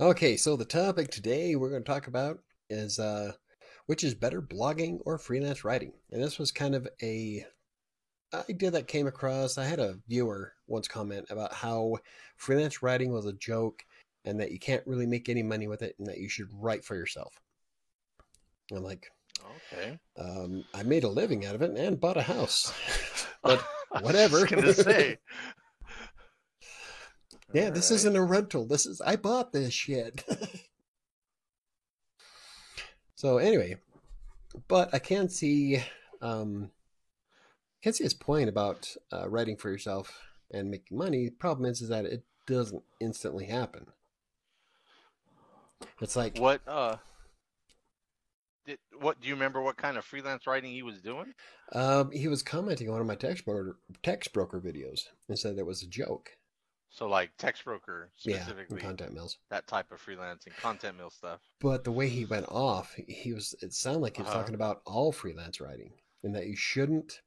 Okay, so the topic today we're going to talk about is uh, which is better, blogging or freelance writing? And this was kind of a idea that came across. I had a viewer once comment about how freelance writing was a joke and that you can't really make any money with it and that you should write for yourself. I'm like, Okay. um, I made a living out of it and bought a house. But I was whatever. gonna say. Yeah, this Alright. isn't a rental. This is I bought this shit. so anyway, but I can see um can see his point about uh, writing for yourself and making money. The problem is, is that it doesn't instantly happen. It's like What uh did what do you remember what kind of freelance writing he was doing? um, he was commenting on one of my Textbroker text broker videos and said it was a joke. So like Textbroker Yeah, specifically, content mills. that type of freelancing, content mill stuff. But the way he went off, he was it sounded like he was Uh-huh. talking about all freelance writing and that you shouldn't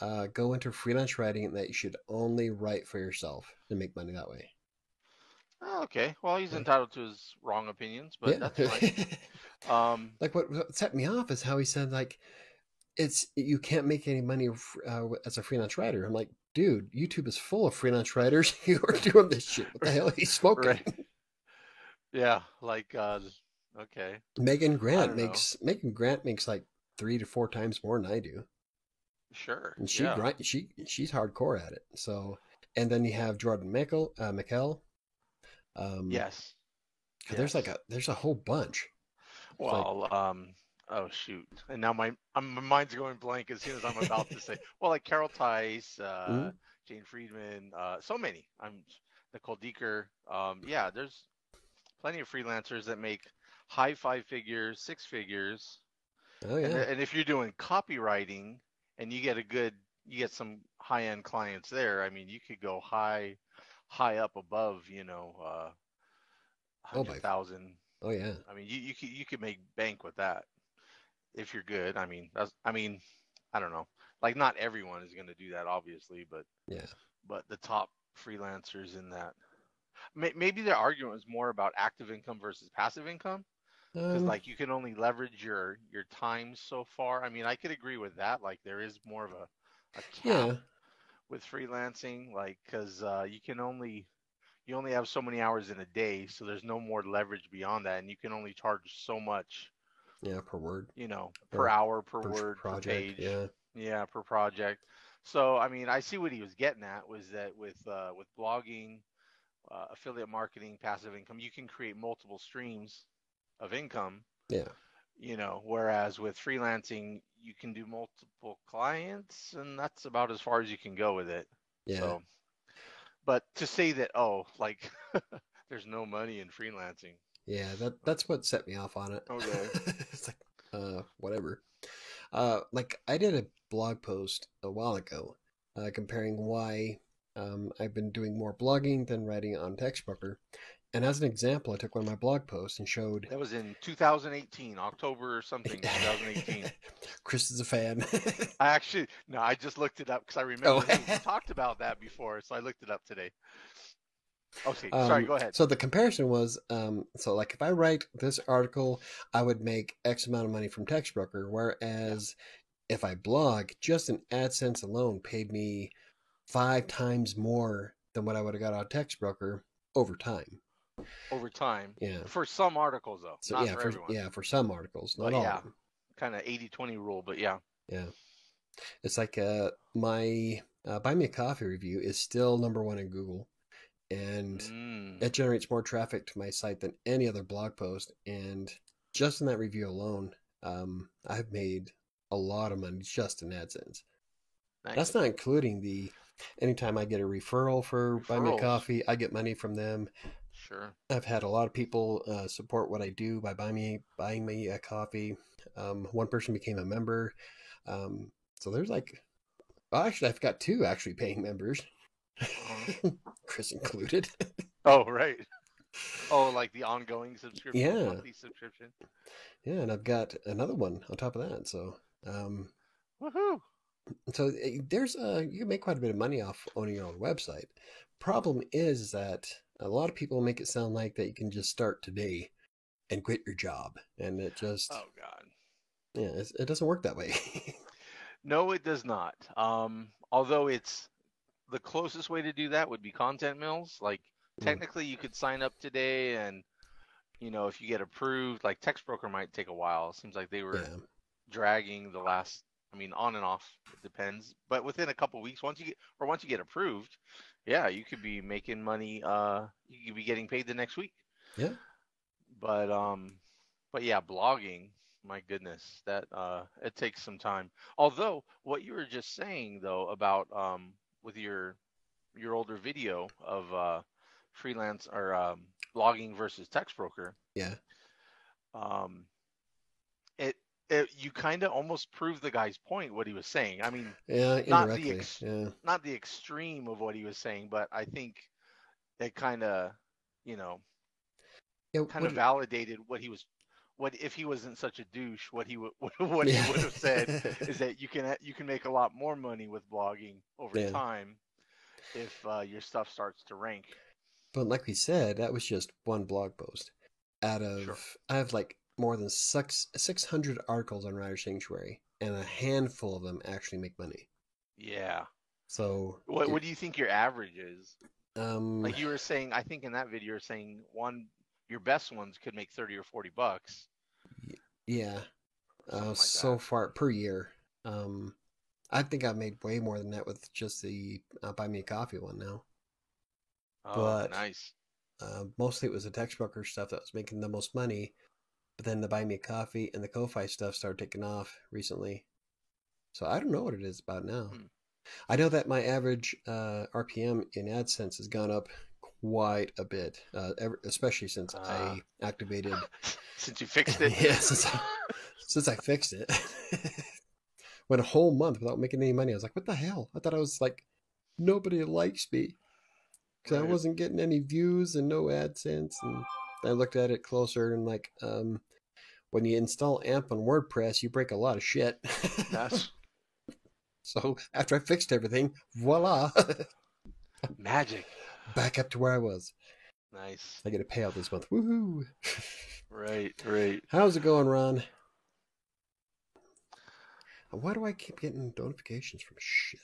uh, go into freelance writing and that you should only write for yourself and make money that way. Oh, okay. Well, he's Yeah. entitled to his wrong opinions, but yeah. that's fine. Um, like what, what set me off is how he said like it's you can't make any money uh, as a freelance writer. I'm like, dude, YouTube is full of freelance writers who are doing this shit. What the hell are you smoking? Right. yeah, like uh, okay, Megan Grant don't know. makes Megan Grant makes like three to four times more than I do. sure. and she yeah. grind, she she's hardcore at it. So, and then you have Jordan Michael uh, McKell. Um, Yes. There's like a there's a whole bunch. like- Well, um, oh shoot, and now my I'm, my mind's going blank as soon as I'm about to say. Well, like Carol Tice, uh, Mhm. Jane Friedman, uh, so many. I'm Nicole Dieker. Um, yeah, there's plenty of freelancers that make high five figures, six figures, Oh and, yeah, and if you're doing copywriting and you get a good, you get some high end clients there. I mean, you could go high, high up above, you know, uh, Oh, hundred thousand. oh yeah, I mean, you you could you could make bank with that if you're good. I mean, that's I mean, I don't know. Like not everyone is going to do that, obviously, but yeah. but the top freelancers in that. May, maybe their argument was more about active income versus passive income because Um, like you can only leverage your your time so far. I mean, I could agree with that. Like there is more of a a cap yeah, with freelancing, like because uh, you can only you only have so many hours in a day, so there's no more leverage beyond that, and you can only charge so much, yeah. Per word, you know, Per- per hour, per, per word, project. per page, Yeah, yeah, per project. So I mean, I see what he was getting at was that with uh, with blogging, uh, affiliate marketing, passive income, you can create multiple streams of income yeah, you know whereas with freelancing you can do multiple clients and that's about as far as you can go with it yeah. so but to say that oh like there's no money in freelancing Yeah, that that's what set me off on it. Okay. it's like, uh, whatever. Uh, like I did a blog post a while ago, uh, comparing why um, I've been doing more blogging than writing on Textbroker. And as an example, I took one of my blog posts and showed that was in 2018 october or something 2018 Chris is a fan. i actually no i just looked it up because i remember Oh. we we talked about that before so i looked it up today okay sorry Um, go ahead So the comparison was, um, so like if I write this article, I would make X amount of money from Textbroker, whereas if I blog, just an AdSense alone paid me five times more than what I would have got out of Textbroker over time. over time Yeah. for some articles though So not yeah, for, for, everyone yeah, for some articles, not But all yeah. kind of 80 20 rule but yeah Yeah. It's like uh, my uh, Buy Me a Coffee review is still number one in Google. And Mm. it generates more traffic to my site than any other blog post. And just in that review alone, um, I've made a lot of money just in AdSense. Nice. That's not including the anytime I get a referral for Buy Me. Coffee, I get money from them. Sure. I've had a lot of people uh, support what I do by buying me buying me a coffee. Um, one person became a member, um, so there's like, well, actually, I've got two actually paying members. Chris included. Oh, right. Oh, like the ongoing subscription, Yeah. monthly subscription. yeah, and I've got another one on top of that. So, um, Woohoo! so uh, there's uh, you can make quite a bit of money off owning your own website. Problem is that a lot of people make it sound like that you can just start today and quit your job, and it just Oh God. yeah, it's, it doesn't work that way. No, it does not. Um, although it's the closest way to do that would be content mills. Like Mm. technically, you could sign up today, and you know if you get approved, like Textbroker might take a while. It seems like they were yeah, dragging the last. I mean, on and off. It depends. But within a couple weeks, once you get or once you get approved, yeah, you could be making money. Uh, you could be getting paid the next week. yeah, But um, but yeah, blogging. My goodness, that uh, it takes some time. Although what you were just saying though about um with your your older video of uh freelance or um blogging versus Textbroker, yeah, um, it it you kind of almost proved the guy's point what he was saying. I mean, yeah. Not the ex- yeah, not the extreme of what he was saying, but I think it kind of you know yeah. kind of validated what he was what if he wasn't such a douche what he would what he would have said is that you can you can make a lot more money with blogging over Yeah. time if uh, your stuff starts to rank But like we said, that was just one blog post. Out of Sure. I have like more than six six hundred articles on WriterSanctuary, and a handful of them actually make money. yeah So what it- what do you think your average is um like you were saying i think in that video you're saying one your best ones could make 30 or 40 bucks yeah, uh, like so that. far per year. Um, I think I've made way more than that with just the uh, buy me a coffee one now. oh but- nice Uh, mostly it was the Textbroker stuff that was making the most money, but then the buy me a coffee and the Ko-fi stuff started taking off recently. So I don't know what it is about now. Hmm. I know that my average uh, RPM in AdSense has gone up quite a bit, uh, ever, especially since Ah. I activated since you fixed it Yeah, since since I fixed it. Went a whole month without making any money. I was like, "What the hell?" I thought I was like, nobody likes me because I wasn't getting any views and no AdSense. And I looked at it closer and like, um, when you install AMP on WordPress, you break a lot of shit. that's so after I fixed everything, voila, magic back up to where I was. nice I get a payout this month. Woohoo! right right How's it going, Ron? Why do I keep getting notifications from shit?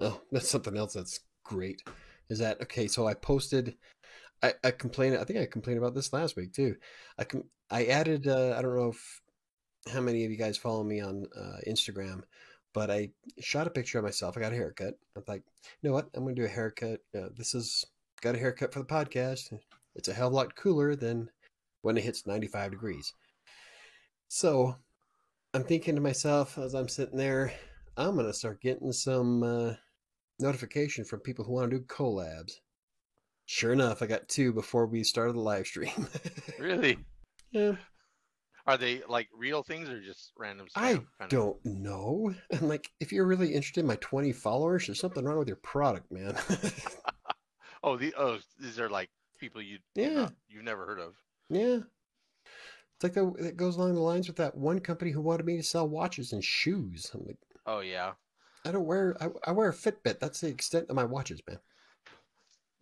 Oh, that's something else that's great. Is that okay? So I posted, I, I complained. I think I complained about this last week too. I com- I added. Uh, I don't know if how many of you guys follow me on uh, Instagram, but I shot a picture of myself. I got a haircut. I'm like, you know what? I'm going to do a haircut. Uh, this is got a haircut for the podcast. It's a hell of a lot cooler than when it hits 95 degrees. So I'm thinking to myself as I'm sitting there, I'm going to start getting some uh, notification from people who want to do collabs. Sure enough, I got two before we started the live stream. really yeah, Are they like real things or just random stuff? I kind don't know. I'm like, if you're really interested in my 20 followers, there's something wrong with your product, man. Oh, the oh, these are like people you Yeah. you've never heard of. yeah. It's like the, it goes along the lines with that one company who wanted me to sell watches and shoes. I'm like, Oh yeah, I don't wear, I, I wear a Fitbit. That's the extent of my watches, man.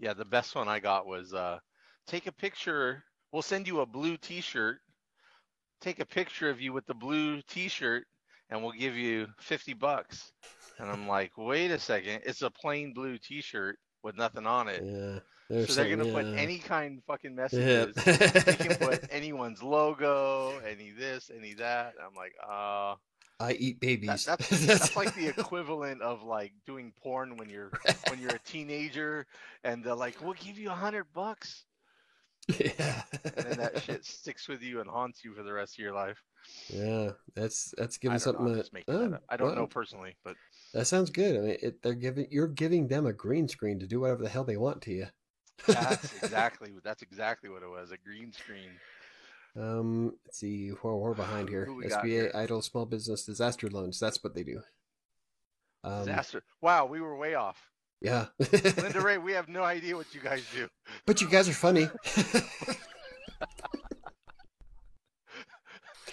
yeah. The best one I got was uh, take a picture. We'll send you a blue T-shirt. Take a picture of you with the blue T-shirt, and we'll give you fifty bucks. And I'm like, wait a second, it's a plain blue T-shirt with nothing on it. Yeah. so there's they're gonna some- put any kind of fucking Yeah. messages. they can put anyone's logo, any this, any that. I'm like, uh, I eat that, babies. that's that's like the equivalent of like doing porn when you're when you're a teenager, and they're like, "We'll give you a hundred bucks," yeah. and then that shit sticks with you and haunts you for the rest of your life. Yeah, that's that's giving know, something. Just making oh, that. I don't know personally, but That sounds good. I mean, it, they're giving you're giving them a green screen to do whatever the hell they want to you. that's exactly that's exactly what it was—a green screen. Um, let's see, where we're behind here. Who SBA, here? Idle Small Business Disaster Loans. That's what they do. Um, Disaster! Wow, we were way off. Yeah. Linda Ray, we have no idea what you guys do. but you guys are funny.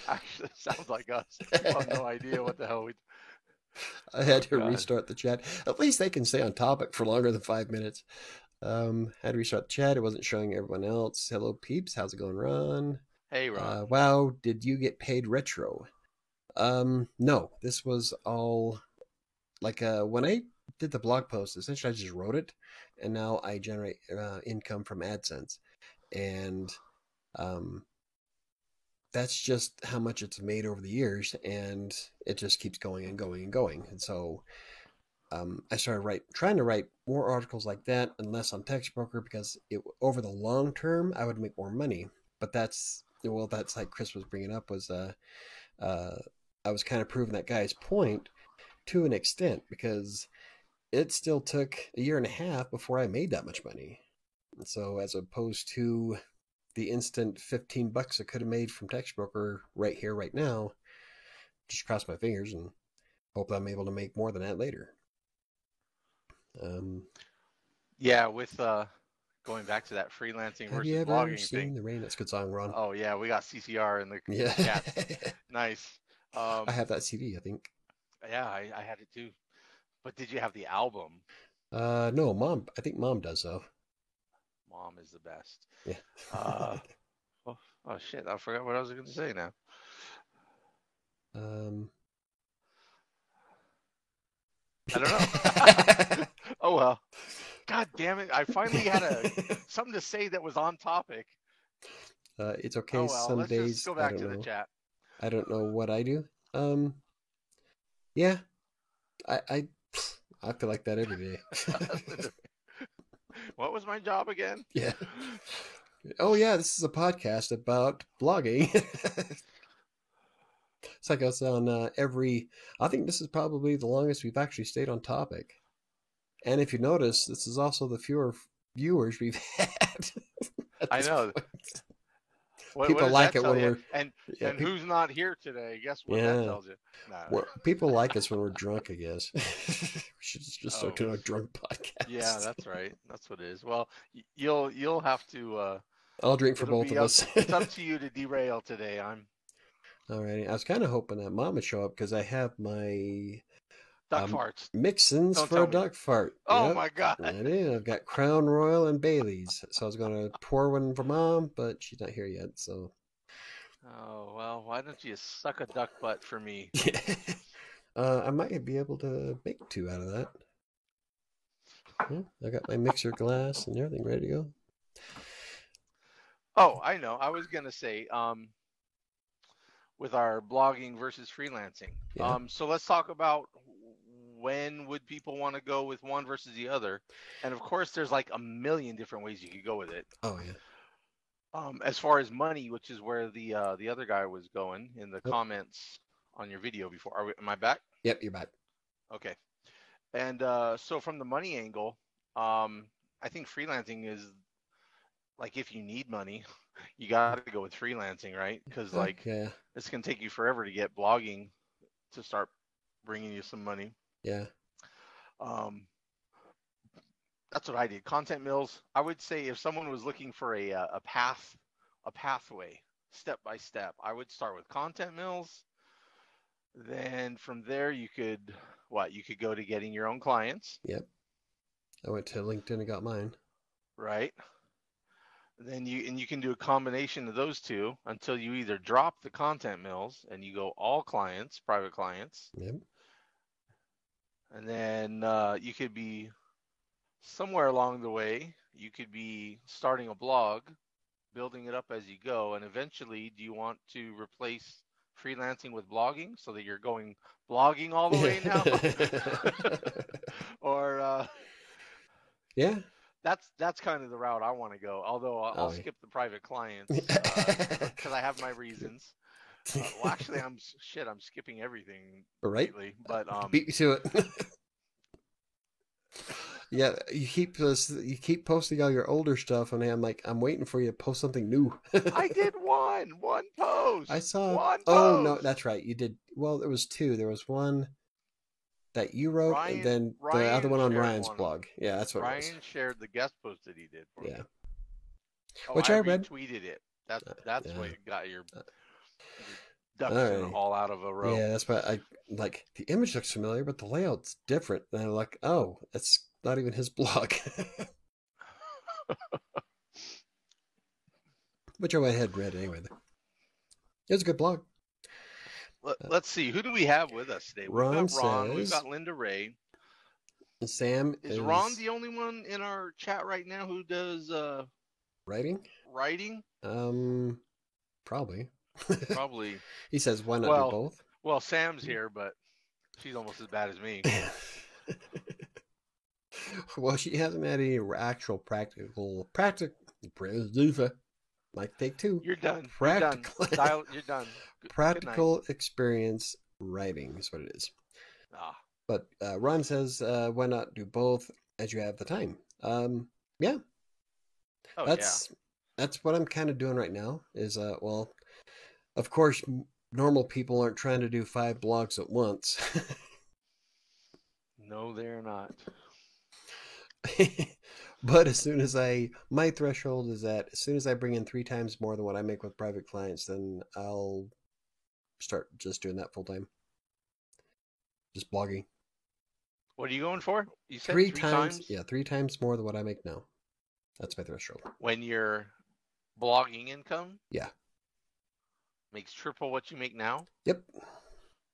Actually, sounds like us. We have no idea what the hell we. I had to Oh, God. restart the chat. At least they can stay on topic for longer than five minutes. Um, had to restart the chat. It wasn't showing everyone else. Hello, peeps. How's it going, Ron? Hey, Ron. Uh, wow, did you get paid retro? Um, no, this was all like uh, when I did the blog post. Essentially, I just wrote it, and now I generate uh, income from AdSense, and um, that's just how much it's made over the years, and it just keeps going and going and going. And so, um, I started write trying to write more articles like that, and less on Textbroker because it, over the long term, I would make more money. But that's well, that's like Chris was bringing up was uh, uh, I was kind of proving that guy's point to an extent because it still took a year and a half before I made that much money. So, as opposed to the instant 15 bucks I could have made from Textbroker right here, right now, just cross my fingers and hope that I'm able to make more than that later. Um, yeah, with uh, going back to that freelancing versus you ever blogging seen thing. The Rain? That's a good song, Ron. Oh yeah, we got CCR in the yeah. chat. Nice. Um, I have that CD, I think. yeah, I, I had it too. But did you have the album? Uh, no, mom. I think mom does though. Mom is the best. Yeah. Uh, oh, oh shit! I forgot what I was going to say now. um. I don't know. oh well. God damn it! I finally had a something to say that was on topic. uh, it's okay. oh well. Some Let's days just go I back don't to know. the chat. I don't know what I do. Um. Yeah. I I I feel like that every day. what was my job again? yeah. Oh yeah, this is a podcast about blogging. it's like us on uh, every. I think this is probably the longest we've actually stayed on topic. And if you notice, this is also the fewer viewers we've had. I know. point. What, People what like it when you? we're- and Yeah, and who's not here today? Guess what Yeah. that tells you? Nah, well, people like us when we're drunk. I guess we should just just start Oh. doing a drunk podcast. yeah, that's right. That's what it is. Well, you'll you'll have to. Uh, I'll drink for both of up- us. it's up to you to derail today. I'm Alrighty, I was kind of hoping that mom would show up because I have my duck Um, farts. mixins Don't for a me. duck fart. Oh Yep. my god. I do. I've got Crown Royal and Bailey's, so I was gonna pour one for mom, but she's not here yet. So Oh well, why don't you suck a duck butt for me? uh, I might be able to make two out of that. Yeah, I got my mixer glass and everything ready to go. Oh, I know. I was gonna say, um, with our blogging versus freelancing. Yeah. Um, so let's talk about when would people want to go with one versus the other, and of course, there's like a million different ways you could go with it. Oh yeah. Um, as far as money, which is where the uh, the other guy was going in the Yep. comments on your video before. Are we, am I back? Yep, you're back. Okay. And uh, so from the money angle, um, I think freelancing is like if you need money, you got to go with freelancing, right? Because like yeah, it's gonna take you forever to get blogging to start bringing you some money. Yeah, Um, that's what I did. Content mills. I would say if someone was looking for a uh, a path, a pathway, step by step, I would start with content mills. Then from there you could what? You could go to getting your own clients, Yep. I went to LinkedIn and got mine. right? Then you and you can do a combination of those two until you either drop the content mills and you go all clients, private clients, Yep. And then uh, you could be somewhere along the way, you could be starting a blog, building it up as you go, and eventually, do you want to replace freelancing with blogging so that you're going blogging all the way now? or uh, yeah. that's that's kind of the route I want to go. Although I'll, I'll Oh, yeah. skip the private clients because I have my reasons. Uh, well, actually, I'm shit. I'm skipping everything Right. lately, but um, Beat me to it. yeah, you keep this. You keep posting all your older stuff, and I'm like, I'm waiting for you to post something new. I did one, one post. I saw. one. Oh no, that's right. You did. Well, there was two. There was one that you wrote, Ryan- and then the Ryan other one on Ryan's one. blog. Yeah, that's what it Ryan shared the guest post that he did. Was. Yeah. Oh, Which I read. Retweeted it. That's Uh, that's yeah. what got your Uh, ducks in a alrighty. all out of a row. Yeah, that's why I like the image looks familiar, but the layout's different. And I'm like, oh, it's not even his blog. Which I went ahead read anyway. It was a good blog. Let, us see. Who do we have with us today? We've Ron got Ron. says- We've got Linda Ray. Sam Is, is, Ron the only one in our chat right now who does uh, writing. writing? Um, probably. Probably. he says, "Why not Well- do both?" Well, Sam's here, but she's almost as bad as me. well, she hasn't had any actual practical practical like take two You're done. Practical- You're done. You're done. Good- good practical experience writing is what it is. Ah, But uh, Ron says, uh, "Why not do both as you have the time?" Um, yeah, oh that's that's what I'm kind of doing right now. Is uh, well, of course, normal people aren't trying to do five blogs at once. No, they're not. but as soon as I, my threshold is that as soon as I bring in three times more than what I make with private clients, then I'll start just doing that full time. Just blogging. What are you going for? You said Three, three, times, yeah, three times more than what I make now. That's my threshold. When your blogging income Yeah. Makes triple what you make now. Yep,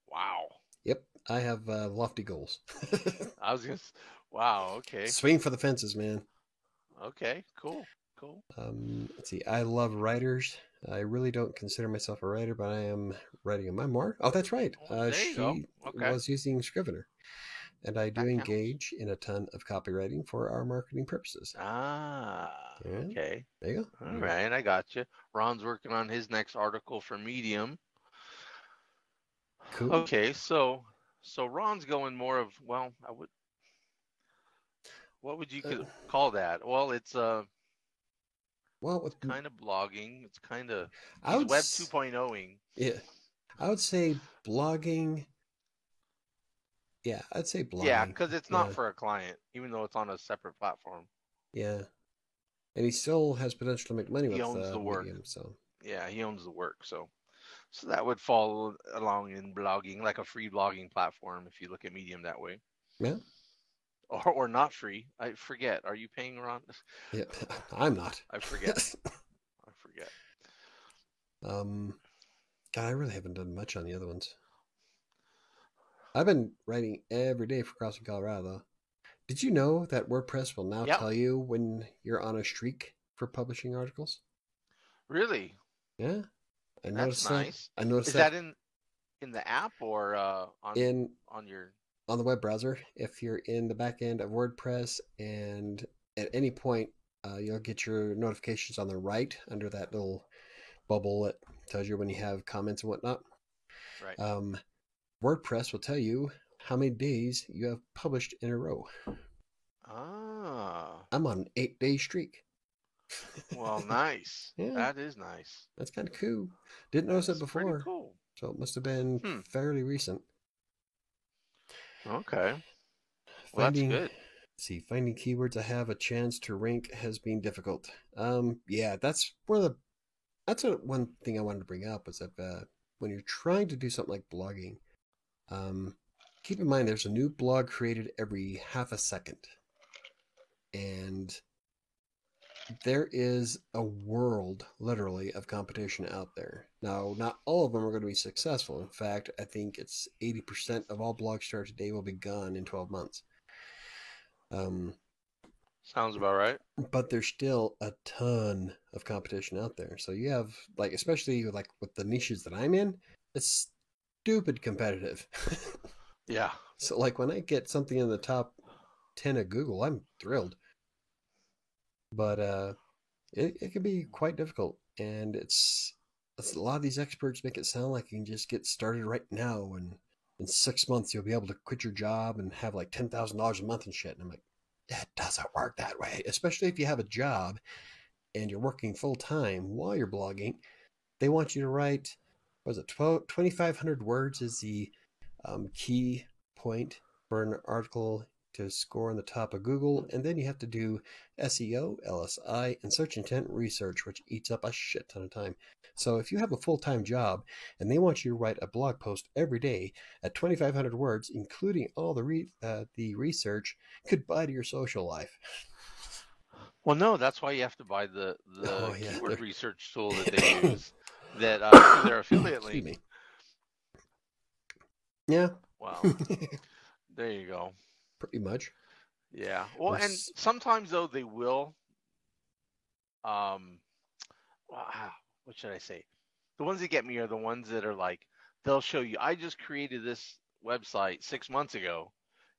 Wow. yep. I have uh, lofty goals. I was gonna. Wow. Okay. Swing for the fences, man. Okay. Cool. Cool. Um, let's see. I love writers. I really don't consider myself a writer, but I am writing a memoir. Oh, that's right. Oh, Uh, there you she go. Okay. was using Scrivener, and I do engage in a ton of copywriting for our marketing purposes. Ah. Yeah. Okay. There you go. All right. I got you. Ron's working on his next article for Medium. Cool. Okay. So, so Ron's going more of well, I would. What would you Uh, call that? Well, it's uh Well, with kind of blogging. It's kind of web 2.0ing. Yeah, I would say blogging. Yeah, I'd say blogging. Yeah, because it's not Yeah. for a client, even though it's on a separate platform. Yeah, and he still has potential to make money He with owns uh, the work. Medium, so Yeah, he owns the work, so so that would fall along in blogging, like a free blogging platform, if you look at Medium that way, yeah, or or not free. I forget. Are you paying Ron? yeah. I'm not. I forget. I forget. Um, God, I really haven't done much on the other ones. I've been writing every day for Crossing Colorado. Though. Did you know that WordPress will now Yep. tell you when you're on a streak for publishing articles? Really? Yeah, I That's noticed nice. that. I noticed Is that, that in in the app or uh, on in on your? on the web browser. If you're in the back end of WordPress, and at any point uh, you'll get your notifications on the right under that little bubble that tells you when you have comments and whatnot. Right. Um, WordPress will tell you how many days you have published in a row. ah, I'm on an eight day streak. well, nice. Yeah. That is nice. That's kind of cool. Didn't notice it That's before, Cool. so it must have been Hmm. fairly recent. Okay. Well, that's good. see finding keywords that have a chance to rank has been difficult um yeah that's one of the that's a, one thing i wanted to bring up was that uh, when you're trying to do something like blogging um keep in mind there's a new blog created every half a second and there is a world literally of competition out there now not all of them are going to be successful in fact i think it's 80% of all blogs started today will be gone in 12 months um, Sounds about right. but there's still a ton of competition out there. So you have like, especially like with the niches that I'm in, it's stupid competitive. Yeah. so like when I get something in the top ten of Google, I'm thrilled. But uh, it it can be quite difficult, and it's, it's a lot of these experts make it sound like you can just get started right now, and in six months you'll be able to quit your job and have like ten thousand dollars a month and shit. And I'm like, that doesn't work that way, especially if you have a job and you're working full time while you're blogging. They want you to write, was it 12, 2,500 words is the um, key point for an article to score on the top of Google, and then you have to do SEO, LSI, and search intent research, which eats up a shit ton of time. So if you have a full time job and they want you to write a blog post every day at 2,500 words, including all the re- uh, the research, goodbye to your social life. Well, no, that's why you have to buy the the Oh, yeah, keyword they're- research tool that they use that uh, their affiliate link. me. Yeah, Wow, there you go. pretty much. Yeah. Well, and sometimes though they will. Um, ah, what should I say? The ones that get me are the ones that are like they'll show you. I just created this website six months ago,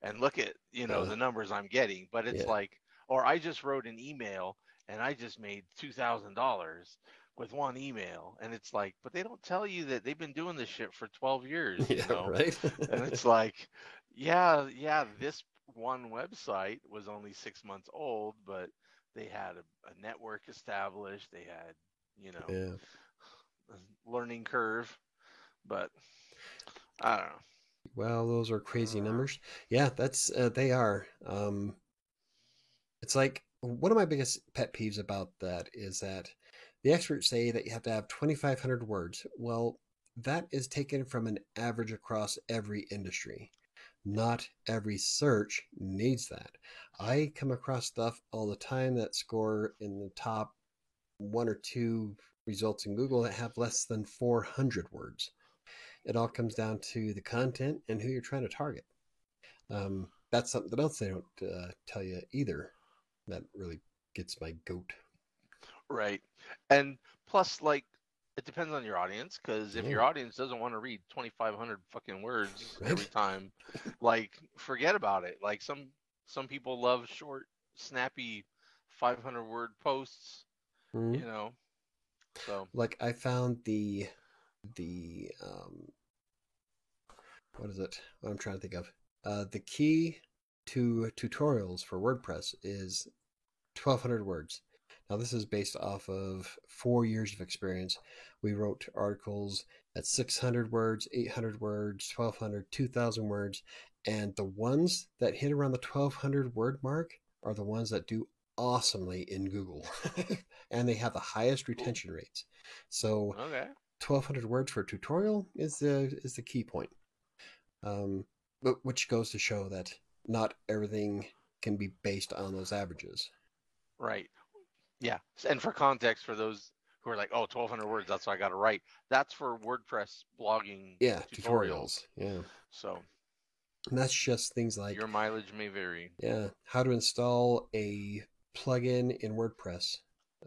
and look at you know Uh, the numbers I'm getting. But it's yeah. like, or I just wrote an email and I just made two thousand dollars with one email, and it's like, but they don't tell you that they've been doing this shit for twelve years. You Yeah, know? right. and it's like, yeah, yeah, this one website was only six months old, but they had a, a network established. They had, you know, yeah. a learning curve, but I don't know. Well, those are crazy Uh. numbers. Yeah, that's uh, they are. Um, it's like one of my biggest pet peeves about that is that the experts say that you have to have 2,500 words. Well, that is taken from an average across every industry. Not every search needs that. I come across stuff all the time that score in the top one or two results in Google that have less than 400 words it all comes down to the content and who you're trying to target. Um, that's something else they don't uh, tell you either. That really gets my goat. Right. And plus, like, it depends on your audience, because if Yeah. your audience doesn't want to read 2,500 fucking words every time, like, forget about it. Like, some some people love short, snappy, 500 word posts, Mhm. you know. So, Like I found the the um, what is it? What I'm trying to think of. Uh, the key to tutorials for WordPress is 1,200 words. Now, this is based off of four years of experience. We wrote articles at 600 words, 800 words, 1,200, 2,000 words. And the ones that hit around the 1,200 word mark are the ones that do awesomely in Google. and they have the highest retention rates. So, okay. 1200 words for a tutorial is the is the key point um but which goes to show that not everything can be based on those averages Right. Yeah. And for context, for those who are like, oh, 1,200 words, that's what I got to write. That's for WordPress blogging yeah tutorials. tutorials yeah So, and that's just things like your mileage may vary. yeah how to install a plugin in wordpress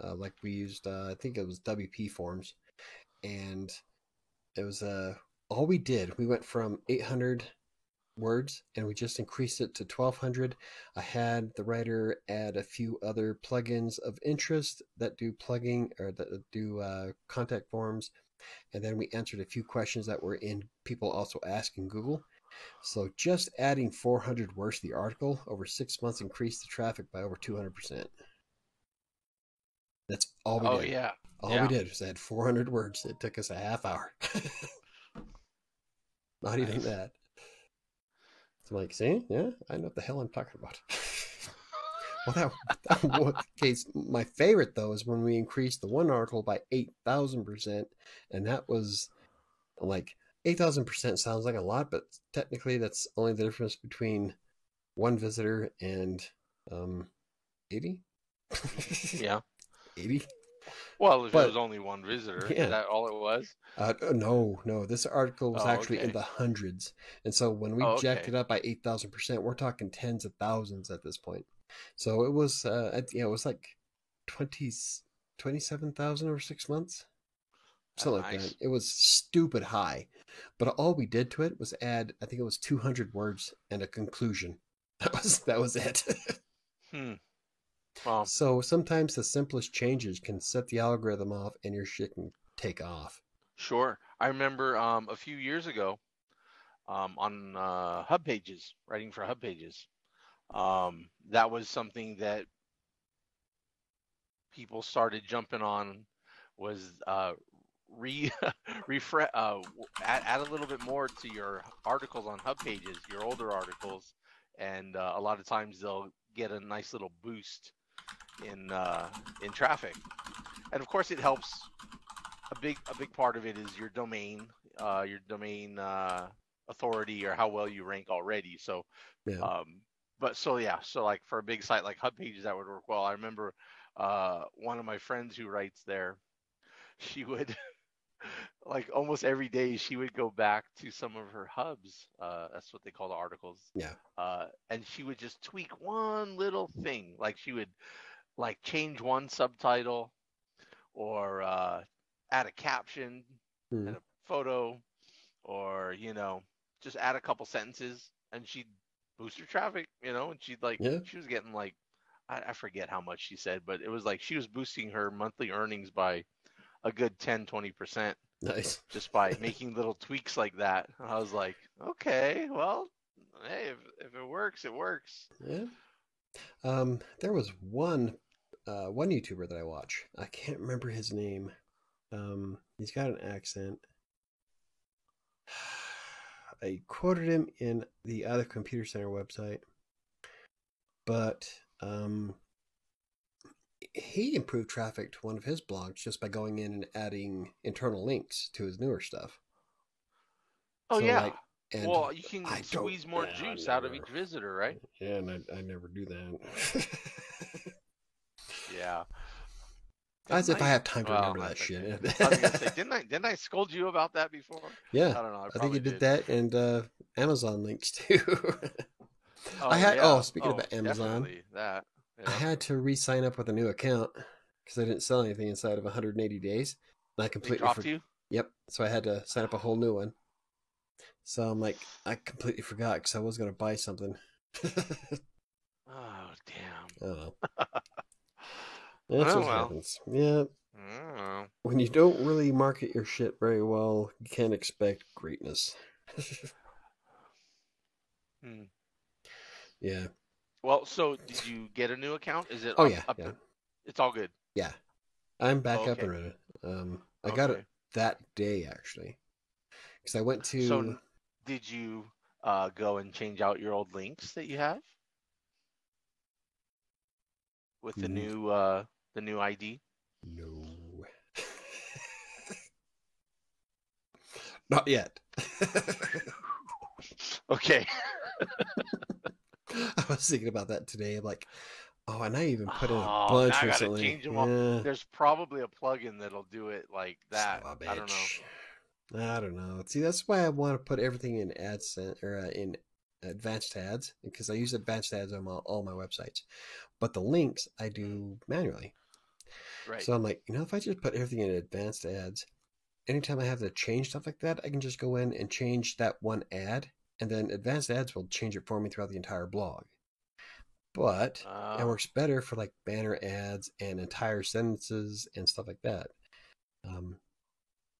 uh, like we used uh, i think it was WPForms and it was uh all we did we went from 800 words and we just increased it to 1200 i had the writer add a few other plugins of interest that do plugging or that do uh, contact forms and then we answered a few questions that were in people also asking google so just adding 400 words to the article over six months increased the traffic by over 200% that's all we did Oh, did yeah. all Yeah. we did was add 400 words. It took us a half hour. Not even Nice. that. I'm like, see, yeah, I know what the hell I'm talking about. well, that, that was the case. My favorite though is when we increased the one article by 8,000 percent, and that was like 8,000 percent sounds like a lot, but technically that's only the difference between one visitor and um 80. Yeah. 80. Well, if But- it was only one visitor, Yeah. is that all it was? Uh, no, no. This article was Oh, actually in the hundreds, and so when we Oh, jacked okay. it up by eight thousand percent, we're talking tens of thousands at this point. So it was, uh, at- yeah, it was like 20, 27,000 over six months, something like nice. that. It was stupid high, but all we did to it was add, I think it was two hundred words and a conclusion. That was that was it. Hmm. Well, so sometimes the simplest changes can set the algorithm off, and your shit can take off. sure. I remember um, a few years ago um, on uh, HubPages, writing for HubPages. Um, that was something that people started jumping on was uh, re refresh uh, add, add a little bit more to your articles on HubPages, your older articles, and uh, a lot of times they'll get a nice little boost in uh, in traffic. And of course, it helps. A big a big part of it is your domain, uh, your domain uh, authority, or how well you rank already. So Yeah. um, but so yeah, so like for a big site like HubPages, that would work well. I remember uh, one of my friends who writes there, she would like almost every day she would go back to some of her hubs. Uh, that's what they call the articles. Yeah. Uh, and she would just tweak one little thing, like she would like change one subtitle or uh, add a caption Hmm. and a photo, or you know, just add a couple sentences, and she'd boost her traffic. You know, and she'd like Yeah. she was getting like I, I forget how much she said, but it was like she was boosting her monthly earnings by a good 10 20 percent Nice. just by making little tweaks like that. I was like, okay, well, hey, if, if it works, it works. Yeah. Um, there was one, uh, one YouTuber that I watch. I can't remember his name. Um, he's got an accent. I quoted him in the other computer center website, but um, he improved traffic to one of his blogs just by going in and adding internal links to his newer stuff. Oh So, yeah. like, and well, you can I squeeze more yeah, juice out of each visitor, right? yeah, and I, I never do that. Yeah. As if Didn't I have time to well, remember that shit. I was gonna say, didn't I? Didn't I scold you about that before? Yeah, I don't know. I, I think you did, that and uh, Amazon links too. Oh, I had- yeah. oh, speaking about Amazon, that. I had to re-sign up with a new account because I didn't sell anything inside of 180 days. And I completely dropped for- you. Yep. So I had to sign up a whole new one. So I'm like, I completely forgot because I was going to buy something. Oh damn. don't know. That's Oh, what well. happens. Yeah. Oh. When you don't really market your shit very well, you can't expect greatness. Hmm. yeah. Well, so did you get a new account? Is it? Oh up- yeah. up Yeah. to- it's all good. Yeah. I'm back Oh, up and running. Um, I got it that day actually, because I went to. So did you uh, go and change out your old links that you have with the Mm. new uh, the new ID? no. Not yet. Okay. I was thinking about that today. I'm like, oh, and I even put in a Oh, bunch recently. change 'em all. Yeah. There's probably a plugin that'll do it like that. Son of a I don't know. I don't know. See, that's why I want to put everything in AdSense or uh, in advanced ads because I use advanced ads on my, all my websites, but the links I do manually. Right. So I'm like, you know, if I just put everything in advanced ads, anytime I have to change stuff like that, I can just go in and change that one ad, and then advanced ads will change it for me throughout the entire blog. But Uh, it works better for like banner ads and entire sentences and stuff like that. Um,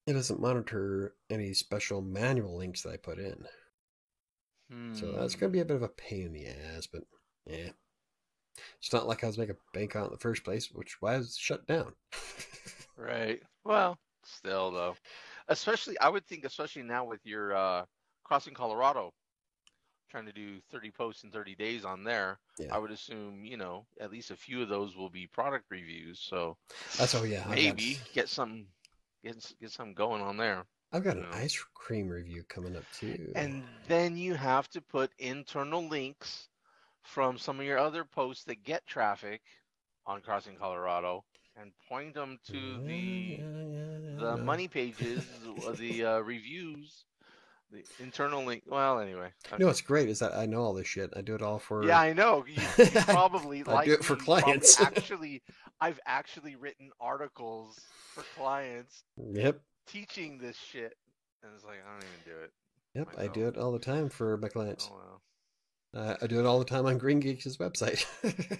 it doesn't monitor any special manual links that I put in. So that's hmm. going to be a bit of a pain in the ass, but yeah. It's not like I was making a bank on it in the first place, which why was shut down. Right. Well, still though, especially I would think, especially now with your uh, crossing Colorado, trying to do 30 posts in 30 days on there, Yeah. I would assume you know at least a few of those will be product reviews. So That's oh yeah. I've got- maybe get some get get something going on there. I've got an Yeah. ice cream review coming up too. And then you have to put internal links from some of your other posts that get traffic on Crossing Colorado and point them to the the money pages, uh, the uh, reviews, the internal link. Well, anyway. You know what's great is that I know all this shit. I do it all for. yeah, I know. You, you probably I like do it for clients. actually, I've actually written articles for clients Yep. teaching this shit, and it's like I don't even do it. Yep. I do it all the time for my clients. Oh well. Uh, I do it all the time on GreenGeeks' website.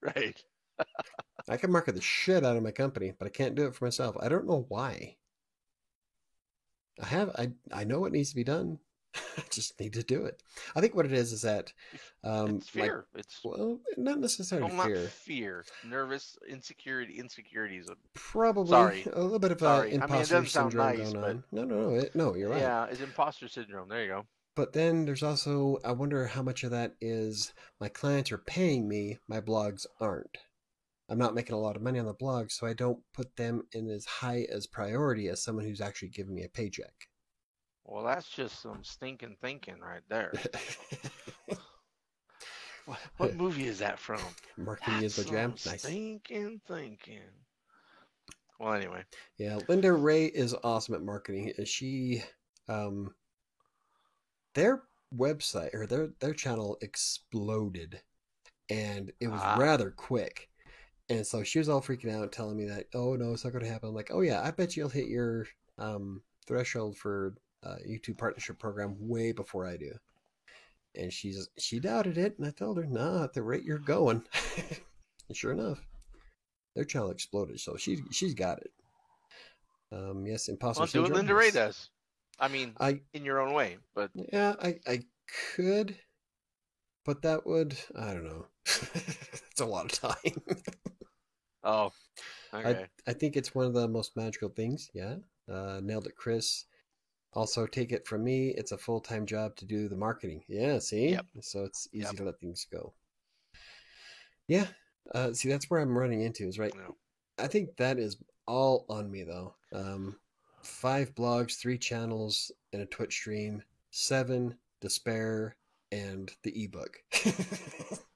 Right. I can market the shit out of my company, but I can't do it for myself. I don't know why. I have I I know what needs to be done. I just need to do it. I think what it is is that um it's like- fear. it's well, not necessarily well, not fear. fear. Nervous insecurity. Insecurities. Probably Sorry. a little bit of Sorry. I mean, it imposter doesn't sound syndrome nice, going but- on. No, no, no, it, no. You're right. Yeah, it's imposter syndrome. There you go. But then there's also I wonder how much of that is my clients are paying me, my blogs aren't. I'm not making a lot of money on the blog, so I don't put them in as high as priority as someone who's actually giving me a paycheck. Well, that's just some stinking thinking right there. What, what movie is that from? Marketing is the jam. Nice. Thinking, thinking. Well, anyway, Yeah, Linda Ray is awesome at marketing. She, um, their website or their their channel exploded, and it was Ah. rather quick. And so she was all freaking out, telling me that, oh no, it's not going to happen. I'm like, oh yeah, I bet you'll hit your um, threshold for uh, YouTube partnership program way before I do. And she's she doubted it, and I told her, nah, at the rate you're going, and sure enough, their channel exploded. So she she's got it. Um, yes, imposter well, do what. Linda Ray does. I mean, I in your own way, but yeah, I I could, but that would I don't know. it's a lot of time. oh, okay. I think it's one of the most magical things. Yeah, uh, nailed it, Chris. Also, take it from me, it's a full time job to do the marketing. Yeah, see, Yep. so it's easy Yep. to let things go. Yeah, uh, see, that's where I'm running into is right. No. I think that is all on me though. Um, five blogs, three channels, and a Twitch stream, seven despair, and the ebook.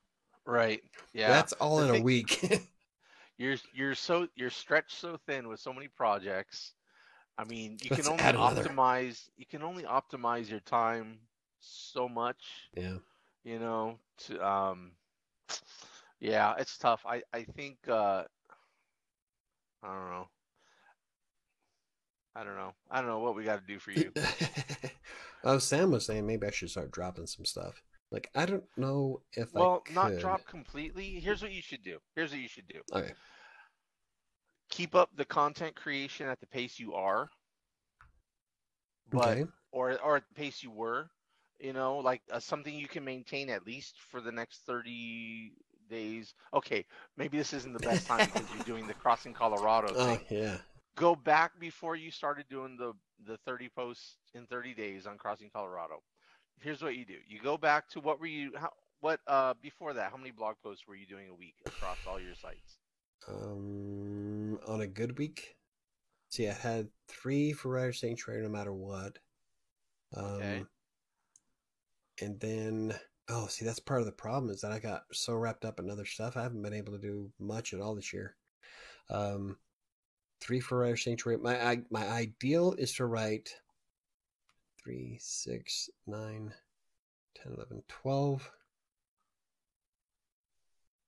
Right. Yeah. That's all The in a week. you're you're so you're stretched so thin with so many projects. I mean, you Let's can only add another. optimize you can only optimize your time so much, yeah. you know, to um yeah, it's tough. I I think uh I don't know. I don't know. I don't know what we got to do for you. oh, Sam was saying maybe I should start dropping some stuff. Like I don't know if Well, not drop completely. Here's what you should do. Here's what you should do. Okay. Keep up the content creation at the pace you are, but Okay. or or at the pace you were. You know, like uh, something you can maintain at least for the next 30 days. Okay, maybe this isn't the best time because you're doing the Crossing Colorado Oh thing. yeah. Go back before you started doing the the 30 posts in 30 days on Crossing Colorado. Here's what you do. You go back to what were you how what uh before that, how many blog posts were you doing a week across all your sites? Um, on a good week, see, I had three for Writer Sanctuary, no matter what. Um, Okay. And then, oh, see, that's part of the problem is that I got so wrapped up in other stuff. I haven't been able to do much at all this year. Um, three for Writer Sanctuary. My I, my ideal is to write three, six, nine, 10, 11, 12,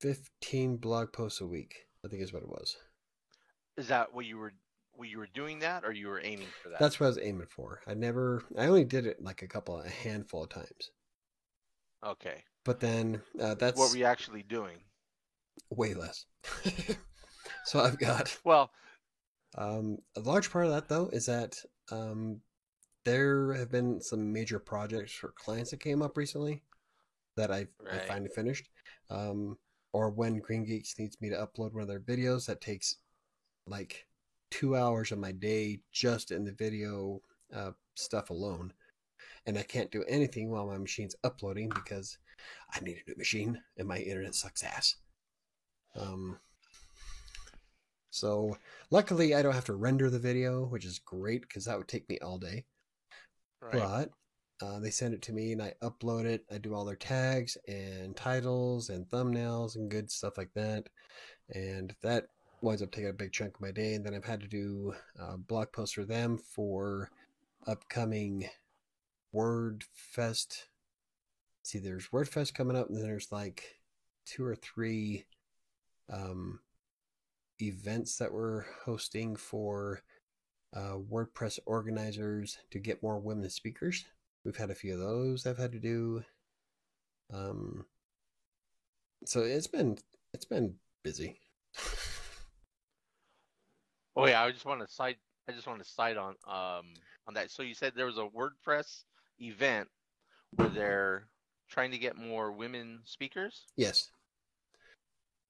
15 blog posts a week. I think is what it was. Is that what you were what you were doing that or you were aiming for that? That's what I was aiming for. I never, I only did it like a couple, a handful of times. okay. But then uh, that's What were you actually doing? way less. so I've got Well, um, a large part of that though is that um, there have been some major projects for clients that came up recently that I I Right. finally finished. Um, or when GreenGeeks needs me to upload one of their videos, that takes like two hours of my day just in the video uh, stuff alone. And I can't do anything while my machine's uploading because I need a new machine and my internet sucks ass. Um, so luckily I don't have to render the video, which is great because that would take me all day. right. But uh, they send it to me and I upload it. I do all their tags and titles and thumbnails and good stuff like that. And that winds up taking a big chunk of my day. And then I've had to do uh, blog posts for them for upcoming WordFest. See, there's WordFest coming up, and then there's like two or three um, events that we're hosting for uh, WordPress organizers to get more women speakers. We've had a few of those I've had to do. Um, so it's been it's been busy. Oh yeah, I just want to cite. I just want to cite on um on that. So you said there was a WordPress event where they're trying to get more women speakers. yes.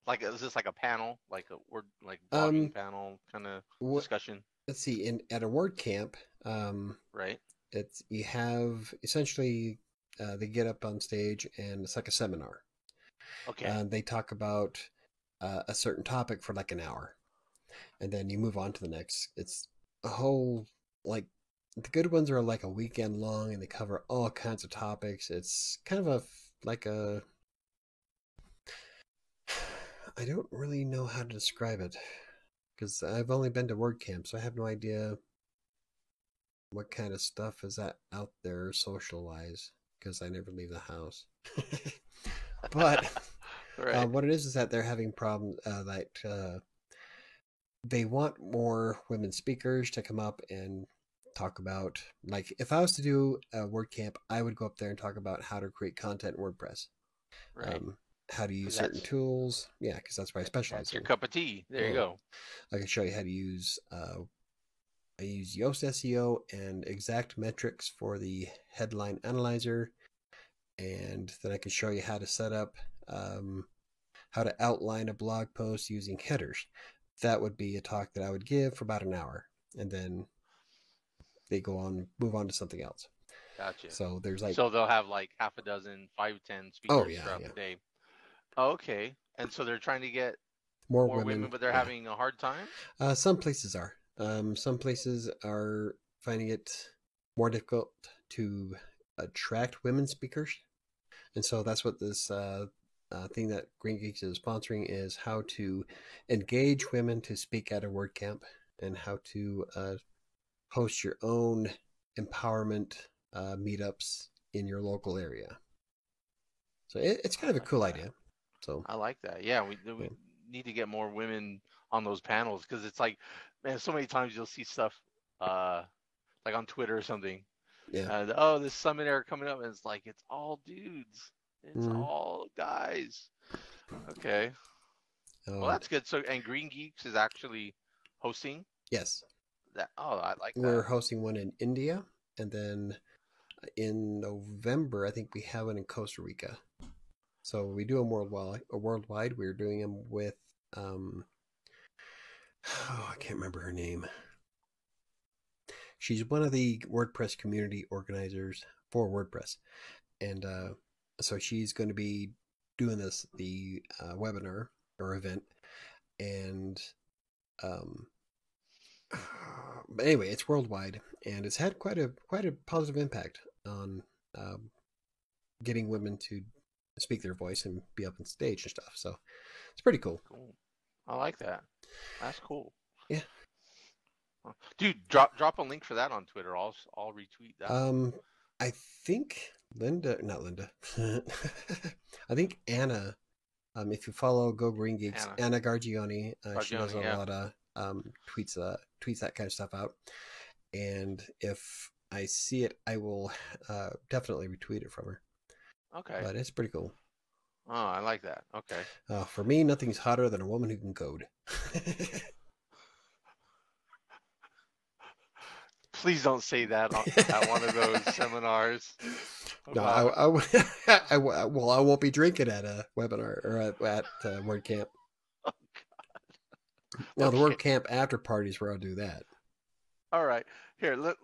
Like is this like a panel, like a word, like blogging Um, panel kind of discussion, let's see. In at a WordCamp, um, right? it's you have essentially uh, they get up on stage and it's like a seminar. Okay. and they talk about uh, a certain topic for like an hour and then you move on to the next it's a whole like the good ones are like a weekend long and they cover all kinds of topics it's kind of a like a I don't really know how to describe it because I've only been to WordCamp, so I have no idea what kind of stuff is that out there social wise because I never leave the house. but right. uh, what it is is that they're having problems uh, that uh, they want more women speakers to come up and talk about like if I was to do a WordCamp, I would go up there and talk about how to create content in WordPress. right. Um, how to use certain tools. Yeah, because that's what I specialize That's your in. cup of tea. There you go. I can show you how to use. Uh, I use Yoast SEO and ExactMetrics for the headline analyzer, and then I can show you how to set up um, how to outline a blog post using headers. That would be a talk that I would give for about an hour, and then they go on, move on to something else. Gotcha. So there's like so they'll have like half a dozen, five, ten speakers Oh, yeah, throughout yeah. the day. Oh, okay. And so they're trying to get more, more women, women, but they're yeah. having a hard time. Uh, some places are. Um, some places are finding it more difficult to attract women speakers, and so that's what this uh, uh, thing that GreenGeeks is sponsoring is how to engage women to speak at a WordCamp and how to uh, host your own empowerment uh, meetups in your local area. So it, it's kind of a cool idea. So I like that. Yeah, we we Yeah. need to get more women on those panels because it's like, man, so many times you'll see stuff, uh, like on Twitter or something. yeah, Uh, oh, this seminar coming up, and it's like it's all dudes. It's Mhm. all guys. Okay. Oh, Well, that's good. So, and GreenGeeks is actually hosting yes. that. Oh, I like We're hosting one in India, and then in November, I think we have one in Costa Rica. So we do them worldwide. Worldwide, we're doing them with. Um, oh, I can't remember her name. She's one of the WordPress community organizers for WordPress, and uh, so she's going to be doing this the uh, webinar or event, and um, but anyway, it's worldwide, and it's had quite a quite a positive impact on um, getting women to speak their voice and be up on stage and stuff. So it's pretty cool. Cool. I like that. That's cool. Yeah. Dude, drop drop a link for that on Twitter. I'll I'll retweet that. Um, I think Linda, not Linda, I think Anna. Um, if you follow Go GreenGeeks, Anna. Anna, Gargioni, uh, she does a yeah. lot of um, tweets, uh, tweets that kind of stuff out. And if I see it, I will uh, definitely retweet it from her. Okay. But it's pretty cool. Oh, I like that. Okay. Uh, for me, nothing's hotter than a woman who can code. Please don't say that on, at one of those seminars. no, I, I, I, I, w- I w- well, I won't be drinking at a webinar or at, at uh, WordCamp. Now, the Okay. WordCamp after parties where I'll do that. All right. Here, let,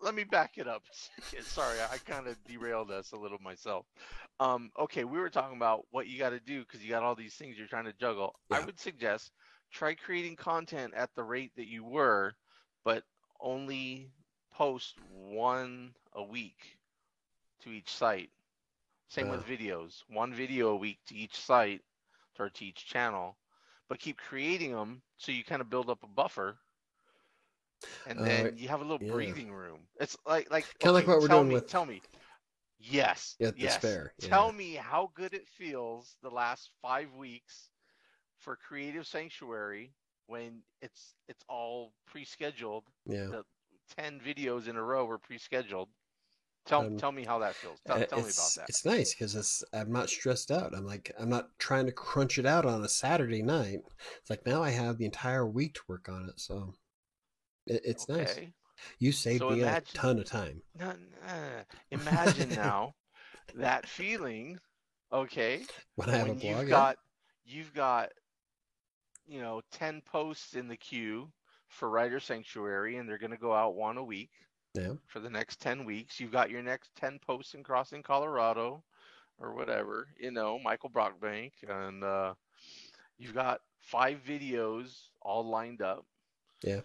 let me back it up. Sorry, I kind of derailed us a little myself. Um, okay, we were talking about what you got to do because you got all these things you're trying to juggle. I would suggest try creating content at the rate that you were, but only post one a week to each site. Same with videos, one video a week to each site or to each channel, but keep creating them so you kind of build up a buffer and Uh, then you have a little yeah. breathing room. It's like like Kinda like what we're doing me, with- Tell me, yes, Yeah, yes. Tell yeah. me how good it feels the last five weeks for Creative Sanctuary when it's it's all pre-scheduled. Yeah. The ten videos in a row were pre-scheduled. Tell Um, tell me how that feels. Tell, Uh, tell me about that. It's nice because it's I'm not stressed out. I'm like I'm not trying to crunch it out on a Saturday night. It's like now I have the entire week to work on it, so it, it's nice. You saved So me a ton of time. No, no. Imagine now that feeling, okay, When I have a blog, you've got you've got you know 10 posts in the queue for writer sanctuary and they're going to go out one a week yeah, for the next 10 weeks you've got your next 10 posts in crossing colorado or whatever you know michael brockbank and uh, you've got five videos all lined up Yeah.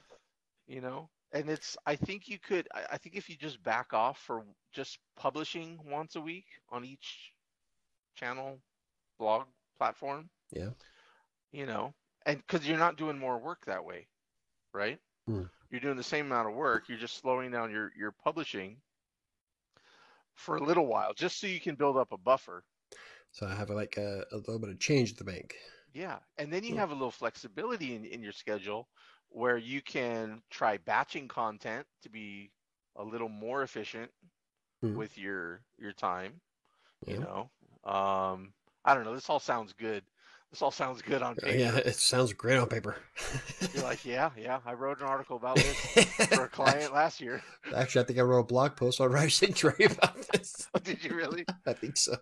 You know and it's i think you could I, I think if you just back off for just publishing once a week on each channel blog platform yeah. you know, and because you're not doing more work that way, right? Hmm. You're doing the same amount of work. You're just slowing down your your publishing for a little while, just so you can build up a buffer. So I have like a, a little bit of change at the bank. Yeah, and then you Hmm. have a little flexibility in, in your schedule where you can try batching content to be a little more efficient Hmm. with your your time. You know, um, I don't know. This all sounds good. This all sounds good on paper. yeah, it sounds great on paper. You're like, yeah, yeah. I wrote an article about this for a client last year. Actually, I think I wrote a blog post on Writer Sanctuary about this. Did you really? I think so.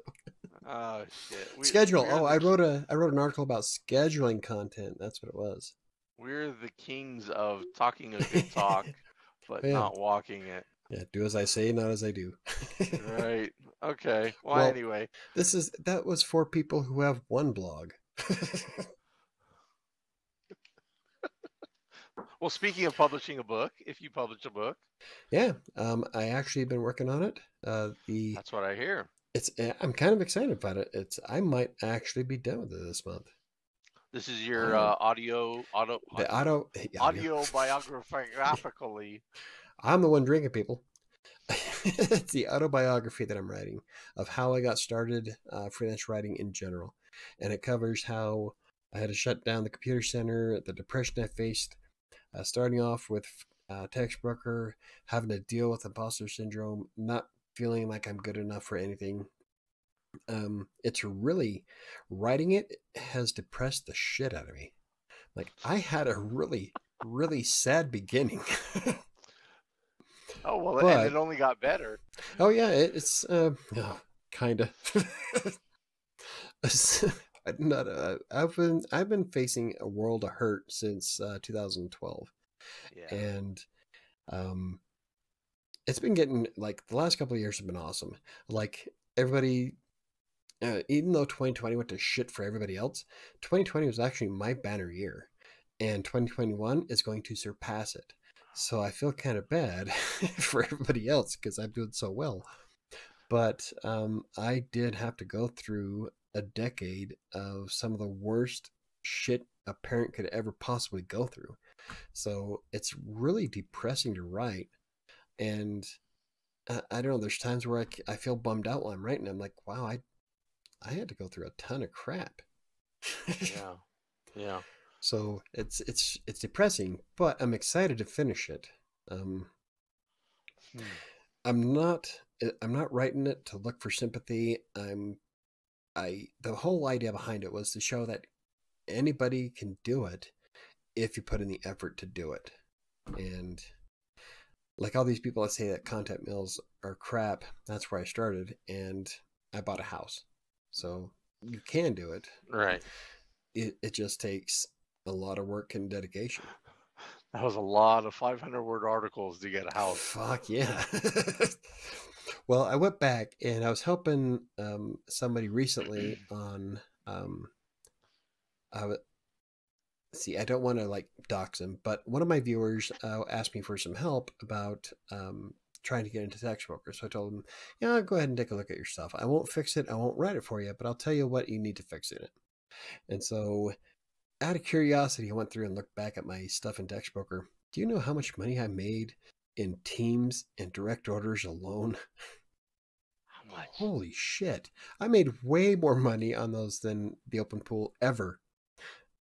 Oh shit. We, Schedule. Oh, I wrote a I wrote an article about scheduling content. That's what it was. We're the kings of talking a good talk, but Yeah. not walking it. Yeah, do as I say, not as I do. Right. Okay. Well, Well- anyway, This is that was for people who have one blog. well, speaking of publishing a book, if you publish a book, yeah, um, I actually been working on it. Uh, the that's what I hear. it's eh, I'm kind of excited about it. It's I might actually be done with it this month. This is your uh, audio, auto, The auto, yeah, audio biographically. I'm the one drinking people. it's the autobiography that I'm writing of how I got started uh, freelance writing in general, and it covers how I had to shut down the computer center, the depression I faced, uh, starting off with uh, Textbroker, having to deal with imposter syndrome, not feeling like I'm good enough for anything. Um, it's really writing it has depressed the shit out of me. Like I had a really, really sad beginning. Oh well, But- and it only got better. Oh yeah, it, it's uh, oh, kind of. Not. Uh, I've been I've been facing a world of hurt since uh, 2012, Yeah. and um, it's been getting like the last couple of years have been awesome. Like everybody, uh, even though 2020 went to shit for everybody else, 2020 was actually my banner year, and 2021 is going to surpass it. So I feel kind of bad for everybody else because I'm doing so well. But um, I did have to go through a decade of some of the worst shit a parent could ever possibly go through. So it's really depressing to write. And I, I don't know, there's times where I, I feel bummed out while I'm writing. I'm like, wow, I, I had to go through a ton of crap. yeah. Yeah. So it's it's it's depressing, but I'm excited to finish it. Um, Hmm. I'm not I'm not writing it to look for sympathy. I'm I the whole idea behind it was to show that anybody can do it if you put in the effort to do it. And like all these people that say that content mills are crap, that's where I started and I bought a house. So you can do it. Right. It it just takes a lot of work and dedication. That was a lot of 500 word articles to get a house. Fuck yeah. well, I went back and I was helping um, somebody recently on. Um, I w- see, I don't want to like dox him, but one of my viewers uh, asked me for some help about um, trying to get into Textbroker. So I told him, yeah, go ahead and take a look at your stuff. I won't fix it. I won't write it for you, but I'll tell you what you need to fix in it. And so, out of curiosity, I went through and looked back at my stuff in Textbroker. Do you know how much money I made in teams and direct orders alone? How much? Holy shit. I made way more money on those than the open pool ever.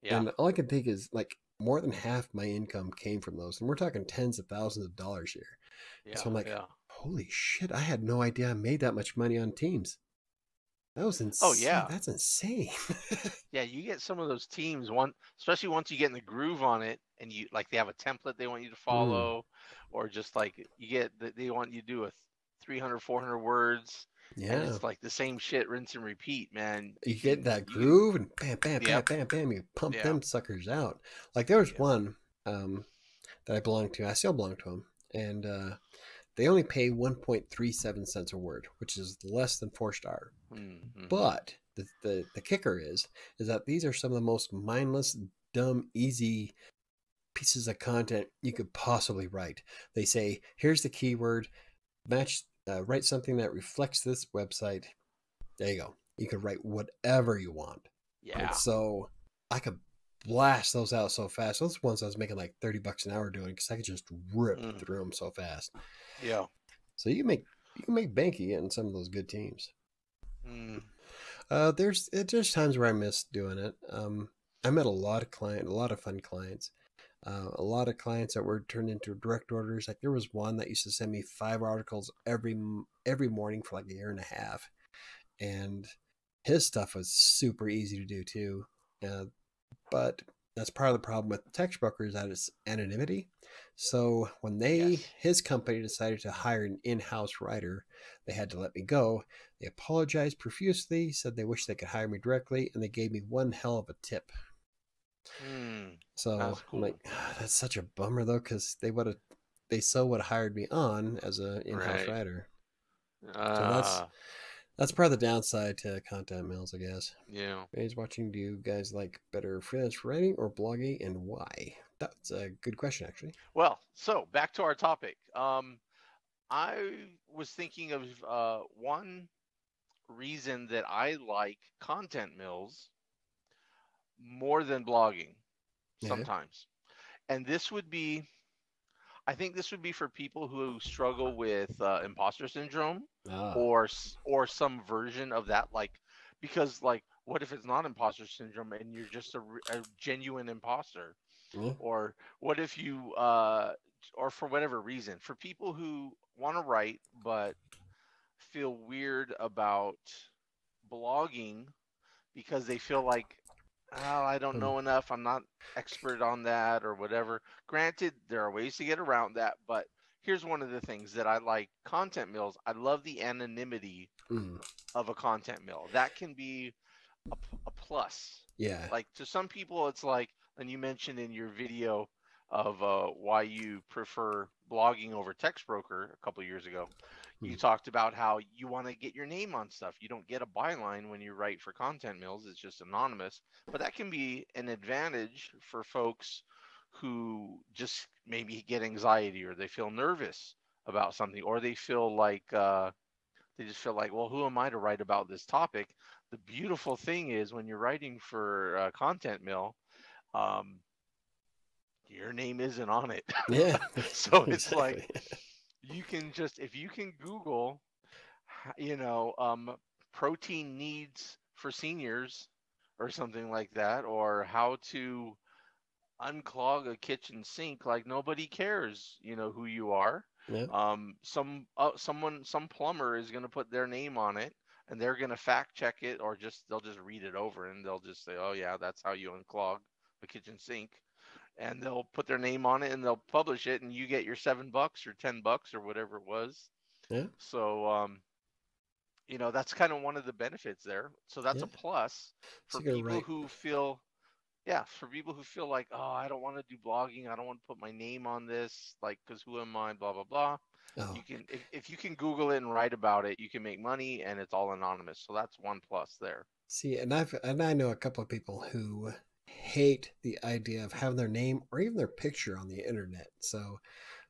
Yeah. And all I can think is like more than half my income came from those. And we're talking tens of thousands of dollars here. Yeah. so I'm like, yeah. Holy shit, I had no idea I made that much money on teams. That was insane. Oh, yeah. That's insane. Yeah, you get some of those teams one, especially once you get in the groove on it, and you like they have a template they want you to follow, or just like you get that they want you to do a 300, 400 words, and yeah. it's like the same shit, rinse and repeat, man. You get that you- groove and bam, bam, bam, Yep. bam, bam. You pump Yeah. them suckers out. Like there was Yeah. one um, that I belonged to. I still belong to them, and uh, they only pay one point three seven cents a word, which is less than four star. Mm, mhm. But the, the the kicker is is that these are some of the most mindless, dumb, easy pieces of content you could possibly write. They say, "Here's the keyword, match, uh, write something that reflects this website." There you go. You could write whatever you want. yeah, And so I could blast those out so fast. Those ones I was making like thirty bucks an hour doing because I could just rip Mm. through them so fast. Yeah. So you can make you can make banky getting some of those good teams. Mm. Uh, there's it, there's times where I miss doing it. Um, I met a lot of client, a lot of fun clients. Uh, a lot of clients that were turned into direct orders. Like there was one that used to send me five articles every every morning for like a year and a half, and his stuff was super easy to do too. Uh, but that's part of the problem with Textbrokers that it's anonymity. So when they Yes. his company decided to hire an in-house writer, they had to let me go. They apologized profusely, said they wish they could hire me directly, and they gave me one hell of a tip. Mm. So I'm like, cool. "Ah, that's such a bummer though, because they would have, they so would have hired me on as an in-house Right. writer. Uh, That's part of the downside to content mills, I guess. yeah. Anybody's watching, do you guys like better freelance writing or blogging, and why? That's a good question, actually. Well, so back to our topic. Um, I was thinking of uh, one reason that I like content mills more than blogging Yeah. sometimes. And this would be, I think this would be for people who struggle with uh, imposter syndrome Ah, or or some version of that like because like what if it's not imposter syndrome and you're just a, a genuine imposter? Or what if you uh or for whatever reason for people who want to write but feel weird about blogging because they feel like oh, I don't Hmm. know enough I'm not expert on that or whatever. Granted there are ways to get around that but here's one of the things that I like content mills I love the anonymity Mm, of a content mill. That can be a plus. Yeah. like to some people it's like and you mentioned in your video of uh, why you prefer blogging over Textbroker a couple years ago you Hmm. talked about how you want to get your name on stuff. You don't get a byline when you write for content mills. It's just anonymous. But that can be an advantage for folks who just maybe get anxiety or they feel nervous about something or they feel like uh, they just feel like well who am i to write about this topic the beautiful thing is when you're writing for uh, content mill um, your name isn't on it Yeah. so it's like you can just if you can google you know um, protein needs for seniors or something like that or how to unclog a kitchen sink like nobody cares you know who you are yeah. um some uh, someone some plumber is going to put their name on it and they're going to fact check it or just they'll just read it over and they'll just say oh yeah that's how you unclog a kitchen sink and they'll put their name on it and they'll publish it and you get your 7 bucks or 10 bucks or whatever it was Yeah. so um you know that's kind of one of the benefits there so that's a plus for people right. who feel yeah for people who feel like oh i don't want to do blogging i don't want to put my name on this like because who am i blah blah blah Oh, you can if, if you can google it and write about it you can make money and it's all anonymous so that's one plus there see, and I've and I know a couple of people who hate the idea of having their name or even their picture on the internet. So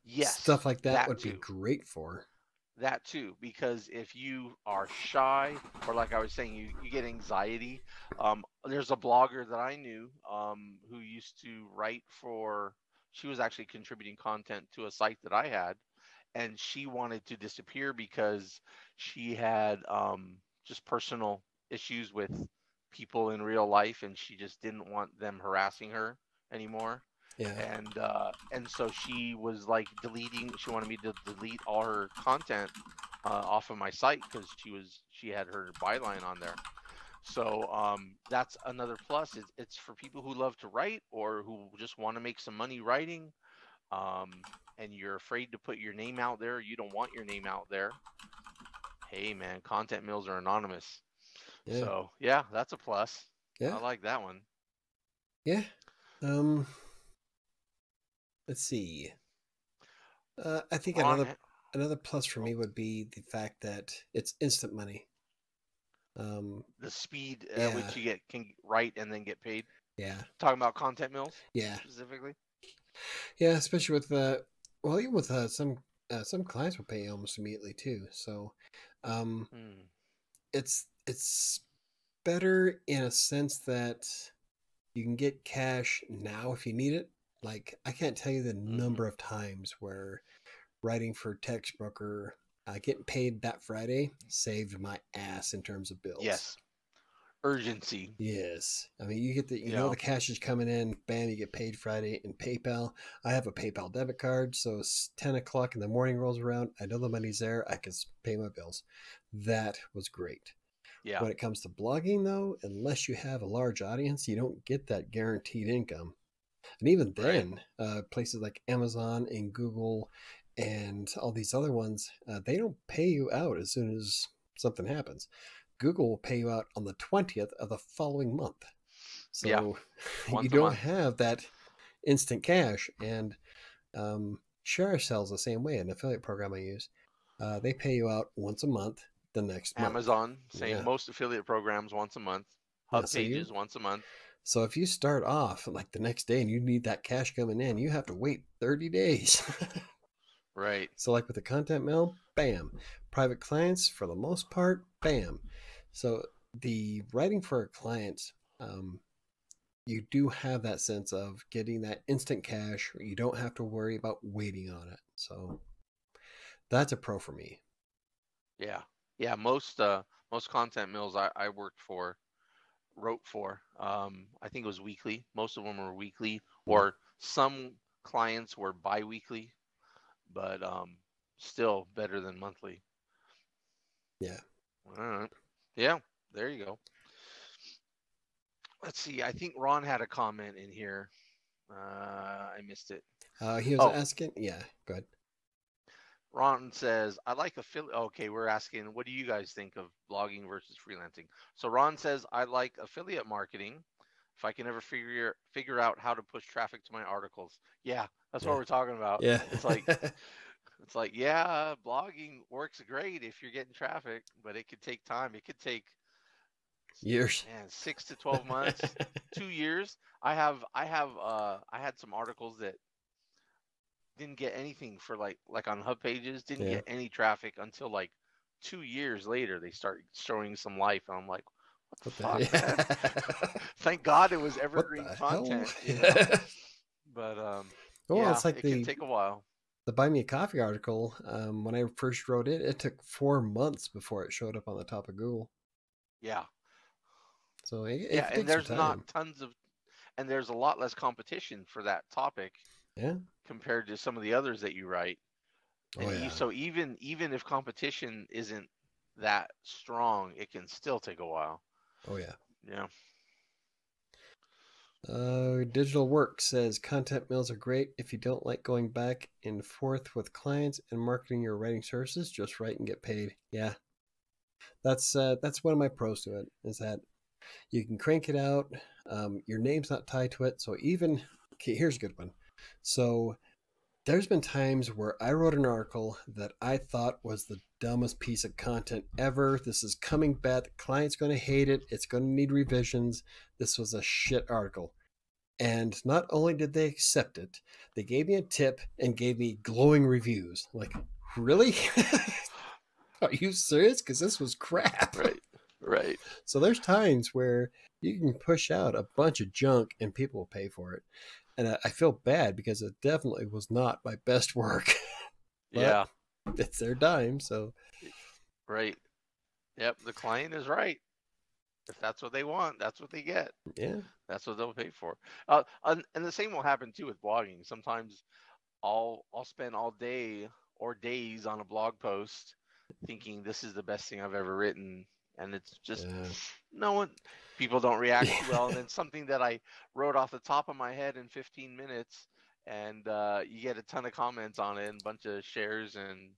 yes stuff like that, that would be great for. That too because if you are shy or like i was saying you, you get anxiety um, there's a blogger that i knew um, who used to write for she was actually contributing content to a site that i had and she wanted to disappear because she had um, just personal issues with people in real life and she just didn't want them harassing her anymore Yeah. and uh, and so she was like deleting. She wanted me to delete all her content uh, off of my site because she was she had her byline on there. So um, that's another plus. It's, it's for people who love to write or who just want to make some money writing, um, and you're afraid to put your name out there. You don't want your name out there. Hey man, content mills are anonymous. Yeah. So yeah, that's a plus. Yeah. I like that one. Yeah. Um. Let's see. Uh, I think another another plus for me would be the fact that it's instant money. Um. the speed at which you get can write and then get paid. Yeah. Talking about content mills Yeah. specifically. Yeah. Especially with uh, well, even with uh, some uh, some clients will pay almost immediately too. So, um, Hmm. it's it's better in a sense that you can get cash now if you need it. Like I can't tell you the Mhm. number of times where writing for Textbroker, uh, getting paid that Friday saved my ass in terms of bills. Yes. Urgency. Yes. I mean, you get the, you know, the cash is coming in, bam, you get paid Friday in PayPal. I have a PayPal debit card. So it's 10 o'clock in the morning rolls around. I know the money's there. I can pay my bills. That was great. Yeah. When it comes to blogging, though, unless you have a large audience, you don't get that guaranteed income. And even then, uh, places like Amazon and Google and all these other ones, uh, they don't pay you out as soon as something happens. Google will pay you out on the 20th of the following month. So Yeah. you don't month. have that instant cash. And um, ShareASale the same way, an affiliate program I use. Uh, they pay you out once a month the next month. Amazon, same. Yeah. Most affiliate programs once a month. Yeah, Hub so you- pages once a month. So if you start off like the next day and you need that cash coming in, you have to wait 30 days. Right. so like with the content mill, bam. Private clients for the most part, bam. So the writing for a client, um, you do have that sense of getting that instant cash. You don't have to worry about waiting on it. So that's a pro for me. Yeah. Yeah. Most uh most content mills I, I worked for wrote for. Um I think it was weekly. Most of them were weekly or some clients were bi-weekly, but um still better than monthly. Yeah. All right. Yeah, there you go. Let's see. I think Ron had a comment in here. Uh, I missed it. Uh, he was Oh. asking, yeah, go ahead. Ron says, I like affiliate. Okay, we're asking, what do you guys think of blogging versus freelancing? So Ron says, I like affiliate marketing if I can ever figure figure out how to push traffic to my articles. Yeah, that's what we're talking about. Yeah. It's like it's like, yeah, blogging works great if you're getting traffic, but it could take time. It could take years. man, six to twelve months, two years. I have I have uh I had some articles that didn't get anything for like like on HubPages, didn't Yeah. get any traffic until like two years later they start showing some life and I'm like, what the What the- fuck, man? Thank God it was evergreen content. You know? But um well, yeah, it's like it the can take a while. the buy me a coffee article um, when i first wrote it it took four months before it showed up on the top of google Yeah. so it, it yeah, and there's not tons of and there's a lot less competition for that topic yeah compared to some of the others that you write. oh And e- so even even if competition isn't that strong, it can still take a while. oh yeah. Yeah. uh, digital work says content mills are great if you don't like going back and forth with clients and marketing your writing services just write and get paid. Yeah. That's uh, that's one of my pros to it is that you can crank it out. Um, your name's not tied to it. So even okay here's a good one so there's been times where i wrote an article that i thought was the dumbest piece of content ever. This is coming bad the client's going to hate it. It's going to need revisions. This was a shit article. And not only did they accept it they gave me a tip and gave me glowing reviews. Like really? Are you serious? Because this was crap. Right. Right. so there's times where you can push out a bunch of junk and people will pay for it. And I, I feel bad because it definitely was not my best work. Yeah. it's their dime, so Right. Yep. The client is right. If that's what they want, that's what they get. yeah. That's what they'll pay for. Uh, and, and the same will happen too with blogging. Sometimes I'll I'll spend all day or days on a blog post thinking this is the best thing I've ever written, and it's just Yeah. no one people don't react well. And then something that I wrote off the top of my head in 15 minutes, and uh, you get a ton of comments on it and a bunch of shares and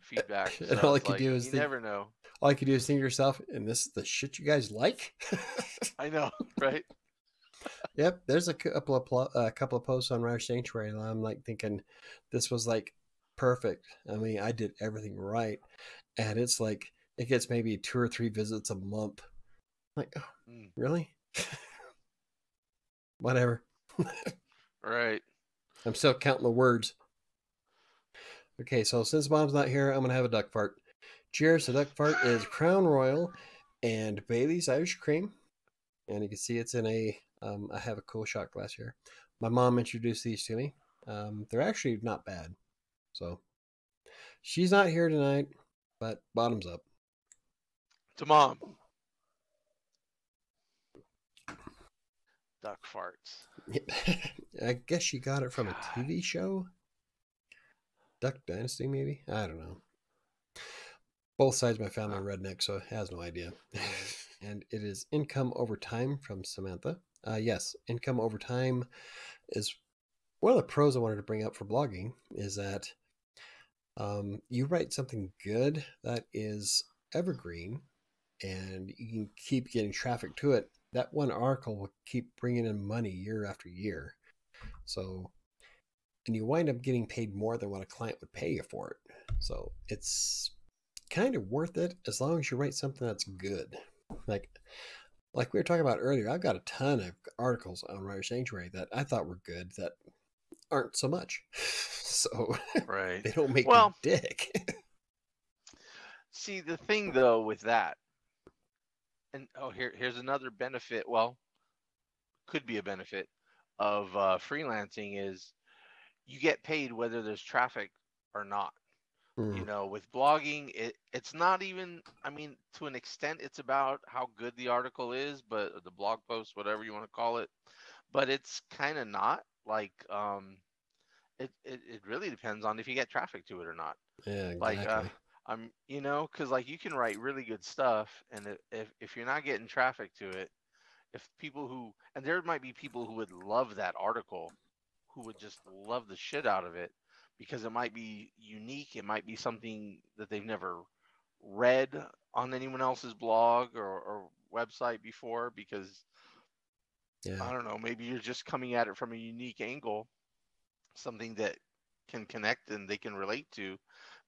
feedback. And all I could like, do is you think- never know. All I could do is think to yourself, and this is the shit you guys like. I know, right? yep, there's a couple of a couple of posts on Writer Sanctuary. and I'm like thinking, this was like perfect. I mean, I did everything right, and it's like it gets maybe two or three visits a month. like, oh, Mm. really? Whatever. Right. I'm still counting the words. Okay, so since mom's not here, I'm gonna have a duck fart. Cheers. The duck fart is Crown Royal and Bailey's Irish Cream, and you can see it's in a Um, I have a cool shot glass here. My mom introduced these to me. Um, they're actually not bad. So she's not here tonight, but bottoms up. To mom. Duck farts. I guess she got it from a TV show. Duck Dynasty, maybe? I don't know. Both sides of my family are redneck, so has no idea. and it is income over time from Samantha. Uh, yes, income over time is one of the pros I wanted to bring up for blogging is that um, you write something good that is evergreen and you can keep getting traffic to it. That one article will keep bringing in money year after year. So, and you wind up getting paid more than what a client would pay you for it. So it's kind of worth it as long as you write something that's good. Like, like we were talking about earlier, I've got a ton of articles on Writer Sanctuary that I thought were good that aren't so much. So Right. they don't make Well- me dick. See the thing though with that, and oh here here's another benefit. Well, could be a benefit of uh, freelancing is you get paid whether there's traffic or not. You Mm, know, with blogging, it it's not even. I mean, to an extent, it's about how good the article is, but the blog post, whatever you want to call it, but it's kind of not. Like, um, it, it it really depends on if you get traffic to it or not. yeah, Like, exactly. uh, I'm, you know, because like you can write really good stuff, and if, if you're not getting traffic to it, if people who and there might be people who would love that article, who would just love the shit out of it, because it might be unique, it might be something that they've never read on anyone else's blog or, or website before, because I don't know, maybe you're just coming at it from a unique angle, something that can connect and they can relate to.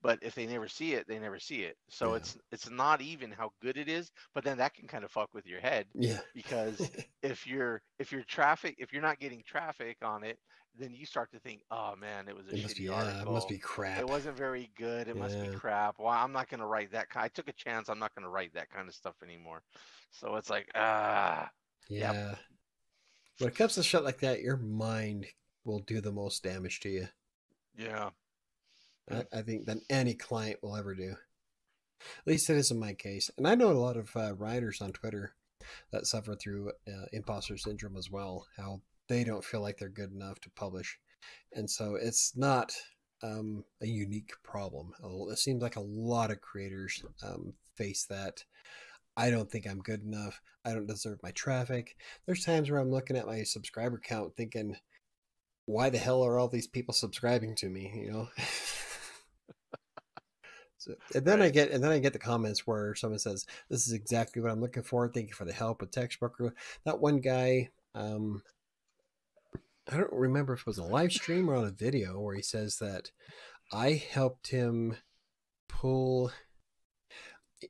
But if they never see it, they never see it. So Yeah. it's it's not even how good it is, but then that can kind of fuck with your head yeah, because if you're if you're traffic if you're not getting traffic on it, then you start to think, oh man, it was a it must be, yeah, it must be crap. It wasn't very good. It must be crap. Well, I'm not gonna write that. I took a chance. I'm not gonna write that kind of stuff anymore. So it's like, ah, Yep. Yeah. When it comes to shit like that, your mind will do the most damage to you. yeah, I, I think than any client will ever do. At least it is in my case. And I know a lot of uh, writers on Twitter that suffer through uh, imposter syndrome as well. How they don't feel like they're good enough to publish, and so it's not um, a unique problem. It seems like a lot of creators um, face that. I don't think I'm good enough. I don't deserve my traffic. There's times where I'm looking at my subscriber count thinking, why the hell are all these people subscribing to me? You know? so, and then I get, and then I get the comments where someone says, this is exactly what I'm looking for. Thank you for the help with Textbroker. That one guy, um, I don't remember if it was a live stream or on a video where he says that I helped him pull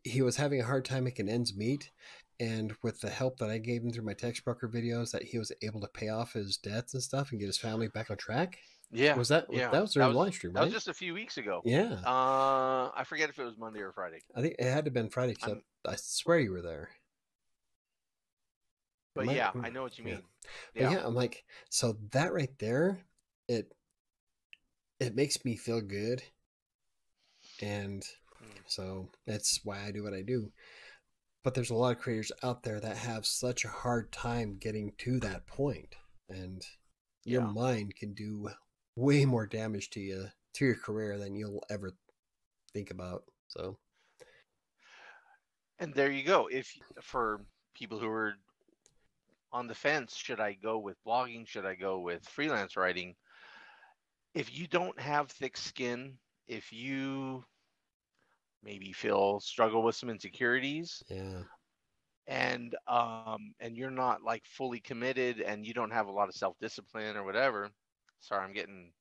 he was having a hard time making ends meet and with the help that i gave him through my Textbroker videos that he was able to pay off his debts and stuff and get his family back on track yeah. was that yeah. that was during the live stream That was just a few weeks ago. yeah Uh, I forget if it was Monday or Friday, i think it had to have been friday because I, I swear you were there but yeah, I know what you mean. But Yeah, yeah i'm like so that right there it it makes me feel good and Mm. so that's why i do what i do but there's a lot of creators out there that have such a hard time getting to that point and your Yeah. mind can do way more damage to you to your career than you'll ever think about so and there you go. If for people who are on the fence, should I go with blogging? Should I go with freelance writing? If you don't have thick skin, if you maybe feel struggle with some insecurities yeah and um and you're not like fully committed and you don't have a lot of self-discipline or whatever sorry i'm getting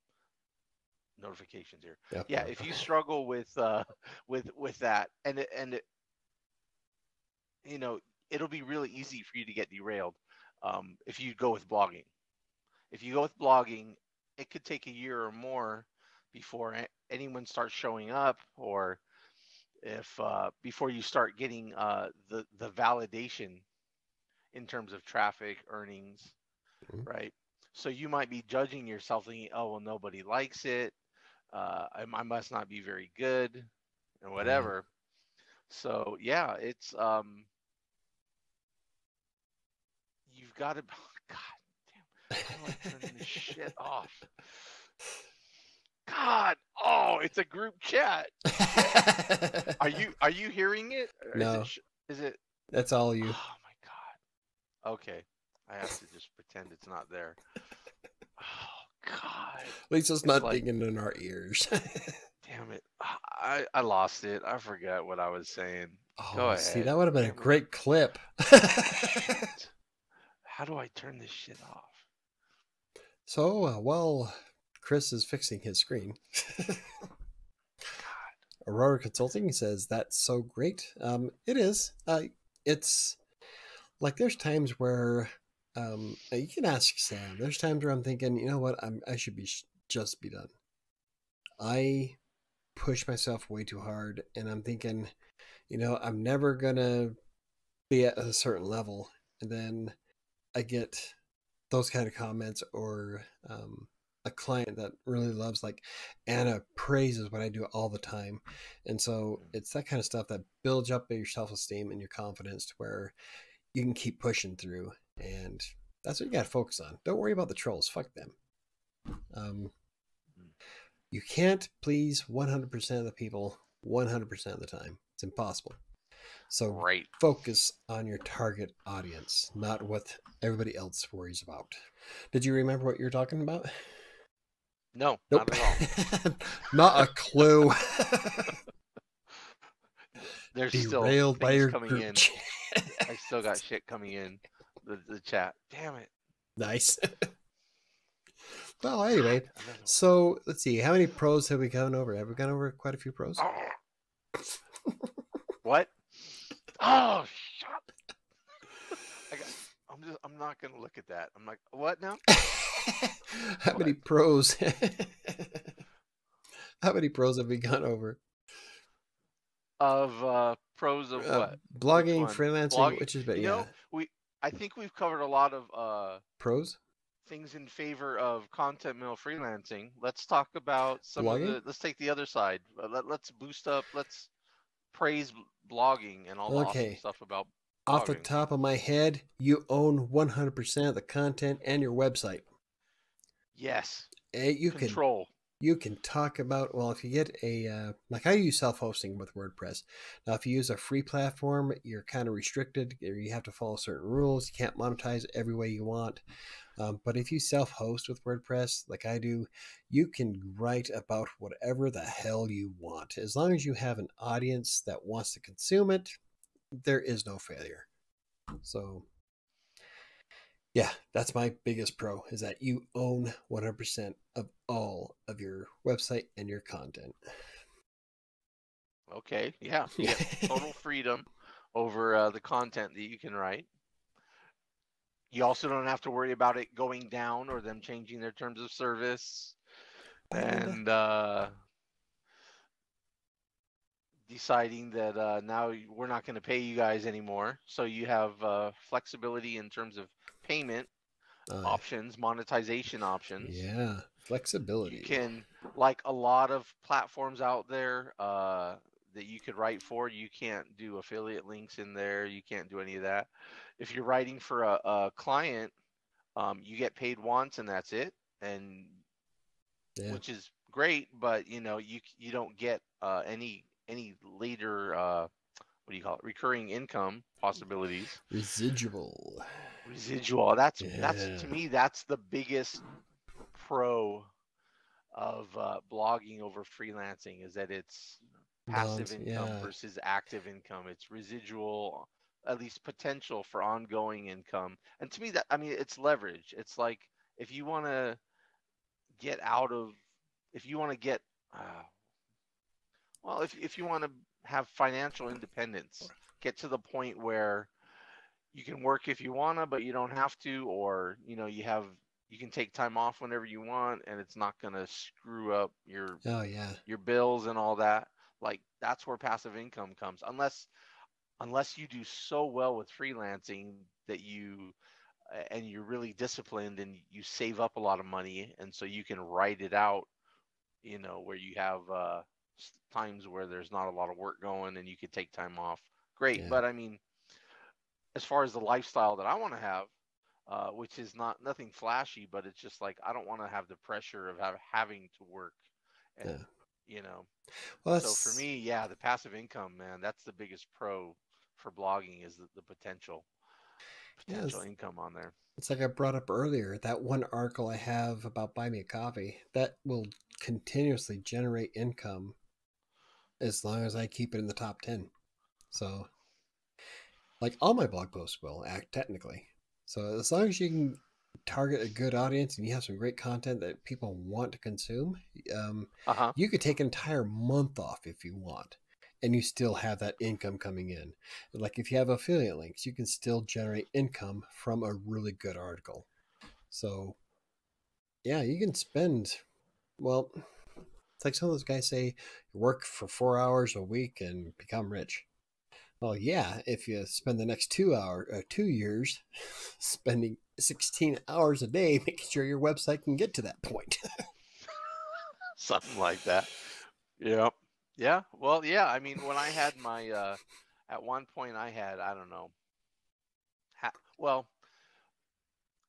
notifications here Yep. yeah if you struggle with uh with with that and it, and it, you know it'll be really easy for you to get derailed um if you go with blogging if you go with blogging it could take a year or more before anyone starts showing up or if uh before you start getting uh the the validation in terms of traffic, earnings, Mhm. right? So you might be judging yourself thinking, oh, well, nobody likes it. Uh, I, I must not be very good and whatever. So yeah, it's, um, you've got to, God damn, how do I turn this shit off? God, oh, it's a group chat. Are you are you hearing it? No. Is it, sh- is it That's all you. Oh my god. Okay. I have to just pretend it's not there. Oh god. At least it's It's not like- digging in our ears. Damn it. I I lost it. I forgot what I was saying. Oh, Go oh, see, ahead. that would have been a Damn it. great clip. How do I turn this shit off? so, uh, while Chris is fixing his screen, Aurora Consulting says that's so great. Um, it is. Uh, it's like there's times where um, uh, you can ask Sam. There's times where I'm thinking, you know what, I'm I should be sh- just be done. I push myself way too hard, and I'm thinking, you know, I'm never gonna be at a certain level, and then I get those kind of comments or um, a client that really loves like Anna praises what I do all the time. And so it's that kind of stuff that builds up your self esteem and your confidence to where you can keep pushing through. And that's what you got to focus on. Don't worry about the trolls. Fuck them. Um, you can't please 100% of the people 100% of the time. It's impossible. So Right. focus on your target audience, not what everybody else worries about. Did you remember what you were talking about? No, Nope. not at all. not a clue. There's still by your coming in. I still got shit coming in the, the chat. Damn it. nice. well, anyway, I don't know. so let's see. How many pros have we gone over? Have we gone over quite a few pros? what? Oh, shut. I got, I'm just. I'm not gonna look at that. I'm like, what now? How many pros? How many pros have we gone over? Of uh, pros of Uh, what? blogging, freelancing, which is better. You Yeah, know. I think we've covered a lot of uh pros. things in favor of content mill freelancing. Let's talk about some of the. Let's take the other side. Let, let's boost up. Let's praise blogging and all the Okay. awesome stuff about. Off the top of my head, you own 100% of the content and your website. Yes, Eh, You control. You can talk about well if you get a uh, like i use self-hosting with wordpress. Now if you use a free platform you're kind of restricted or you have to follow certain rules you can't monetize every way you want. Um, but if you self-host with wordpress like i do you can write about whatever the hell you want. As long as you have an audience that wants to consume it there is no failure. So yeah, that's my biggest pro is that you own 100% of all of your website and your content. Okay, yeah, total freedom over uh, the content that you can write. You also don't have to worry about it going down or them changing their terms of service and uh, deciding that uh, now we're not going to pay you guys anymore. So you have uh, flexibility in terms of payment Uh, options, monetization options. yeah, flexibility. You can, like a lot of platforms out there uh, that you could write for, you can't do affiliate links in there. You can't do any of that. If you're writing for a, a client, um, you get paid once and that's it, and yeah. which is great. But you know, you you don't get uh, any any later uh, what do you call it? Recurring income possibilities Residual. Residual. That's that's to me that's the biggest pro of uh, blogging over freelancing is that it's passive income yeah. versus active income. It's residual at least potential for ongoing income. And to me that i mean it's leverage. It's like if you want to get out of if you want to get uh, well if, if you want to have financial independence get to the point where you can work if you want to but you don't have to or you know you have you can take time off whenever you want and it's not going to screw up your Oh yeah. your bills and all that like that's where passive income comes unless unless you do so well with freelancing that you and you're really disciplined and you save up a lot of money and so you can write it out you know where you have uh times where there's not a lot of work going and you could take time off great Yeah. but i mean as far as the lifestyle that i want to have uh, which is not nothing flashy but it's just like i don't want to have the pressure of have, having to work and Yeah. you know Well, so for me yeah the passive income man that's the biggest pro for blogging is the, the potential potential income on there It's like I brought up earlier, that one article I have about Buy Me a Coffee, that will continuously generate income as long as I keep it in the top 10. So, like all my blog posts will act technically. So, as long as you can target a good audience and you have some great content that people want to consume, um, uh-huh. you could take an entire month off if you want and you still have that income coming in. Like if you have affiliate links you can still generate income from a really good article. So yeah you can spend well it's like some of those guys say work for four hours a week and become rich well yeah if you spend the next two hour uh, two years spending 16 hours a day making sure your website can get to that point something like that. Yeah, Yeah. Well, yeah. I mean, when I had my, uh, at one point I had, I don't know, ha- well,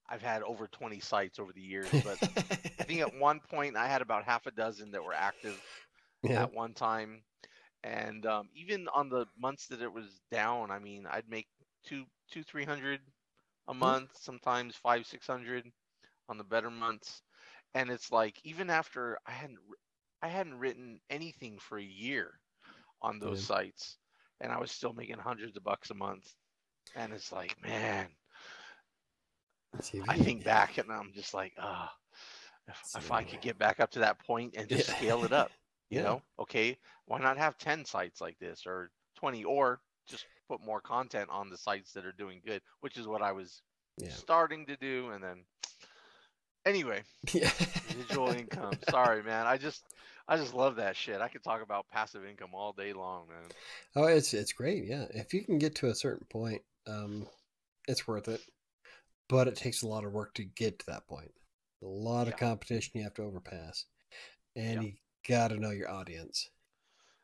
I've had over 20 sites over the years, but I think at one point I had about half a dozen that were active yeah at one time. And um, even on the months that it was down, I mean, I'd make two, two, three hundred a month, sometimes five, six hundred on the better months. And it's like even after I hadn't, I hadn't written anything for a year on those sites, and I was still making hundreds of bucks a month. And it's like, man, I think back and I'm just like, ah, if, if I could get back up to that point and just Yeah. scale it up, you Yeah. know, okay, why not have 10 sites like this or 20 or just put more content on the sites that are doing good, which is what I was yeah starting to do. And then, anyway, yeah residual income. Sorry, man. I just, I just love that shit. I could talk about passive income all day long, man. Oh, it's it's great. Yeah, if you can get to a certain point, um, it's worth it. But it takes a lot of work to get to that point. A lot Yeah. of competition you have to overpass, and Yeah. you got to know your audience.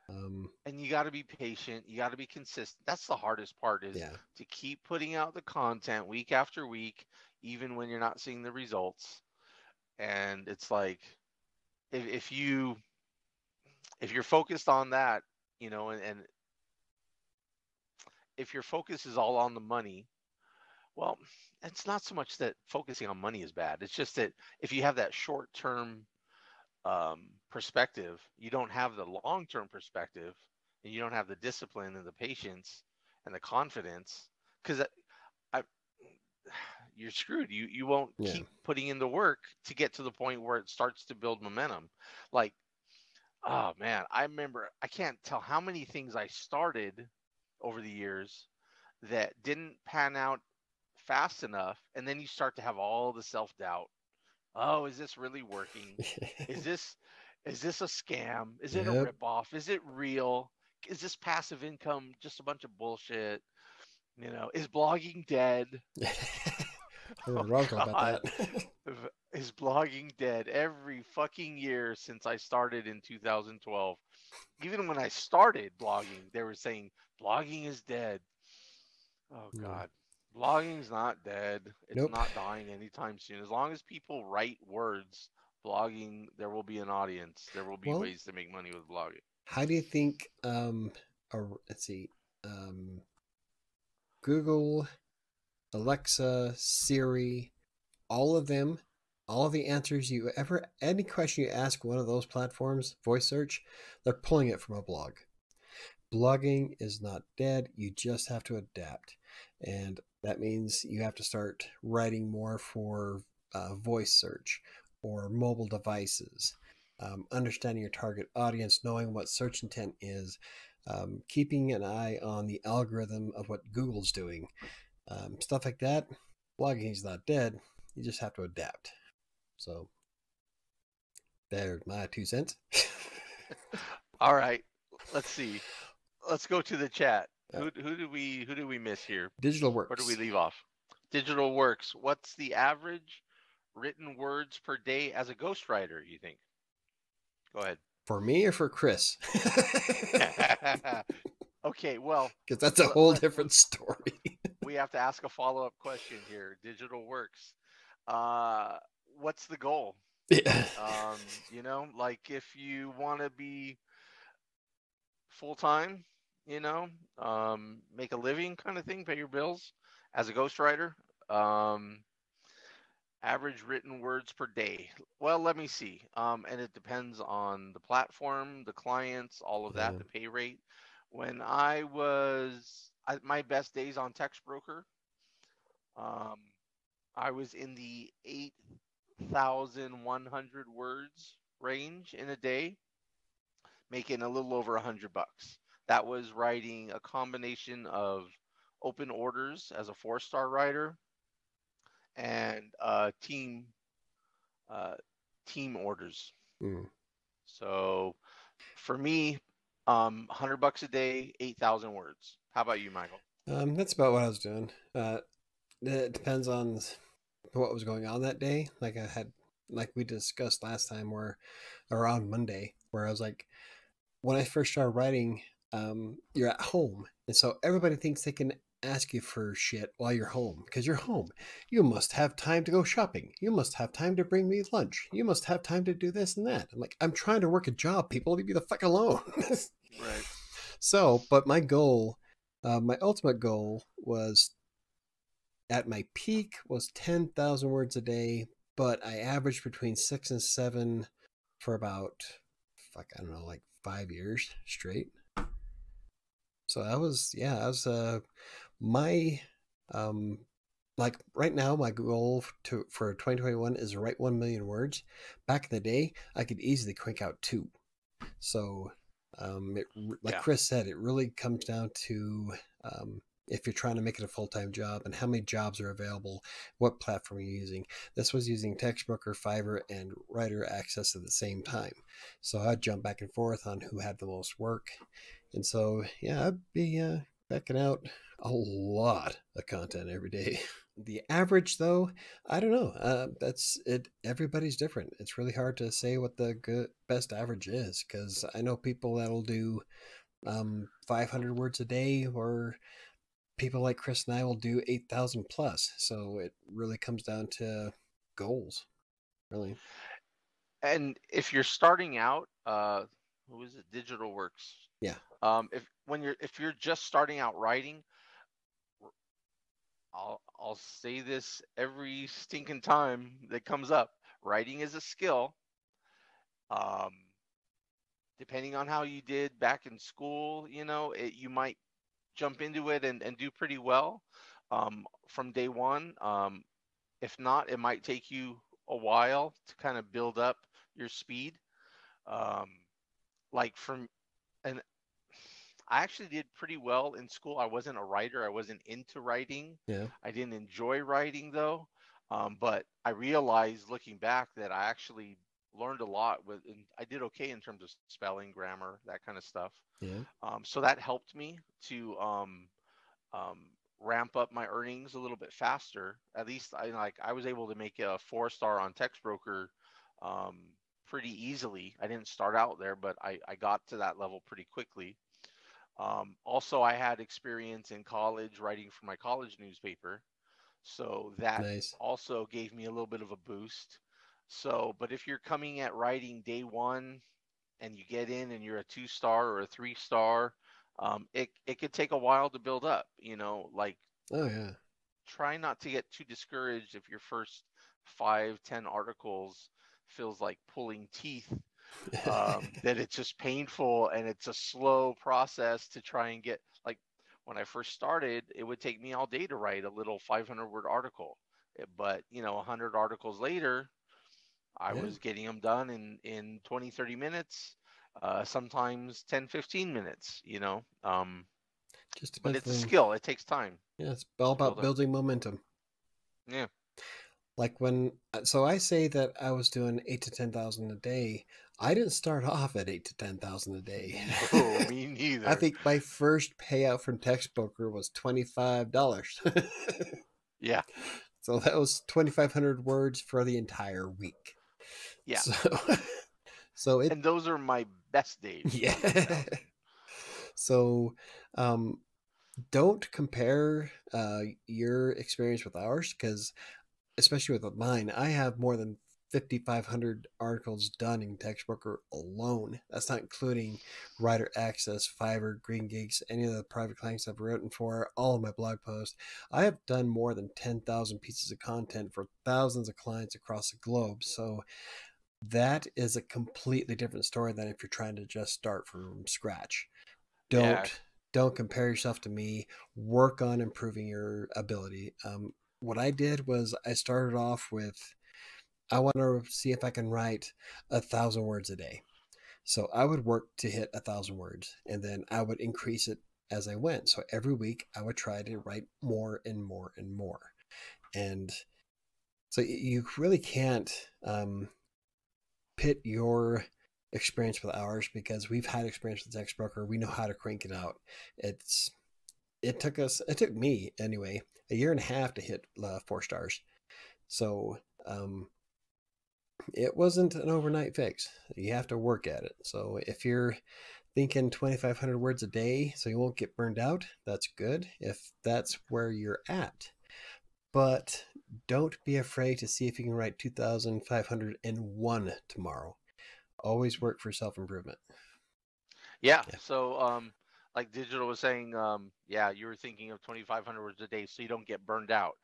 Um, And you got to be patient. You got to be consistent. That's the hardest part is yeah, to keep putting out the content week after week, even when you're not seeing the results. And it's like, if, if you, if you're focused on that, you know, and, and if your focus is all on the money, well, it's not so much that focusing on money is bad. It's just that if you have that short term um, perspective, you don't have the long term perspective, and you don't have the discipline and the patience and the confidence, because I, I, you're screwed. You you won't Yeah. keep putting in the work to get to the point where it starts to build momentum. Like, oh man, I remember I can't tell how many things I started over the years that didn't pan out fast enough, and then you start to have all the self doubt. Oh, is this really working? is this is this a scam? Is it a ripoff? Is it real? Is this passive income just a bunch of bullshit? You know, is blogging dead? An Oh, article about that. Is blogging dead every fucking year since I started in 2012? Even when I started blogging, they were saying blogging is dead. Oh Yeah. god. Blogging's not dead. It's Nope. not dying anytime soon. As long as people write words, blogging there will be an audience. There will be Well- ways to make money with blogging. How do you think? Um, or let's see, um, Google, Alexa, Siri, all of them, all of the answers you ever, any question you ask one of those platforms, voice search, they're pulling it from a blog. Blogging is not dead. You just have to adapt, and that means you have to start writing more for uh, voice search or mobile devices um, understanding your target audience, knowing what search intent is, um, keeping an eye on the algorithm of what Google's doing, um, stuff like that. Blogging is not dead. You just have to adapt. So, there's my two cents. All right. Let's see. Let's go to the chat. Who who do we who do we miss here? Digital works. Where do we leave off? Digital Works. What's the average written words per day as a ghostwriter? You think? Go ahead. For me or for Chris? okay, well, because that's a whole different story. we have to ask a follow up question here. Digital Works. Uh, what's the goal? Yeah. Um, you know, like if you want to be full time, you know, um, make a living kind of thing, pay your bills as a ghostwriter. Um, average written words per day. Well, let me see. Um, and it depends on the platform, the clients, all of that, Yeah. the pay rate. When I was I, my best days on Textbroker, um, I was in the eight thousand one hundred words range in a day, making a little over a hundred bucks. That was writing a combination of open orders as a four star writer and uh, team uh, team orders. Mm. So for me, um, hundred bucks a day, eight thousand words. How about you, Michael? Um, that's about what I was doing. Uh, it depends on what was going on that day. Like I had, like we discussed last time, where around Monday, where I was like, when I first started writing, um, you're at home, and so everybody thinks they can ask you for shit while you're home because you're home. You must have time to go shopping. You must have time to bring me lunch. You must have time to do this and that. I'm like, I'm trying to work a job. People, leave me the fuck alone. Right. So, but my goal, uh, my ultimate goal was at my peak was 10,000 words a day, but I averaged between six and seven for about, fuck, I don't know, like five years straight. So I was, yeah, I was, uh, my, um, like right now, my goal to for 2021 is to write 1 million words. Back in the day, I could easily crank out two. So, um, it, like Yeah. Chris said, it really comes down to um, if you're trying to make it a full time job and how many jobs are available, what platform you're using. This was using Textbroker, Fiverr, and Writer Access at the same time. So I'd jump back and forth on who had the most work. And so, yeah, I'd be uh, backing out a lot of content every day. The average, though, I don't know. Uh, that's it. Everybody's different. It's really hard to say what the good best average is because I know people that'll do um, 500 words a day, or people like Chris and I will do 8,000 plus. So it really comes down to goals, really. And if you're starting out, uh, who is it? Digital Works. Yeah. Um, if when you're if you're just starting out writing, I'll I'll say this every stinking time that comes up. Writing is a skill. Um, depending on how you did back in school, you know, it, you might jump into it and, and do pretty well um, from day one. Um, if not, it might take you a while to kind of build up your speed. Um, like from, I actually did pretty well in school. I wasn't a writer. I wasn't into writing. Yeah. I didn't enjoy writing though. Um, but I realized looking back that I actually learned a lot with, and I did okay in terms of spelling, grammar, that kind of stuff. Yeah. Um, so that helped me to um, um, ramp up my earnings a little bit faster. At least I like I was able to make a four star on Textbroker um, pretty easily. I didn't start out there, but I, I got to that level pretty quickly. Um, also, I had experience in college writing for my college newspaper, so that Nice. also gave me a little bit of a boost. So, but if you're coming at writing day one and you get in and you're a two star or a three star, um, it it could take a while to build up. You know, like Oh, yeah. try not to get too discouraged if your first five ten articles feels like pulling teeth. Um, that it's just painful and it's a slow process to try and get like when I first started, it would take me all day to write a little 500 word article. Eh, But, you know, 100 articles later, I Yeah. was getting them done in, in 20, 30 minutes, uh, sometimes 10, 15 minutes, you know. Um, Just but it's a skill, it takes time. Yeah, it's all about build building momentum. Yeah. Like when, uh, so I say that I was doing eight to 10,000 a day. I didn't start off at eight to 10,000 a day. Oh, me neither. I think my first payout from Textbroker was $25. Yeah. So that was 2,500 words for the entire week. Yeah. So, so it, And those are my best days. yeah. so, um, don't compare uh, your experience with ours because, especially with mine, I have more than 5,500 articles done in Textbroker alone. That's not including Writer Access, Fiverr, GreenGeeks, any of the private clients I've written for, all of my blog posts. I have done more than 10,000 pieces of content for thousands of clients across the globe. So that is a completely different story than if you're trying to just start from scratch. Don't Yeah. don't compare yourself to me. Work on improving your ability. Um, what I did was I started off with I want to see if I can write a thousand words a day. So I would work to hit a thousand words, and then I would increase it as I went. So every week I would try to write more and more and more, and so you really can't um, pit your experience with ours because we've had experience with Textbroker. We know how to crank it out. It's it took us it took me anyway a year and a half to hit uh, four stars. So um, it wasn't an overnight fix. You have to work at it. So if you're thinking 2,500 words a day so you won't get burned out, that's good if that's where you're at. But don't be afraid to see if you can write 2,501 tomorrow. Always work for self improvement. Yeah. Yeah. So, um, like Digital was saying, um, yeah, you were thinking of 2,500 words a day so you don't get burned out.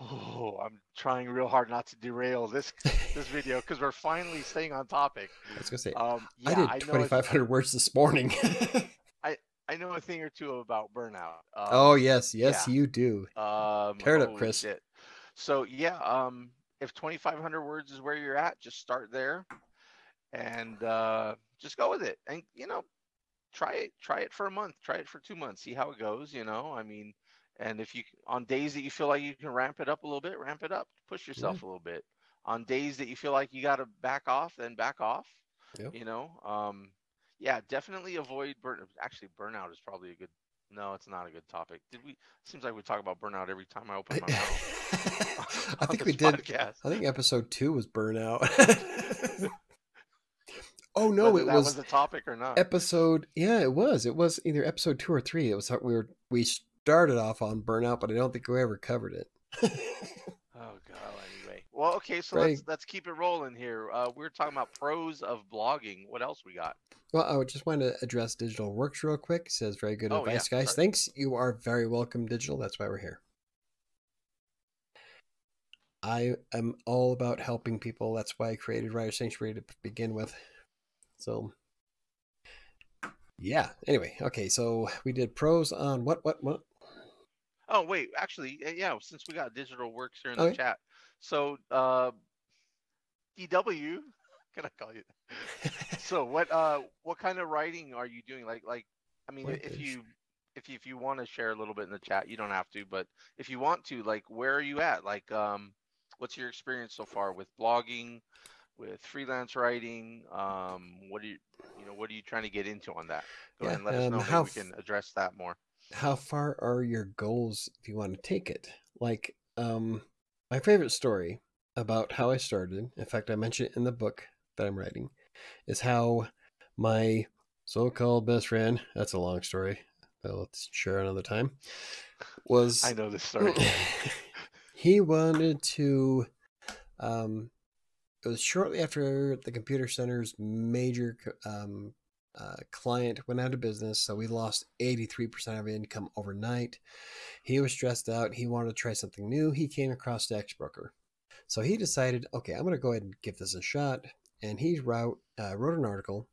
Oh, I'm trying real hard not to derail this this video because we're finally staying on topic. I was to say, Um, yeah, I did 2,500 words this morning. I I know a thing or two about burnout. Um, oh, yes. Yes, yeah. you do. Um, Tear it up, Chris. shit. So yeah, um, if 2,500 words is where you're at, just start there, and uh, just go with it. And you know, try it. Try it for a month. Try it for two months. See how it goes. You know, I mean, and if you on days that you feel like you can ramp it up a little bit, ramp it up. Push yourself a little bit. On days that you feel like you got to back off, then back off. Yep. You know, um, yeah, definitely avoid burn. Actually, burnout is probably a good. No, it's not a good topic. Did we? Seems like we talk about burnout every time I open my mouth. I think we did. podcast. I think episode two was burnout. oh no, Whether it that was, was the topic or not. episode. Yeah, it was. It was either episode two or three. It was we were. We started off on burnout, but I don't think we ever covered it. Oh god. Anyway, well, okay. So Right. let's let's keep it rolling here. Uh, we're talking about pros of blogging. What else we got? Well, I would just want to address Digital Works real quick. It says very good Oh, advice, yeah, guys. sorry. Thanks. You are very welcome, Digital. That's why we're here. I am all about helping people. That's why I created Writer Sanctuary to begin with. So, yeah. Anyway, okay. So we did pros on what, what, what? Oh wait, actually, uh, yeah. Since we got digital works here in the chat, so uh, DW, can I call you? so what uh what kind of writing are you doing? Like like I mean, What if you if you, if you want to share a little bit in the chat, you don't have to, but if you want to, like, where are you at? Like, um, what's your experience so far with blogging, with freelance writing? Um, what are you you know what are you trying to get into on that? Go ahead and Yeah, let us um, know. How we can address that more. How far are your goals if you want to take it like um my favorite story about how i started in fact i mentioned it in the book that i'm writing is how my so-called best friend that's a long story but let's share another time was I know this story. he wanted to um it was shortly after the computer center's major um, uh, client went out of business so we lost 83% of income overnight. He was stressed out. He wanted to try something new. He came across Broker. so he decided okay i'm going to go ahead and give this a shot. And he wrote, uh, wrote an article.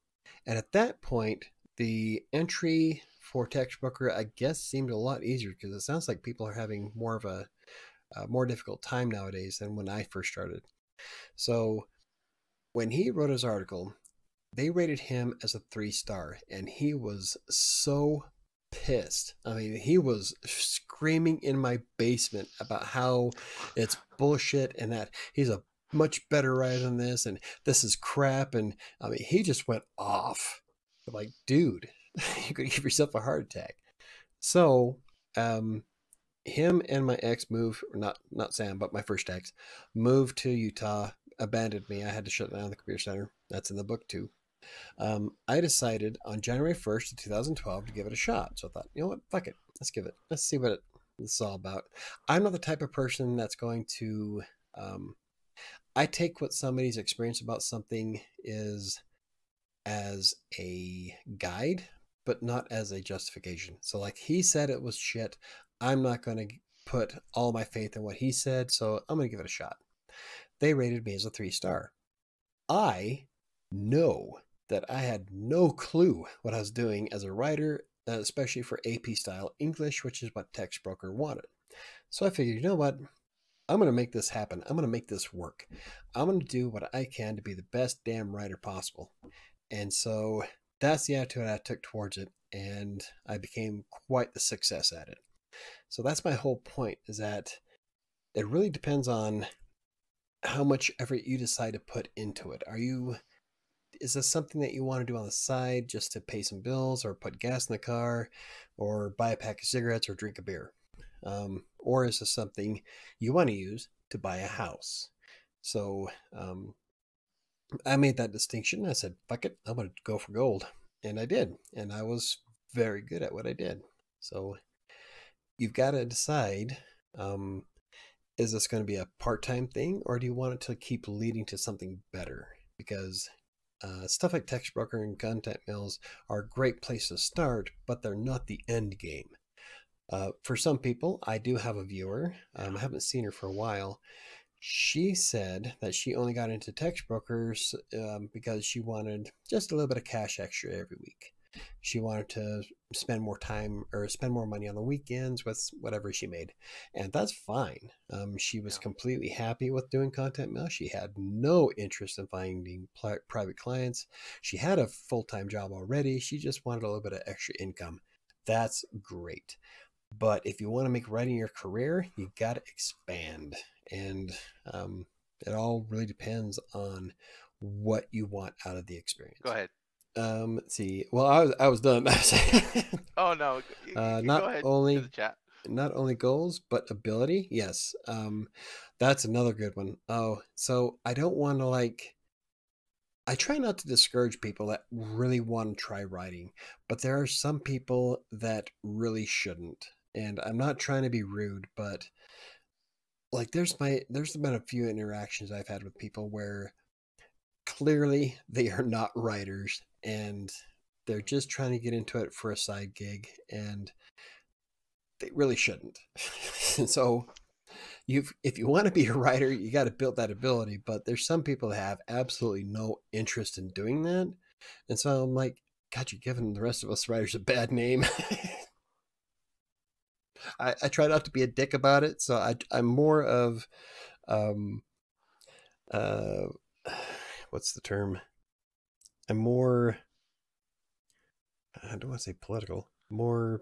And at that point the entry for Broker, i guess seemed a lot easier because it sounds like people are having more of a a more difficult time nowadays than when I first started. So when he wrote his article, they rated him as a three star, and he was so pissed. I mean, he was screaming in my basement about how it's bullshit and that he's a much better writer than this, and this is crap. And I mean, he just went off. I'm like, dude, you could give yourself a heart attack. So, um, him and my ex moved, not not Sam, but my first ex, moved to Utah, abandoned me. I had to shut down the computer center. That's in the book too. Um, I decided on January 1st of 2012 to give it a shot. So I thought, you know what, fuck it, let's give it, let's see what it, it's all about. I'm not the type of person that's going to. Um, I take what somebody's experience about something is as a guide, but not as a justification. So, like he said, it was shit. I'm not going to put all my faith in what he said, so I'm going to give it a shot. They rated me as a three star. I know that I had no clue what I was doing as a writer, uh, especially for AP style English, which is what Textbroker wanted. So I figured, you know what? I'm going to make this happen. I'm going to make this work. I'm going to do what I can to be the best damn writer possible. And so that's the attitude I took towards it. And I became quite the success at it. So that's my whole point is that it really depends on how much effort you decide to put into it. Are you is this something that you want to do on the side just to pay some bills or put gas in the car or buy a pack of cigarettes or drink a beer? Um, or is this something you want to use to buy a house? So um, I made that distinction. I said, fuck it, I'm going to go for gold. And I did. And I was very good at what I did. So you've got to decide um, is this going to be a part time thing or do you want it to keep leading to something better? Because uh, stuff like Textbroker and content mills are a great place to start, but they're not the end game. Uh, for some people, I do have a viewer. Um, I haven't seen her for a while. She said that she only got into Textbrokers um, because she wanted just a little bit of cash extra every week she wanted to spend more time or spend more money on the weekends with whatever she made and that's fine. Um, she was yeah. completely happy with doing content mill she had no interest in finding pl- private clients. She had a full-time job already. She just wanted a little bit of extra income. That's great. But if you want to make writing your career you got to expand and um, it all really depends on what you want out of the experience. go ahead um, let's see. Well, I was I was done. oh no. Uh, not only not only goals but ability. Yes. Um, that's another good one. Oh, so I don't want to like. I try not to discourage people that really want to try writing, but there are some people that really shouldn't. And I'm not trying to be rude, but like there's my there's been a few interactions I've had with people where clearly they are not writers and they're just trying to get into it for a side gig and they really shouldn't. so you've if you want to be a writer, you got to build that ability, but there's some people that have absolutely no interest in doing that. And so I'm like, God, you're giving the rest of us writers a bad name. I, I try not to be a dick about it, so I, I'm more of, um, uh, what's the term? I'm more. I don't want to say political. More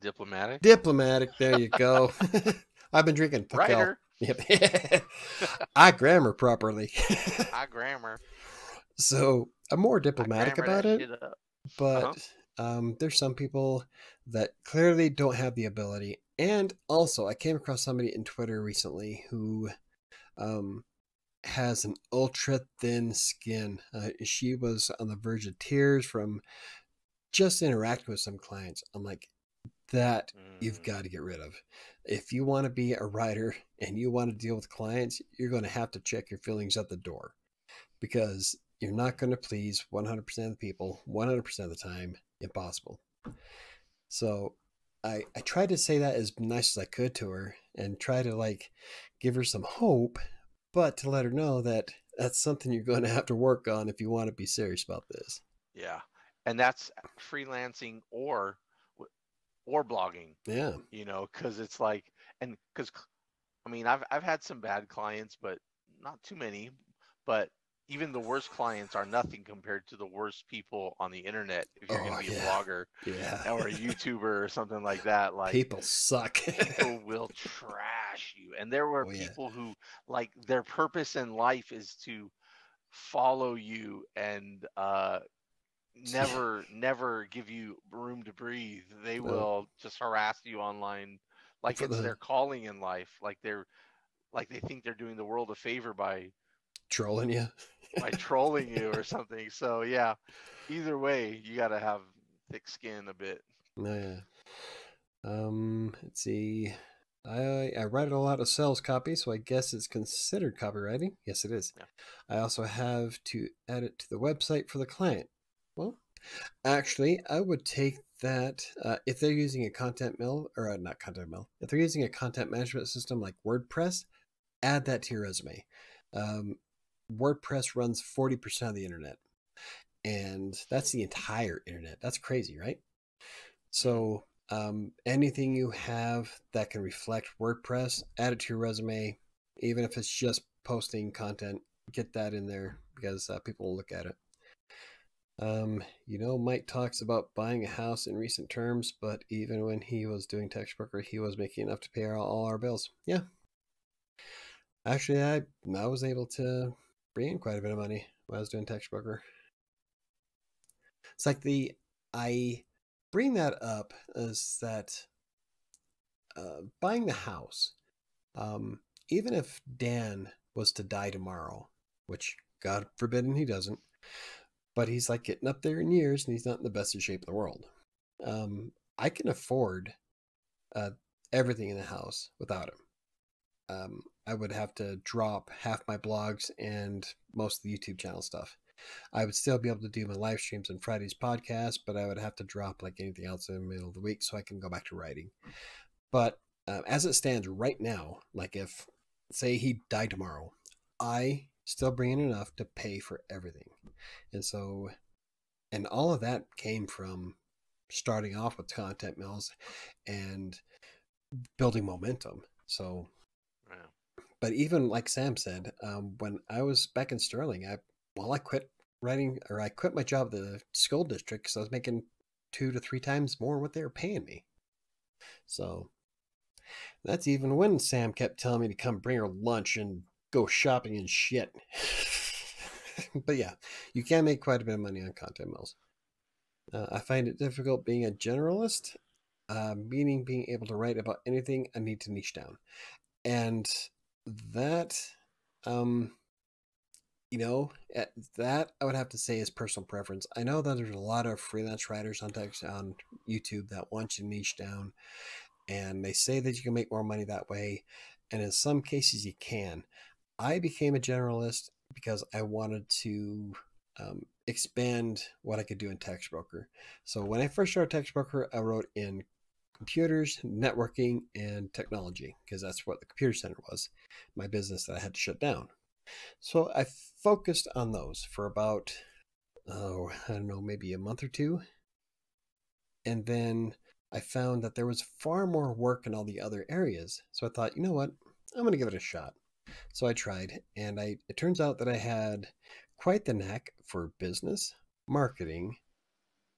diplomatic. Diplomatic. There you go. I've been drinking. Writer. Yep. I grammar properly. I grammar. So I'm more diplomatic about it. But uh-huh. um, there's some people that clearly don't have the ability. And also, I came across somebody in Twitter recently who um, has an ultra thin skin. Uh, she was on the verge of tears from just interacting with some clients. I'm like, that mm. you've got to get rid of. If you want to be a writer and you want to deal with clients, you're going to have to check your feelings at the door because you're not going to please 100% of the people 100% of the time. Impossible. So I, I tried to say that as nice as I could to her and try to like give her some hope but to let her know that that's something you're going to have to work on if you want to be serious about this. Yeah. And that's freelancing or or blogging. Yeah. You know, cuz it's like and cuz I mean, I've I've had some bad clients, but not too many, but even the worst clients are nothing compared to the worst people on the internet if you're oh, going to be yeah. a blogger yeah. or a YouTuber or something like that. Like people suck. people will trash you. And there were oh, people yeah. who like their purpose in life is to follow you and uh never never give you room to breathe. They will just harass you online like For it's the- their calling in life. Like they're like they think they're doing the world a favor by Trolling you. By trolling you or something. So yeah, either way, you got to have thick skin a bit. Oh, yeah. Um, let's see. I I write a lot of sales copy, so I guess it's considered copywriting. Yes, it is. Yeah. I also have to add it to the website for the client. Well, actually, I would take that uh, if they're using a content mill or uh, not content mill. If they're using a content management system like WordPress, add that to your resume. Um, WordPress runs forty percent of the internet, and that's the entire internet. That's crazy, right? So um, anything you have that can reflect WordPress, add it to your resume, even if it's just posting content. Get that in there because uh, people will look at it. Um, you know, Mike talks about buying a house in recent terms, but even when he was doing Textbroker, he was making enough to pay all our bills. Yeah. Actually, I I was able to bring in quite a bit of money when I was doing Textbroker. It's like the I bring that up is that uh, buying the house, um, even if Dan was to die tomorrow, which God forbid he doesn't, but he's like getting up there in years and he's not in the best of shape in the world. Um, I can afford uh, everything in the house without him. Um, I would have to drop half my blogs and most of the YouTube channel stuff. I would still be able to do my live streams and Friday's podcast, but I would have to drop like anything else in the middle of the week so I can go back to writing. But uh, as it stands right now, like if, say, he died tomorrow, I still bring in enough to pay for everything. And so, and all of that came from starting off with content mills and building momentum. So. But even like Sam said, um, when I was back in Sterling, I well, I quit writing or I quit my job at the school district because I was making two to three times more what they were paying me. So that's even when Sam kept telling me to come bring her lunch and go shopping and shit. but yeah, you can make quite a bit of money on content mills. Uh, I find it difficult being a generalist, uh, meaning being able to write about anything I need to niche down. And that, um, you know, at that I would have to say is personal preference. I know that there's a lot of freelance writers on text on YouTube that want you to niche down, and they say that you can make more money that way, and in some cases you can. I became a generalist because I wanted to um, expand what I could do in Textbroker. So when I first started Textbroker, I wrote in computers, networking, and technology because that's what the computer center was, my business that I had to shut down. So I focused on those for about, oh, I don't know, maybe a month or two. And then I found that there was far more work in all the other areas. So I thought, you know what? I'm going to give it a shot. So I tried, and I it turns out that I had quite the knack for business, marketing,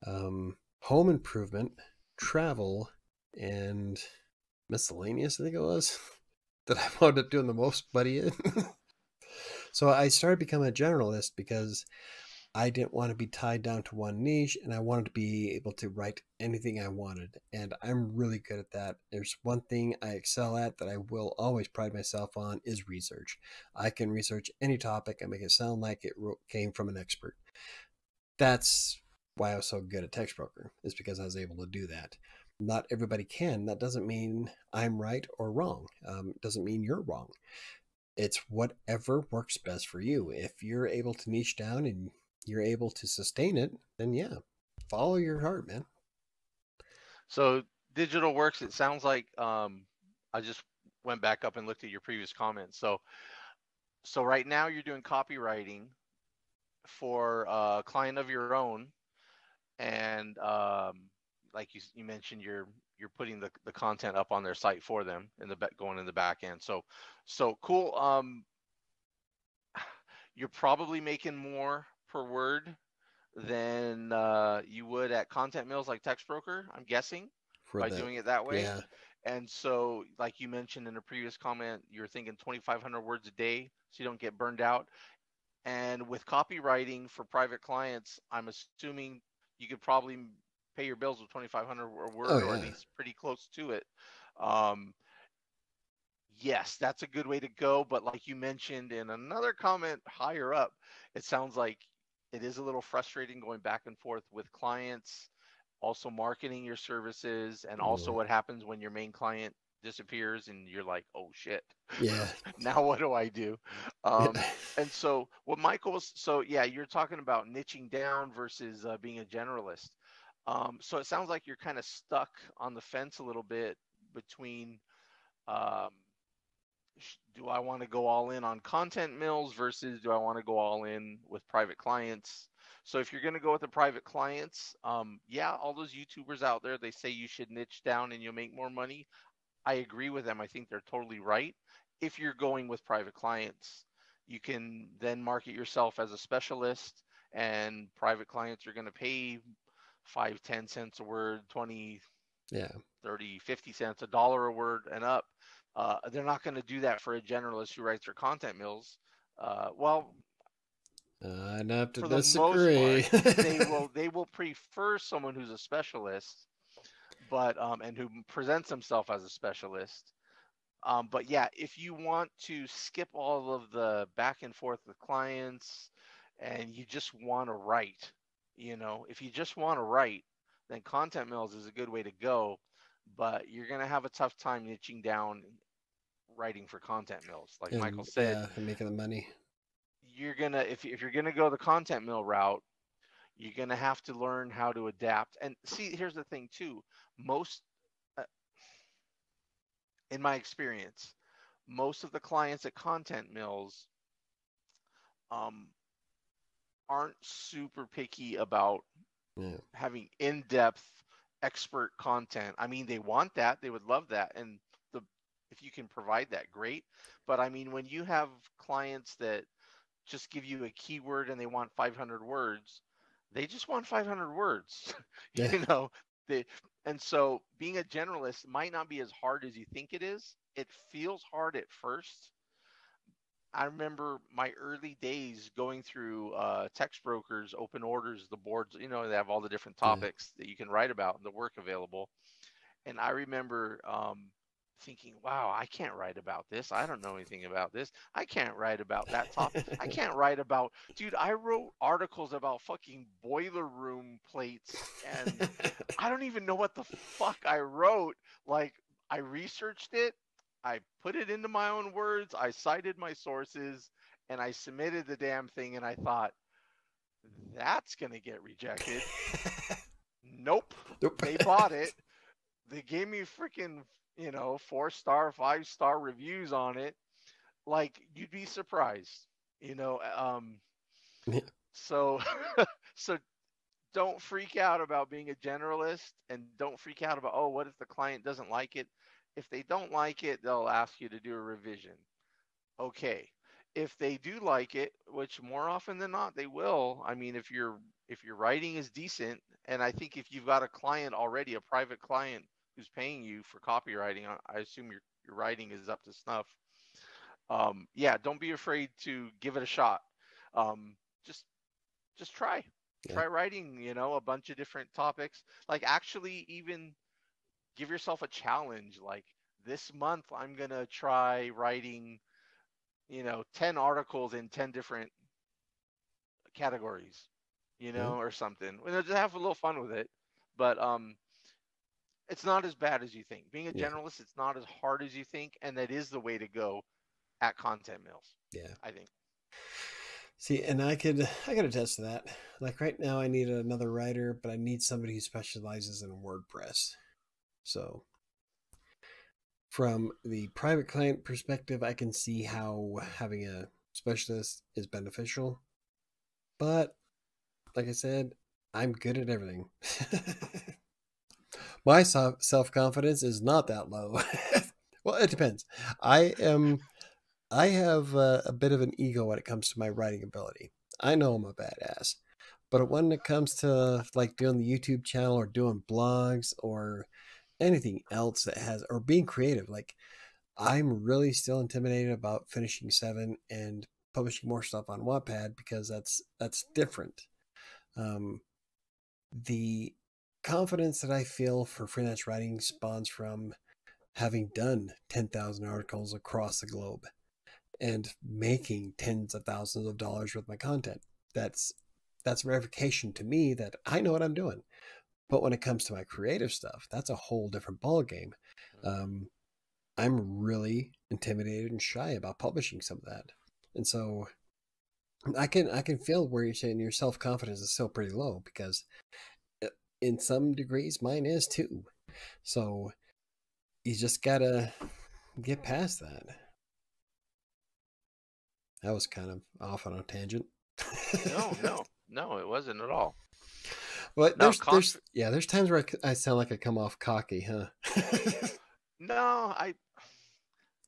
um, home improvement, travel, and miscellaneous, I think it was, that I wound up doing the most money in. so I started becoming a generalist because I didn't want to be tied down to one niche and I wanted to be able to write anything I wanted. And I'm really good at that. There's one thing I excel at that I will always pride myself on is research. I can research any topic and make it sound like it came from an expert. That's why I was so good at Textbroker, is because I was able to do that. Not everybody can. That doesn't mean I'm right or wrong. Um, doesn't mean you're wrong. It's whatever works best for you. If you're able to niche down and you're able to sustain it, then yeah, follow your heart, man. So digital works. It sounds like um, I just went back up and looked at your previous comments. So, so right now you're doing copywriting for a client of your own, and um, like you you mentioned, you're you're putting the, the content up on their site for them in the going in the back end. So, so cool. Um, you're probably making more per word than uh, you would at content mills like Textbroker i'm guessing For by the- doing it that way Yeah, and so like you mentioned in a previous comment you're thinking 2500 words a day so you don't get burned out and with copywriting for private clients i'm assuming you could probably pay your bills with 2500 a word Oh, or at least pretty close to it Um, yes, that's a good way to go. But like you mentioned in another comment higher up, it sounds like it is a little frustrating going back and forth with clients, also marketing your services, and also Mhm. what happens when your main client disappears and you're like, oh shit, Yeah. now what do I do? Um, and so what Michael was, so yeah, you're talking about niching down versus uh, being a generalist. Um, so it sounds like you're kind of stuck on the fence a little bit between um, do I want to go all in on content mills versus do I want to go all in with private clients? So if you're going to go with the private clients, um, yeah, all those YouTubers out there, they say you should niche down and you'll make more money. I agree with them. I think they're totally right. If you're going with private clients, you can then market yourself as a specialist and private clients are going to pay five, 10 cents a word, 20, yeah. 30, 50 cents, a dollar a word and up. Uh, they're not going to do that for a generalist who writes their content mills. Uh, well, I'd have to for the disagree. part, they will they will prefer someone who's a specialist, but um, and who presents himself as a specialist. Um, but yeah, if you want to skip all of the back and forth with clients, and you just want to write, you know, if you just want to write, then Content Mills is a good way to go. But you're gonna have a tough time niching down writing for Content Mills, like And, Michael said yeah, and making the money. you're gonna if if you're gonna go the content mill route, you're gonna have to learn how to adapt. And see, here's the thing too. Most, uh, in my experience, most of the clients at content mills, um, aren't super picky about Yeah. having in-depth expert content. I mean, they want that, they would love that, and the if you can provide that, great. But I mean, when you have clients that just give you a keyword and they want 500 words, they just want 500 words. Yeah. you know, they and so being a generalist might not be as hard as you think it is. It feels hard at first. I remember my early days going through uh, Textbrokers, open orders, the boards, you know, they have all the different Yeah. topics that you can write about and the work available. And I remember um, thinking, wow, I can't write about this. I don't know anything about this. I can't write about that topic. I can't write about, dude, I wrote articles about fucking boiler room plates and I don't even know what the fuck I wrote. Like, I researched it, I put it into my own words, I cited my sources, and I submitted the damn thing. And I thought, that's going to get rejected. Nope. Nope. They bought it. They gave me freaking, you know, four star, five star reviews on it. Like, you'd be surprised, you know. Um, Yeah. so, so don't freak out about being a generalist and don't freak out about oh what if the client doesn't like it if they don't like it they'll ask you to do a revision. Okay. If they do like it which more often than not they will i mean if your if your writing is decent and i think if you've got a client already a private client who's paying you for copywriting i, I assume your, your writing is up to snuff um, yeah don't be afraid to give it a shot. Um, just just try. Yeah. try writing you know a bunch of different topics. Like actually even give yourself a challenge like this month i'm going to try writing you know 10 articles in 10 different categories you know or something you know, just have a little fun with it but um it's not as bad as you think being a Yeah. generalist it's not as hard as you think and that is the way to go at content mills Yeah. i think See, and I could I could attest to that. Like right now, I need another writer, but I need somebody who specializes in WordPress. So, from the private client perspective, I can see how having a specialist is beneficial. But, like I said, I'm good at everything. My self confidence is not that low. well, it depends. I am I have uh, a bit of an ego when it comes to my writing ability. I know I'm a badass, but when it comes to like doing the YouTube channel or doing blogs or anything else that has or being creative, like I'm really still intimidated about finishing seven and publishing more stuff on Wattpad because that's that's different. Um, the confidence that I feel for freelance writing spawns from having done 10,000 articles across the globe and making tens of thousands of dollars with my content. That's that's verification to me that I know what I'm doing. But when it comes to my creative stuff, that's a whole different ballgame. Mm-hmm. Um, I'm really intimidated and shy about publishing some of that. And so I can I can feel where you're saying your self confidence is still pretty low because uh, in some degrees mine is too. So you just gotta get past that. That was kind of off on a tangent. no, no, no, it wasn't at all. But no, there's, there's, yeah, there's times where I, I sound like I come off cocky, huh? no, I.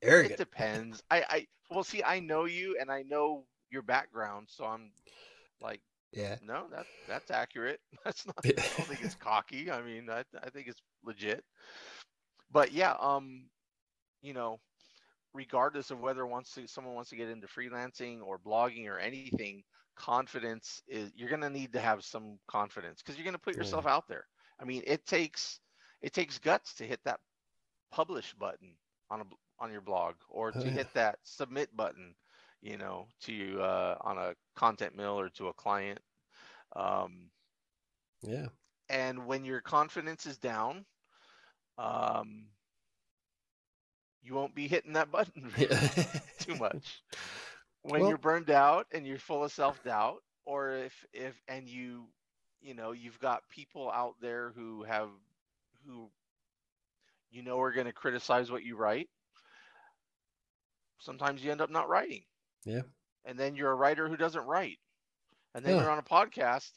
Arrogant. It depends. I, I, well, see, I know you, and I know your background, so I'm like, yeah, no, that that's accurate. That's not. I don't think it's cocky. I mean, I I think it's legit. But yeah, um, you know, regardless of whether wants to someone wants to get into freelancing or blogging or anything, confidence is you're going to need to have some confidence because you're going to put yourself yeah. out there. I mean, it takes it takes guts to hit that publish button on a on your blog or to oh, yeah. hit that submit button, you know, to uh, on a content mill or to a client. Um, yeah. And when your confidence is down, um, you won't be hitting that button too much. When well, you're burned out and you're full of self doubt, or if if and you you know you've got people out there who have who you know are going to criticize what you write sometimes you end up not writing. Yeah. And then you're a writer who doesn't write. And then yeah. you're on a podcast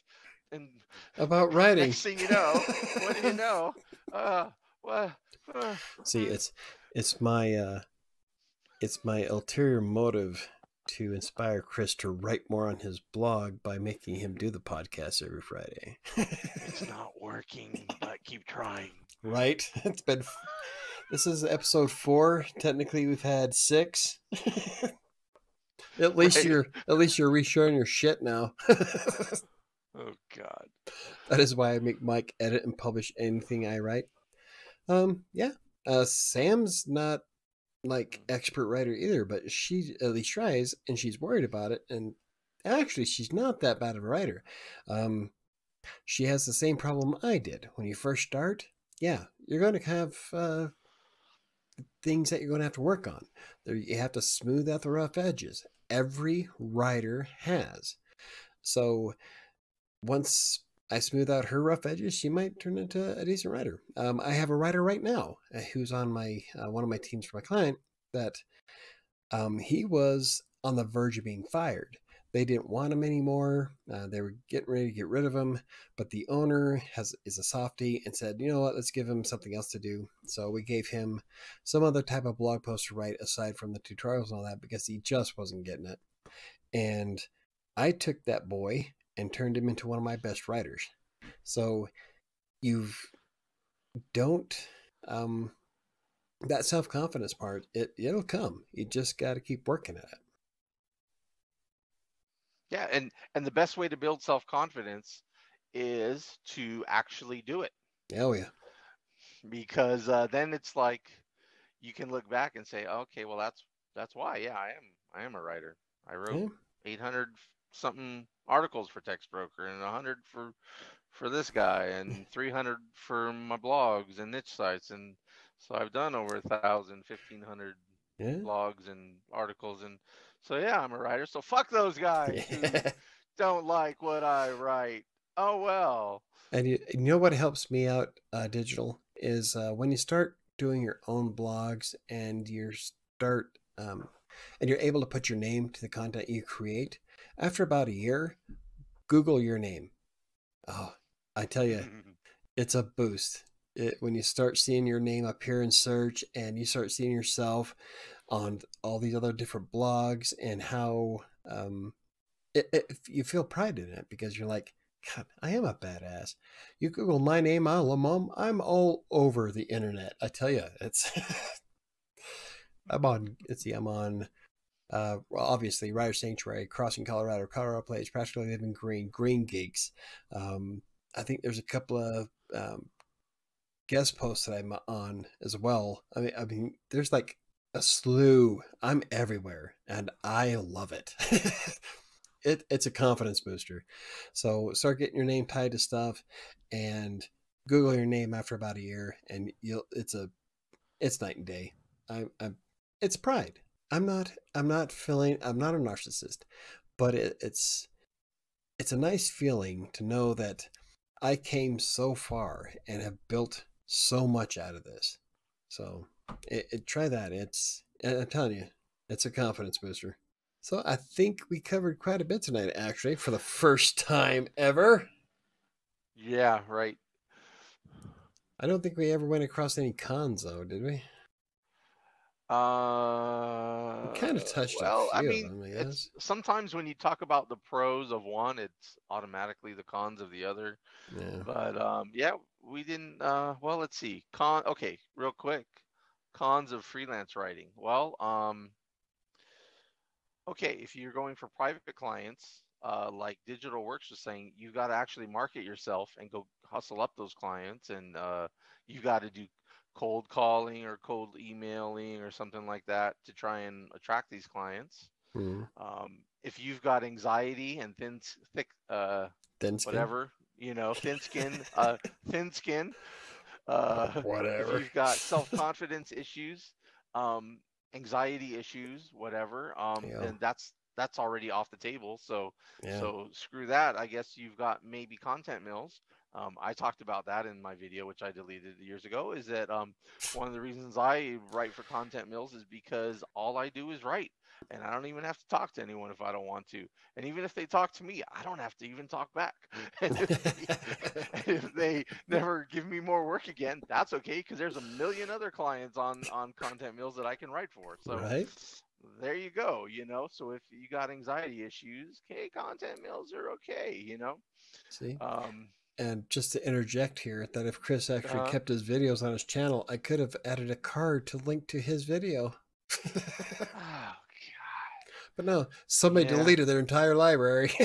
and about writing. next thing you know what do you know? Uh, well, uh, see it's it's my uh it's my ulterior motive to inspire Chris to write more on his blog by making him do the podcast every Friday. it's not working, but keep trying. Right? It's been this is episode 4. Technically we've had 6. at least right. you're at least you're reshoring your shit now. oh god. That is why I make Mike edit and publish anything I write. Um, yeah. Uh, Sam's not like expert writer either, but she at least tries, and she's worried about it. And actually, she's not that bad of a writer. Um, she has the same problem I did when you first start. Yeah, you're going to have uh, things that you're going to have to work on. There, you have to smooth out the rough edges. Every writer has. So once I smooth out her rough edges, she might turn into a decent writer. Um, I have a writer right now uh, who's on my uh, one of my teams for my client that um, he was on the verge of being fired. They didn't want him anymore. Uh, they were getting ready to get rid of him, but the owner has is a softy and said, "You know what? Let's give him something else to do." So we gave him some other type of blog post to write aside from the tutorials and all that because he just wasn't getting it. And I took that boy and turned him into one of my best writers. So you've don't um that self-confidence part it it'll come. You just got to keep working at it. Yeah and and the best way to build self-confidence is to actually do it. Oh yeah. Because uh, then it's like you can look back and say okay well that's that's why yeah i am i am a writer. I wrote yeah. 800 something articles for Textbroker and 100 for for this guy and 300 for my blogs and niche sites and so I've done over a thousand, fifteen hundred yeah. blogs and articles and so yeah, I'm a writer. So fuck those guys yeah. who don't like what I write. Oh well. And you, you know what helps me out, uh, digital, is uh, when you start doing your own blogs and you start um, and you're able to put your name to the content you create after about a year, Google your name. Oh, I tell you, it's a boost. It, when you start seeing your name appear in search and you start seeing yourself on all these other different blogs and how um, it, it, you feel pride in it because you're like, God, I am a badass. You Google my name, Mom, I'm all over the internet. I tell you, it's. I'm on. Let's see. I'm on uh, obviously, Writer Sanctuary, Crossing Colorado, Colorado Plays, Practically Living Green, GreenGeeks. Um, I think there's a couple of um, guest posts that I'm on as well. I mean, I mean, there's like a slew. I'm everywhere, and I love it. it it's a confidence booster. So start getting your name tied to stuff, and Google your name after about a year, and you'll. It's a, it's night and day. I, I it's pride. I'm not. I'm not feeling. I'm not a narcissist, but it, it's, it's a nice feeling to know that I came so far and have built so much out of this. So it, it, try that. It's I'm telling you, it's a confidence booster. So I think we covered quite a bit tonight, actually, for the first time ever. Yeah, right. I don't think we ever went across any cons, though, did we? Uh, kind of touched well, I mean, them, I it's sometimes when you talk about the pros of one, it's automatically the cons of the other. Yeah. But um, yeah, we didn't. Uh, well, let's see. Con. Okay, real quick. Cons of freelance writing. Well, um, okay, if you're going for private clients, uh, like Digital Works was saying, you've got to actually market yourself and go hustle up those clients, and uh, you got to do cold calling or cold emailing or something like that to try and attract these clients. Mm-hmm. Um, if you've got anxiety and thin, thick, uh, thin skin. whatever, you know, thin skin, uh, thin skin, uh, whatever. If you've got self confidence issues, um, anxiety issues, whatever, um, yeah. then that's that's already off the table. So yeah. so screw that. I guess you've got maybe content mills um, I talked about that in my video, which I deleted years ago. Is that um, one of the reasons I write for Content Mills is because all I do is write, and I don't even have to talk to anyone if I don't want to. And even if they talk to me, I don't have to even talk back. and if, they, never give me more work again, that's okay because there's a million other clients on on Content Mills that I can write for. So right there you go you know so if you got anxiety issues okay content mills are okay you know see um and just to interject here, that if Chris actually Uh-huh. kept his videos on his channel, I could have added a card to link to his video. oh god But no, somebody Yeah. deleted their entire library.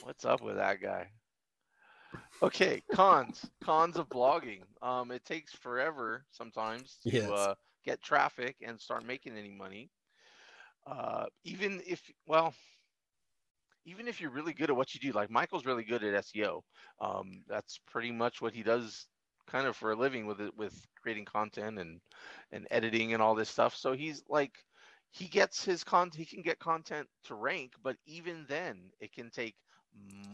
what's up with that guy okay cons cons of blogging um it takes forever sometimes to Yes. uh, get traffic and start making any money uh even if well even if you're really good at what you do like michael's really good at seo um that's pretty much what he does kind of for a living with it with creating content and and editing and all this stuff. So he's like he gets his content he can get content to rank but even then it can take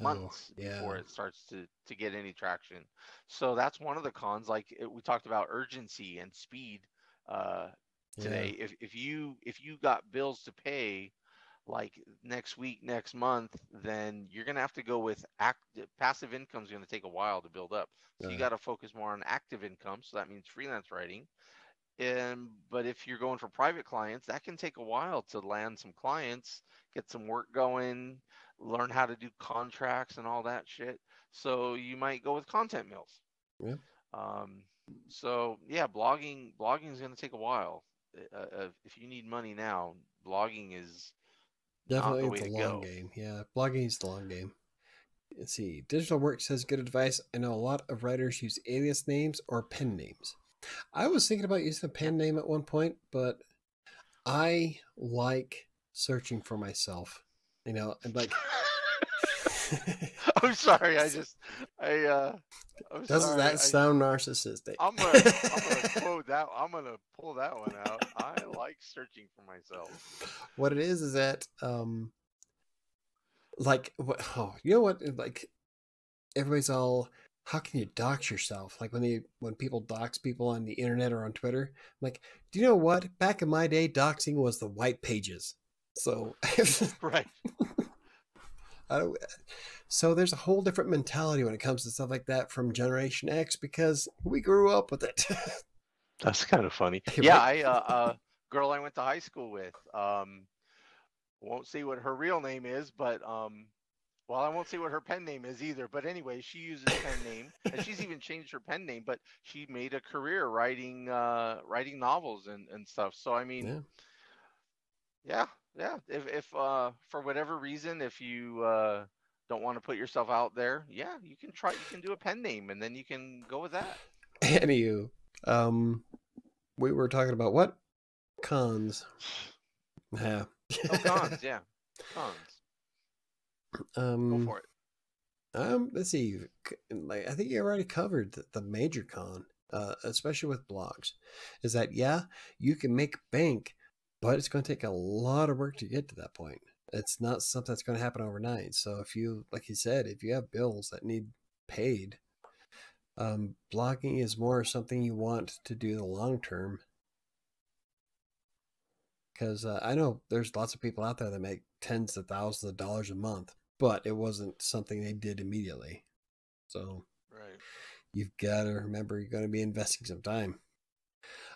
months yeah. before it starts to to get any traction. So that's one of the cons like it, we talked about urgency and speed uh today. If, if you if you got bills to pay like next week next month then you're going to have to go with active passive income is going to take a while to build up. So you got to focus more on active income so that means freelance writing. And but if you're going for private clients that can take a while to land some clients get some work going learn how to do contracts and all that shit. So you might go with content mills. Yeah. um so yeah blogging blogging is going to take a while. Uh, uh, if you need money now blogging is Definitely the it's a long go. game. Yeah, blogging is the long game. Let's see. Digital Work says good advice. I know a lot of writers use alias names or pen names. I was thinking about using a pen name at one point, but I like searching for myself. You know, and like i'm sorry i just i uh I'm doesn't sorry, that I- sound narcissistic? I'm gonna, I'm gonna quote that. I'm gonna pull that one out. I like searching for myself. what it is is that um like what oh you know what like everybody's all how can you dox yourself like when they when people dox people on the internet or on twitter I'm like do you know what back in my day doxing was the white pages so Right. I don't, so there's a whole different mentality when it comes to stuff like that from generation x because we grew up with it That's kind of funny. Yeah, I uh, uh girl I went to high school with. Um, won't see what her real name is, but um, well, I won't say what her pen name is either. But anyway, she uses pen name, and she's even changed her pen name. But she made a career writing uh writing novels and and stuff. So I mean, yeah yeah, yeah. If if uh for whatever reason, if you uh don't want to put yourself out there, yeah, you can try. You can do a pen name, and then you can go with that. Anywho, um, we were talking about what cons. Yeah. Oh, cons, yeah, cons. Um, Go for it. Um, let's see. Like I think you already covered the, the major con, uh, especially with blogs, is that yeah, you can make bank, but it's going to take a lot of work to get to that point. It's not something that's going to happen overnight. So if you, like you said, if you have bills that need paid, um, blogging is more something you want to do the long term. Because uh, I know there's lots of people out there that make tens of thousands of dollars a month but it wasn't something they did immediately. So Right. you've got to remember you're going to be investing some time.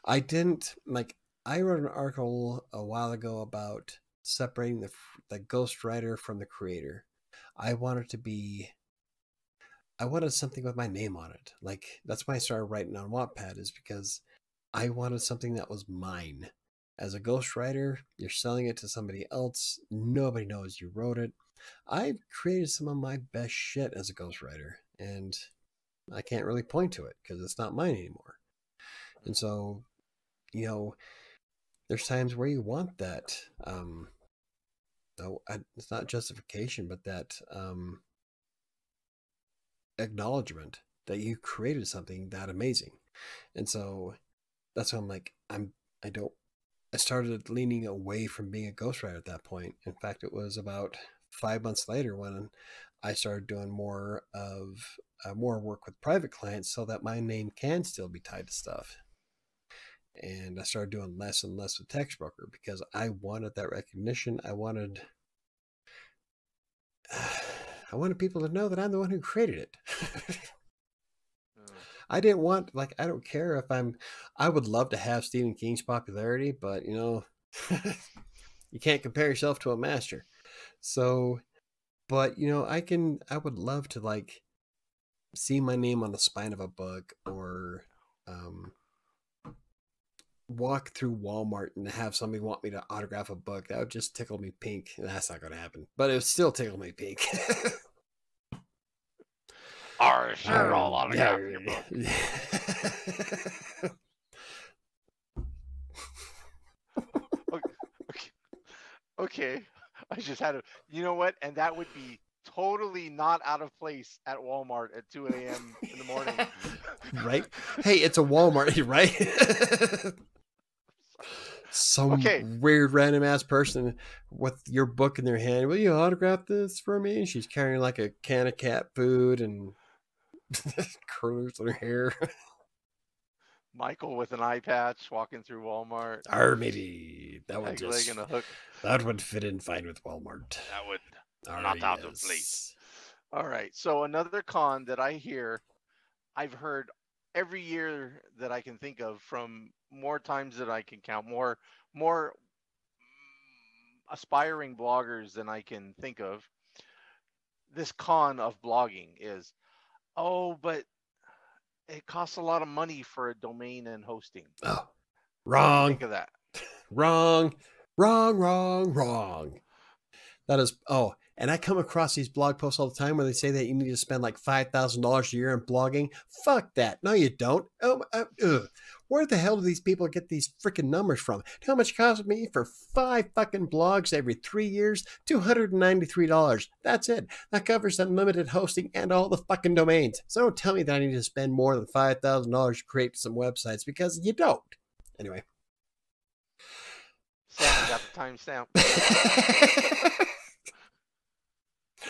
I didn't like. I wrote an article a while ago about separating the the ghostwriter from the creator. I wanted to be. I wanted something with my name on it. Like that's why I started writing on Wattpad is because I wanted something that was mine. As a ghostwriter, you're selling it to somebody else. Nobody knows you wrote it. I've created some of my best shit as a ghostwriter, and I can't really point to it because it's not mine anymore. And so, you know, there's times where you want that. Um, no, it's not justification, but that um, acknowledgement that you created something that amazing. And so that's why I'm like, I'm, I don't, I started leaning away from being a ghostwriter at that point. In fact, it was about five months later when I started doing more of uh, more work with private clients so that my name can still be tied to stuff. And I started doing less and less with Textbroker because I wanted that recognition. I wanted I wanted people to know that I'm the one who created it. Mm. I didn't want like I don't care if I'm I would love to have Stephen King's popularity, but you know you can't compare yourself to a master. So but you know, I can I would love to like see my name on the spine of a book or um walk through Walmart and have somebody want me to autograph a book. That would just tickle me pink. That's not going to happen. But it would still tickle me pink. Are sure all Um, yeah, your book. Okay. okay. I just had to. You know what? And that would be totally not out of place at Walmart at 2 a.m. in the morning. right? Hey, it's a Walmart, right? Some Okay. weird random ass person with your book in their hand. Will you autograph this for me? And she's carrying like a can of cat food and curlers in her hair. Michael with an eye patch walking through Walmart. Or maybe that would Peg leg just and a hook. that would fit in fine with Walmart. That would. Or Not out of place. All right. So another con that I hear, I've heard every year that I can think of from more times that I can count, more more aspiring bloggers than I can think of. This con of blogging is, oh, but it costs a lot of money for a domain and hosting. Oh, What do you wrong. Think of that. Wrong, wrong, wrong, wrong. That is, oh, and I come across these blog posts all the time where they say that you need to spend like $5,000 a year on blogging. Fuck that. No, you don't. Oh, uh. Where the hell do these people get these freaking numbers from? How much cost me for five fucking blogs every three years? $293. That's it. That covers unlimited hosting and all the fucking domains. So don't tell me that I need to spend more than $5,000 to create some websites because you don't. Anyway. Sam, got the timestamp.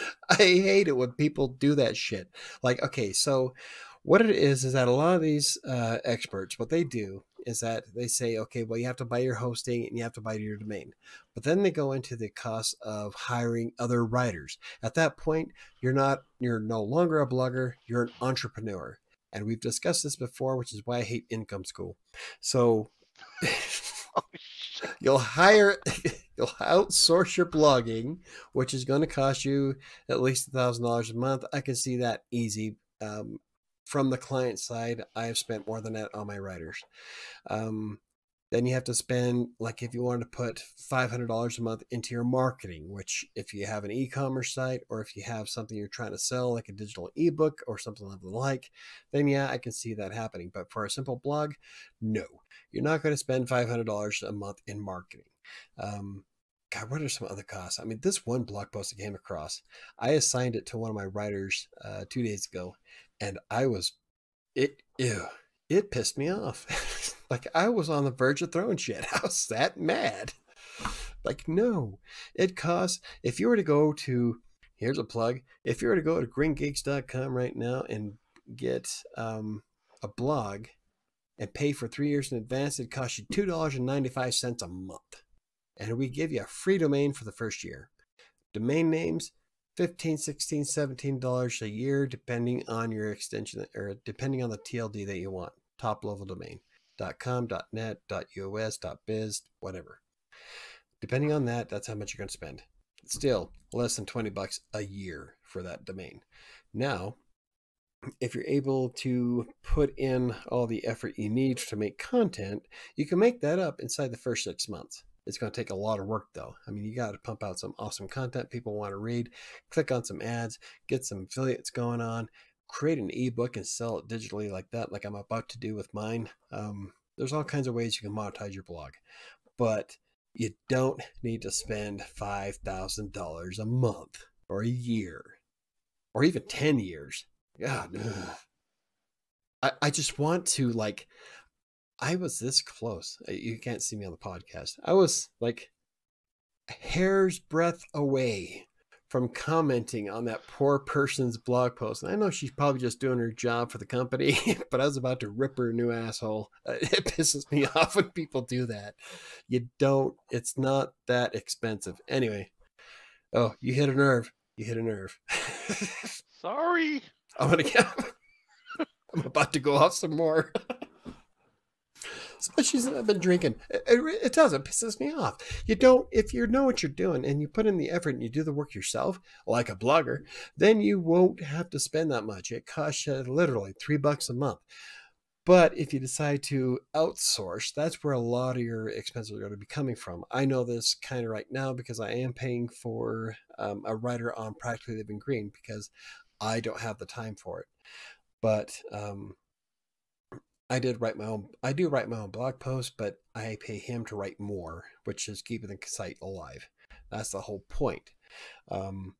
I hate it when people do that shit. Like, okay, so what it is is that a lot of these uh, experts, what they do is that they say, okay, well, you have to buy your hosting and you have to buy your domain. But then they go into the cost of hiring other writers. At that point, you're not, you're no longer a blogger, you're an entrepreneur. And we've discussed this before, which is why I hate income school. So oh, shit. You'll hire you'll outsource your blogging which is going to cost you at least a thousand dollars a month. I can see that easy um, from the client side. I have spent more than that on my writers. Um, Then you have to spend, like, if you wanted to put $500 a month into your marketing, which if you have an e commerce site or if you have something you're trying to sell, like a digital ebook or something of the like, then yeah, I can see that happening. But for a simple blog, no, you're not going to spend $500 a month in marketing. Um, God, what are some other costs? I mean, this one blog post I came across, I assigned it to one of my writers uh, two days ago, and I was, it, ew, it pissed me off. like I was on the verge of throwing shit. I was that mad. Like, no, it costs, if you were to go to, here's a plug, if you were to go to greengeeks.com right now and get um, a blog and pay for three years in advance, it costs you $2.95 a month. And we give you a free domain for the first year. Domain names, 15 16 17 dollars a year depending on your extension or depending on the tld that you want top level domain .com, .net, .us, .biz, whatever. Depending on that, that's how much you're going to spend. Still, less than 20 bucks a year for that domain. Now, if you're able to put in all the effort you need to make content, you can make that up inside the first six months. It's going to take a lot of work though. I mean, you got to pump out some awesome content people want to read, click on some ads, get some affiliates going on, create an ebook and sell it digitally like that, like I'm about to do with mine. Um, there's all kinds of ways you can monetize your blog, but you don't need to spend $5,000 a month or a year or even 10 years. God, I, I just want to like, I was this close. You can't see me on the podcast. I was like a hair's breadth away from commenting on that poor person's blog post. And I know she's probably just doing her job for the company, but I was about to rip her a new asshole. It pisses me off when people do that. You don't, it's not that expensive. Anyway, oh, you hit a nerve. You hit a nerve. Sorry. I'm gonna get, I'm about to go off some more. Especially I've been drinking. It, it, it, does. It pisses me off. You don't, if you know what you're doing and you put in the effort and you do the work yourself, like a blogger, then you won't have to spend that much. It costs you literally three bucks a month. But if you decide to outsource, that's where a lot of your expenses are going to be coming from. I know this kind of right now because I am paying for um, a writer on Practically Living Green because I don't have the time for it. But um, I did write my own. I do write my own blog posts, but I pay him to write more, which is keeping the site alive. That's the whole point. Um,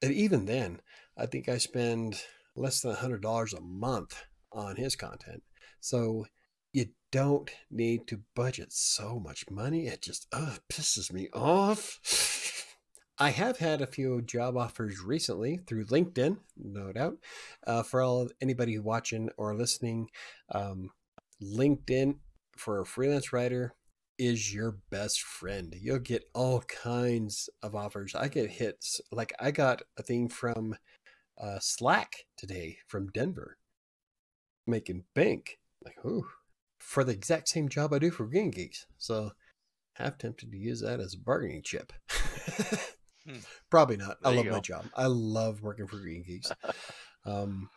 and even then, I think I spend less than hundred dollars a month on his content. So you don't need to budget so much money. It just uh, pisses me off. I have had a few job offers recently through LinkedIn, no doubt. Uh, for all anybody watching or listening, um, LinkedIn for a freelance writer is your best friend. You'll get all kinds of offers. I get hits like I got a thing from uh, Slack today from Denver, making bank. Like, ooh, for the exact same job I do for GreenGeeks. So, half tempted to use that as a bargaining chip. Hmm. Probably not. There I love my job. I love working for GreenGeeks. um,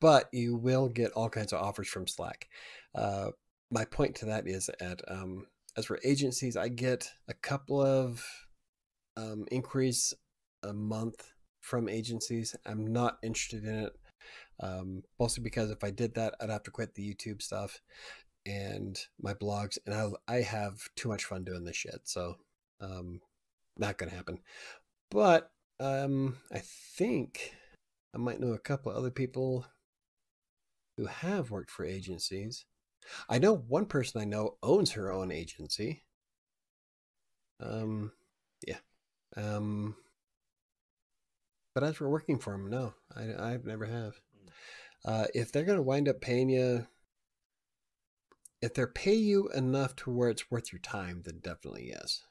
but you will get all kinds of offers from Slack. Uh, my point to that is at um, as for agencies, I get a couple of um, inquiries a month from agencies. I'm not interested in it, um, mostly because if I did that, I'd have to quit the YouTube stuff and my blogs, and I I have too much fun doing this shit. So um, not going to happen. But um, I think I might know a couple other people who have worked for agencies. I know one person I know owns her own agency. Um, yeah. Um, but as for working for them, no, I, I've never have. Hmm. Uh, if they're going to wind up paying you, if they're pay you enough to where it's worth your time, then definitely yes.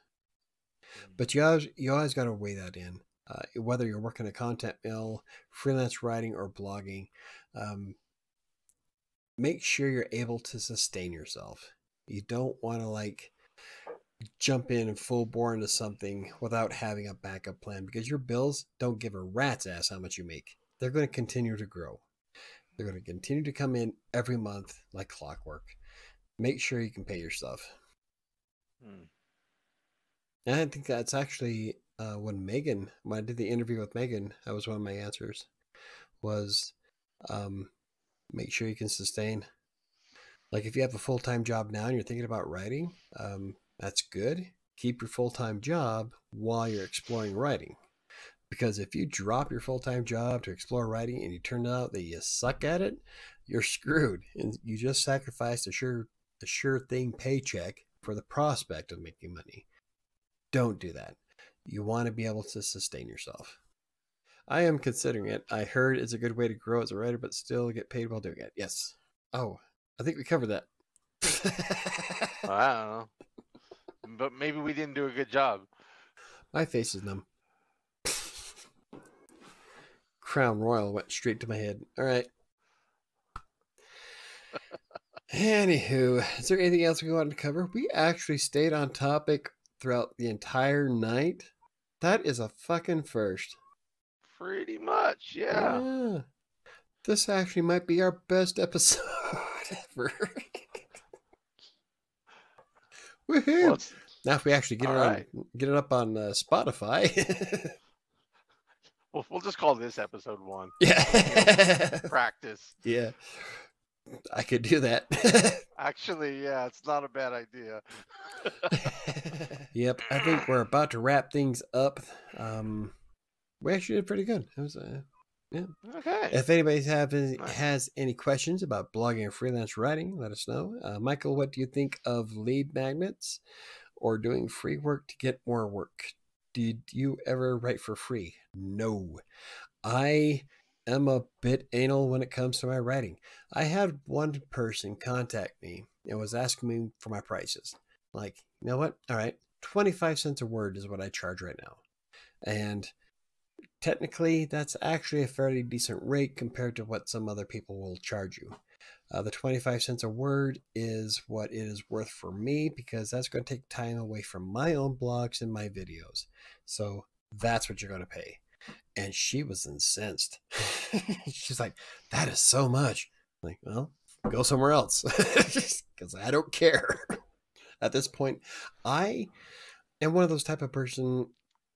But you always, you always got to weigh that in. Uh, whether you're working a content mill, freelance writing, or blogging, um, make sure you're able to sustain yourself. You don't want to like jump in and full bore into something without having a backup plan because your bills don't give a rat's ass how much you make. They're going to continue to grow. They're going to continue to come in every month like clockwork. make sure you can pay yourself. Hmm. And I think that's actually uh, when Megan, when I did the interview with Megan, that was one of my answers. Was um, make sure you can sustain. Like if you have a full time job now and you're thinking about writing, um, that's good. Keep your full time job while you're exploring writing. Because if you drop your full time job to explore writing and you turn out that you suck at it, you're screwed. And you just sacrificed a sure a sure thing paycheck for the prospect of making money. Don't do that. You want to be able to sustain yourself. I am considering it. I heard it's a good way to grow as a writer, but still get paid while doing it. Yes. Oh, I think we covered that. I don't know. But maybe we didn't do a good job. My face is numb. Crown Royal went straight to my head. All right. Anywho, is there anything else we wanted to cover? We actually stayed on topic throughout the entire night. That is a fucking first. Pretty much, yeah. Yeah. This actually might be our best episode ever. Woohoo! Well, now, if we actually get it on, right. get it up on uh, Spotify, we'll, we'll just call this episode one. yeah, Practice. yeah, I could do that. Actually, yeah, it's not a bad idea. yep, I think we're about to wrap things up. Um, we actually did pretty good. It was, uh, yeah. Okay. if anybody have any, has any questions about blogging or freelance writing, let us know. Uh, Michael, what do you think of lead magnets or doing free work to get more work? Did you ever write for free? No. I am a bit anal when it comes to my writing. I had one person contact me and was asking me for my prices. Like, you know what? All right, 25 cents a word is what I charge right now. And technically, that's actually a fairly decent rate compared to what some other people will charge you. Uh, the 25 cents a word is what it is worth for me because that's going to take time away from my own blogs and my videos. So that's what you're going to pay. And she was incensed. She's like, that is so much. I'm like, well, go somewhere else because I don't care. At this point, I am one of those type of person.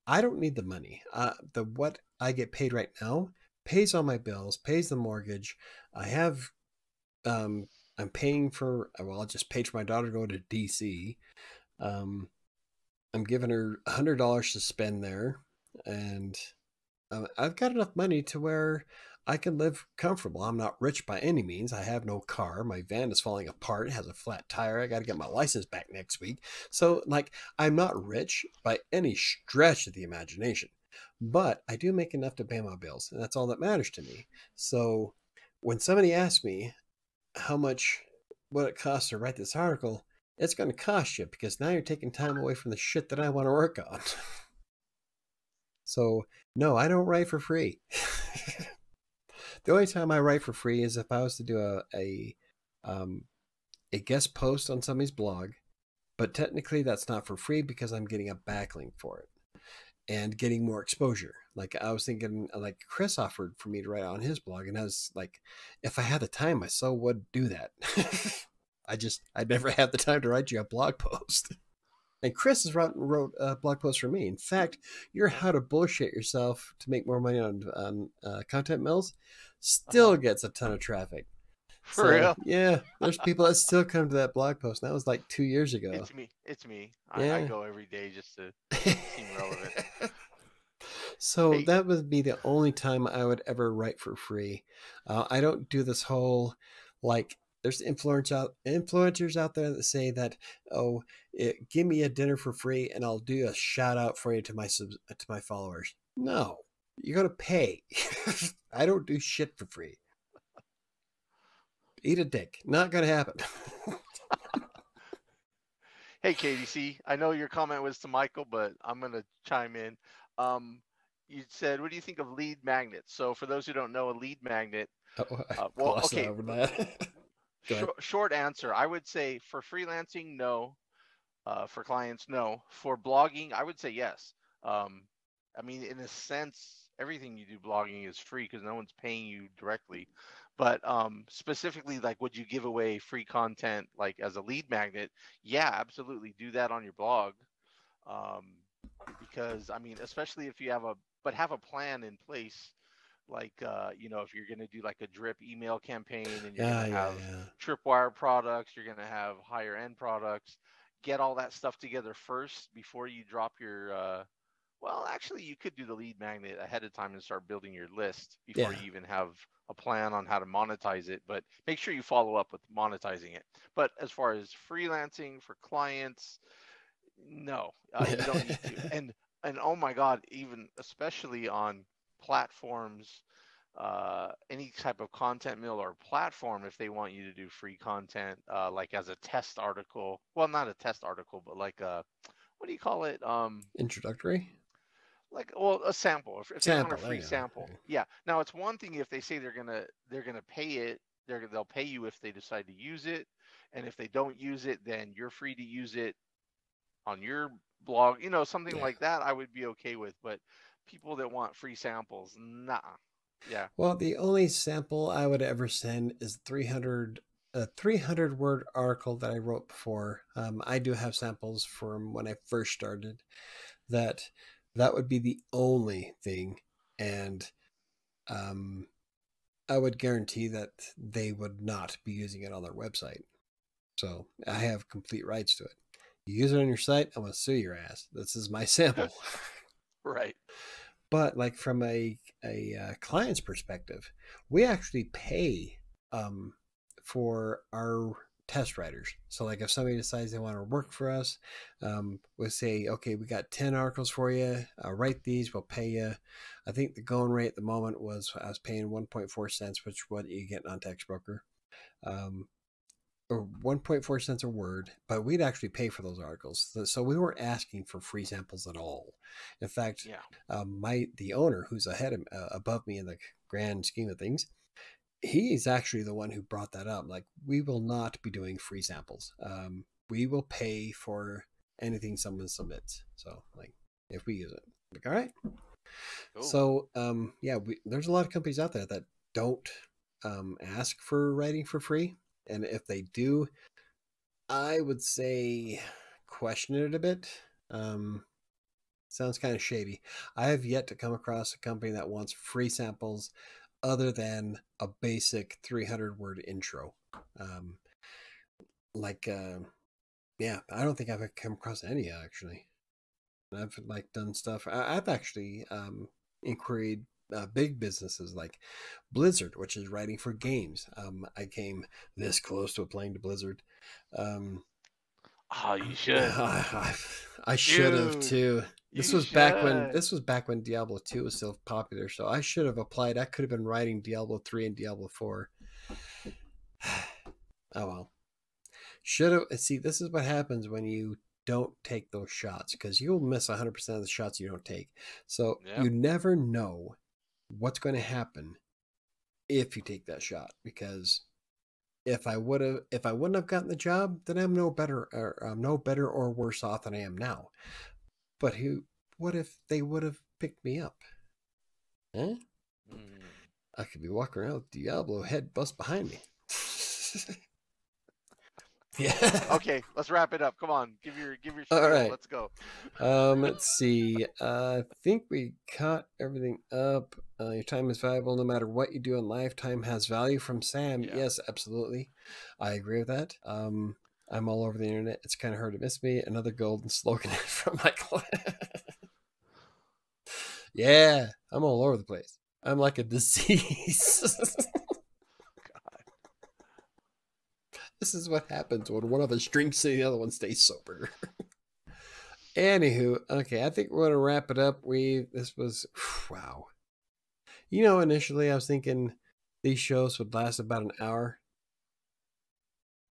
I don't need the money. Uh, the what I get paid right now pays all my bills, pays the mortgage. I have, um, I'm paying for. Well, I just paid for my daughter to go to DC. Um, I'm giving her a hundred dollars to spend there, and um, I've got enough money to where I can live comfortable. I'm not rich by any means. I have no car. My van is falling apart. It has a flat tire. I got to get my license back next week. So, like, I'm not rich by any stretch of the imagination, but I do make enough to pay my bills, and that's all that matters to me. So, when somebody asks me how much, what it costs to write this article, it's going to cost you because now you're taking time away from the shit that I want to work on. so, no, I don't write for free. the only time I write for free is if I was to do a a, um, a guest post on somebody's blog, but technically that's not for free because I'm getting a backlink for it and getting more exposure. Like I was thinking, like Chris offered for me to write on his blog, and I was like, if I had the time, I so would do that. I just I'd never had the time to write you a blog post. And Chris has wrote, wrote a blog post for me. In fact, your how to bullshit yourself to make more money on on uh, content mills still gets a ton of traffic. For So, real? Yeah, there's people that still come to that blog post. And that was like two years ago. It's me. It's me. I, I go every day just to seem relevant. so Hey. that would be the only time I would ever write for free. Uh, I don't do this whole like. There's influencers out influencers out there that say that oh, it, give me a dinner for free and I'll do a shout out for you to my subs, to my followers. No, you're gonna pay. I don't do shit for free. Eat a dick. Not gonna happen. Hey, KDC, I know your comment was to Michael, but I'm going to chime in. Um, you said, what do you think of lead magnets? So, for those who don't know, a lead magnet, Oh, Uh, well, okay. short, short answer, I would say for freelancing, no. Uh, for clients, no. For blogging, I would say yes. Um, I mean, in a sense, everything you do blogging is free because no one's paying you directly. But um, specifically, like, would you give away free content like as a lead magnet? Yeah, absolutely. Do that on your blog. Um, because I mean, especially if you have a but have a plan in place like uh, you know if you're going to do like a drip email campaign and you're Yeah, to yeah, have yeah. tripwire products you're going to have higher end products get all that stuff together first before you drop your uh, well actually you could do the lead magnet ahead of time and start building your list before you even have a plan on how to monetize it but make sure you follow up with monetizing it. But as far as freelancing for clients no uh, you don't need to. And and oh my god even especially on platforms uh, any type of content mill or platform if they want you to do free content uh, like as a test article. Well not a test article but like a what do you call it? Um Introductory. like well a sample. If, if they want Sample, a free sample. yeah. Now it's one thing if they say they're gonna they're gonna pay it they're they'll pay you if they decide to use it. And if they don't use it then you're free to use it on your blog you know something Yeah. like that i would be okay with. But people that want free samples nah yeah Well, the only sample I would ever send is 300 a 300 word article that I wrote before. Um, I do have samples from when I first started. That that would be the only thing, and um, I would guarantee that they would not be using it on their website. So I have complete rights to it. You use it on your site, I'm gonna sue your ass. This is my sample. right but like from a a uh, client's perspective, we actually pay um, for our test writers. So like if somebody decides they want to work for us, um, we'll say, okay, we got ten articles for you. Uh, write these. We'll pay you. I think the going rate at the moment was I was paying one point four cents, which what you get on Textbroker. Um, or 1.4 cents a word, but we'd actually pay for those articles. So, we weren't asking for free samples at all. In fact, yeah um, my the owner who's ahead of uh, above me in the grand scheme of things he's actually the one who brought that up like we will not be doing free samples um, we will pay for anything someone submits so like if we use it like all right Cool. so um, yeah we, there's a lot of companies out there that don't um, ask for writing for free and if they do i would say question it a bit um, sounds kind of shady I have yet to come across a company that wants free samples other than a basic 300 word intro. Um, like, uh, yeah, I don't think I've come across any actually. I've like done stuff. I, I've actually um, inquired uh, big businesses like Blizzard, which is writing for games. Um, I came this close to applying to Blizzard. Um, oh you should I, I should have too. This you was back when this was back when Diablo 2 was still popular, so I should have applied. I could have been writing Diablo 3 and Diablo 4. oh well. Should have see this is what happens when you don't take those shots because you'll miss 100% of the shots you don't take. So Yeah. you never know what's going to happen if you take that shot because if I would have if I wouldn't have gotten the job, then I'm no better or I'm no better or worse off than I am now. But who what if they would have picked me up? Huh? Mm. I could be walking around with Diablo head bust behind me. yeah. okay let's wrap it up come on give your give your All spiel. let's go Um, let's see. Uh, I think we caught everything up. Uh, your time is valuable no matter what you do in life. Time has value from Sam. Yeah. Yes, absolutely. I agree with that. Um, I'm all over the internet. It's kind of hard to miss me. Another golden slogan from Michael. yeah, I'm all over the place. I'm like a disease. This is what happens when one of us drinks and the other one stays sober. Anywho, okay, I think we're gonna wrap it up. We this was wow. You know, initially I was thinking these shows would last about an hour,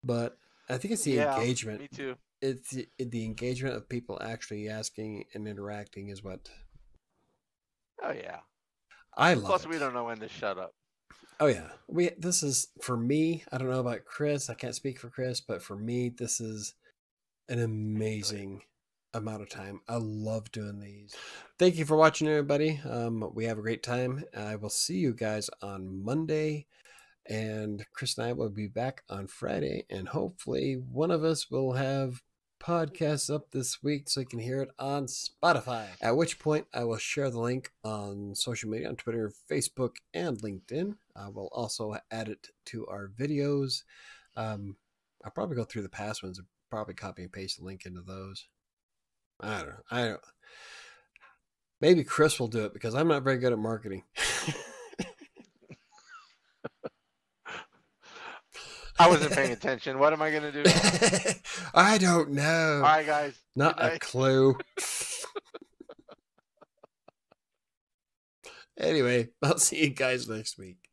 but I think it's the yeah engagement. me too It's the, the engagement of people actually asking and interacting is what oh yeah I love. plus it. we don't know when to shut up Oh yeah, we. This is for me. I don't know about Chris. I can't speak for Chris, but for me, this is an amazing amount of time. I love doing these. Thank you for watching, everybody. Um, we have a great time. I will see you guys on Monday, And Chris and I will be back on Friday, and hopefully one of us will have podcasts up this week so you can hear it on Spotify. At which point, I will share the link on social media on Twitter, Facebook, and LinkedIn. I will also add it to our videos. Um, I'll probably go through the past ones and probably copy and paste the link into those. I don't know. I don't. Maybe Chris will do it because I'm not very good at marketing. I wasn't paying attention. What am I going to do? I don't know. All right, guys. Not Good a night. clue. anyway, I'll see you guys next week.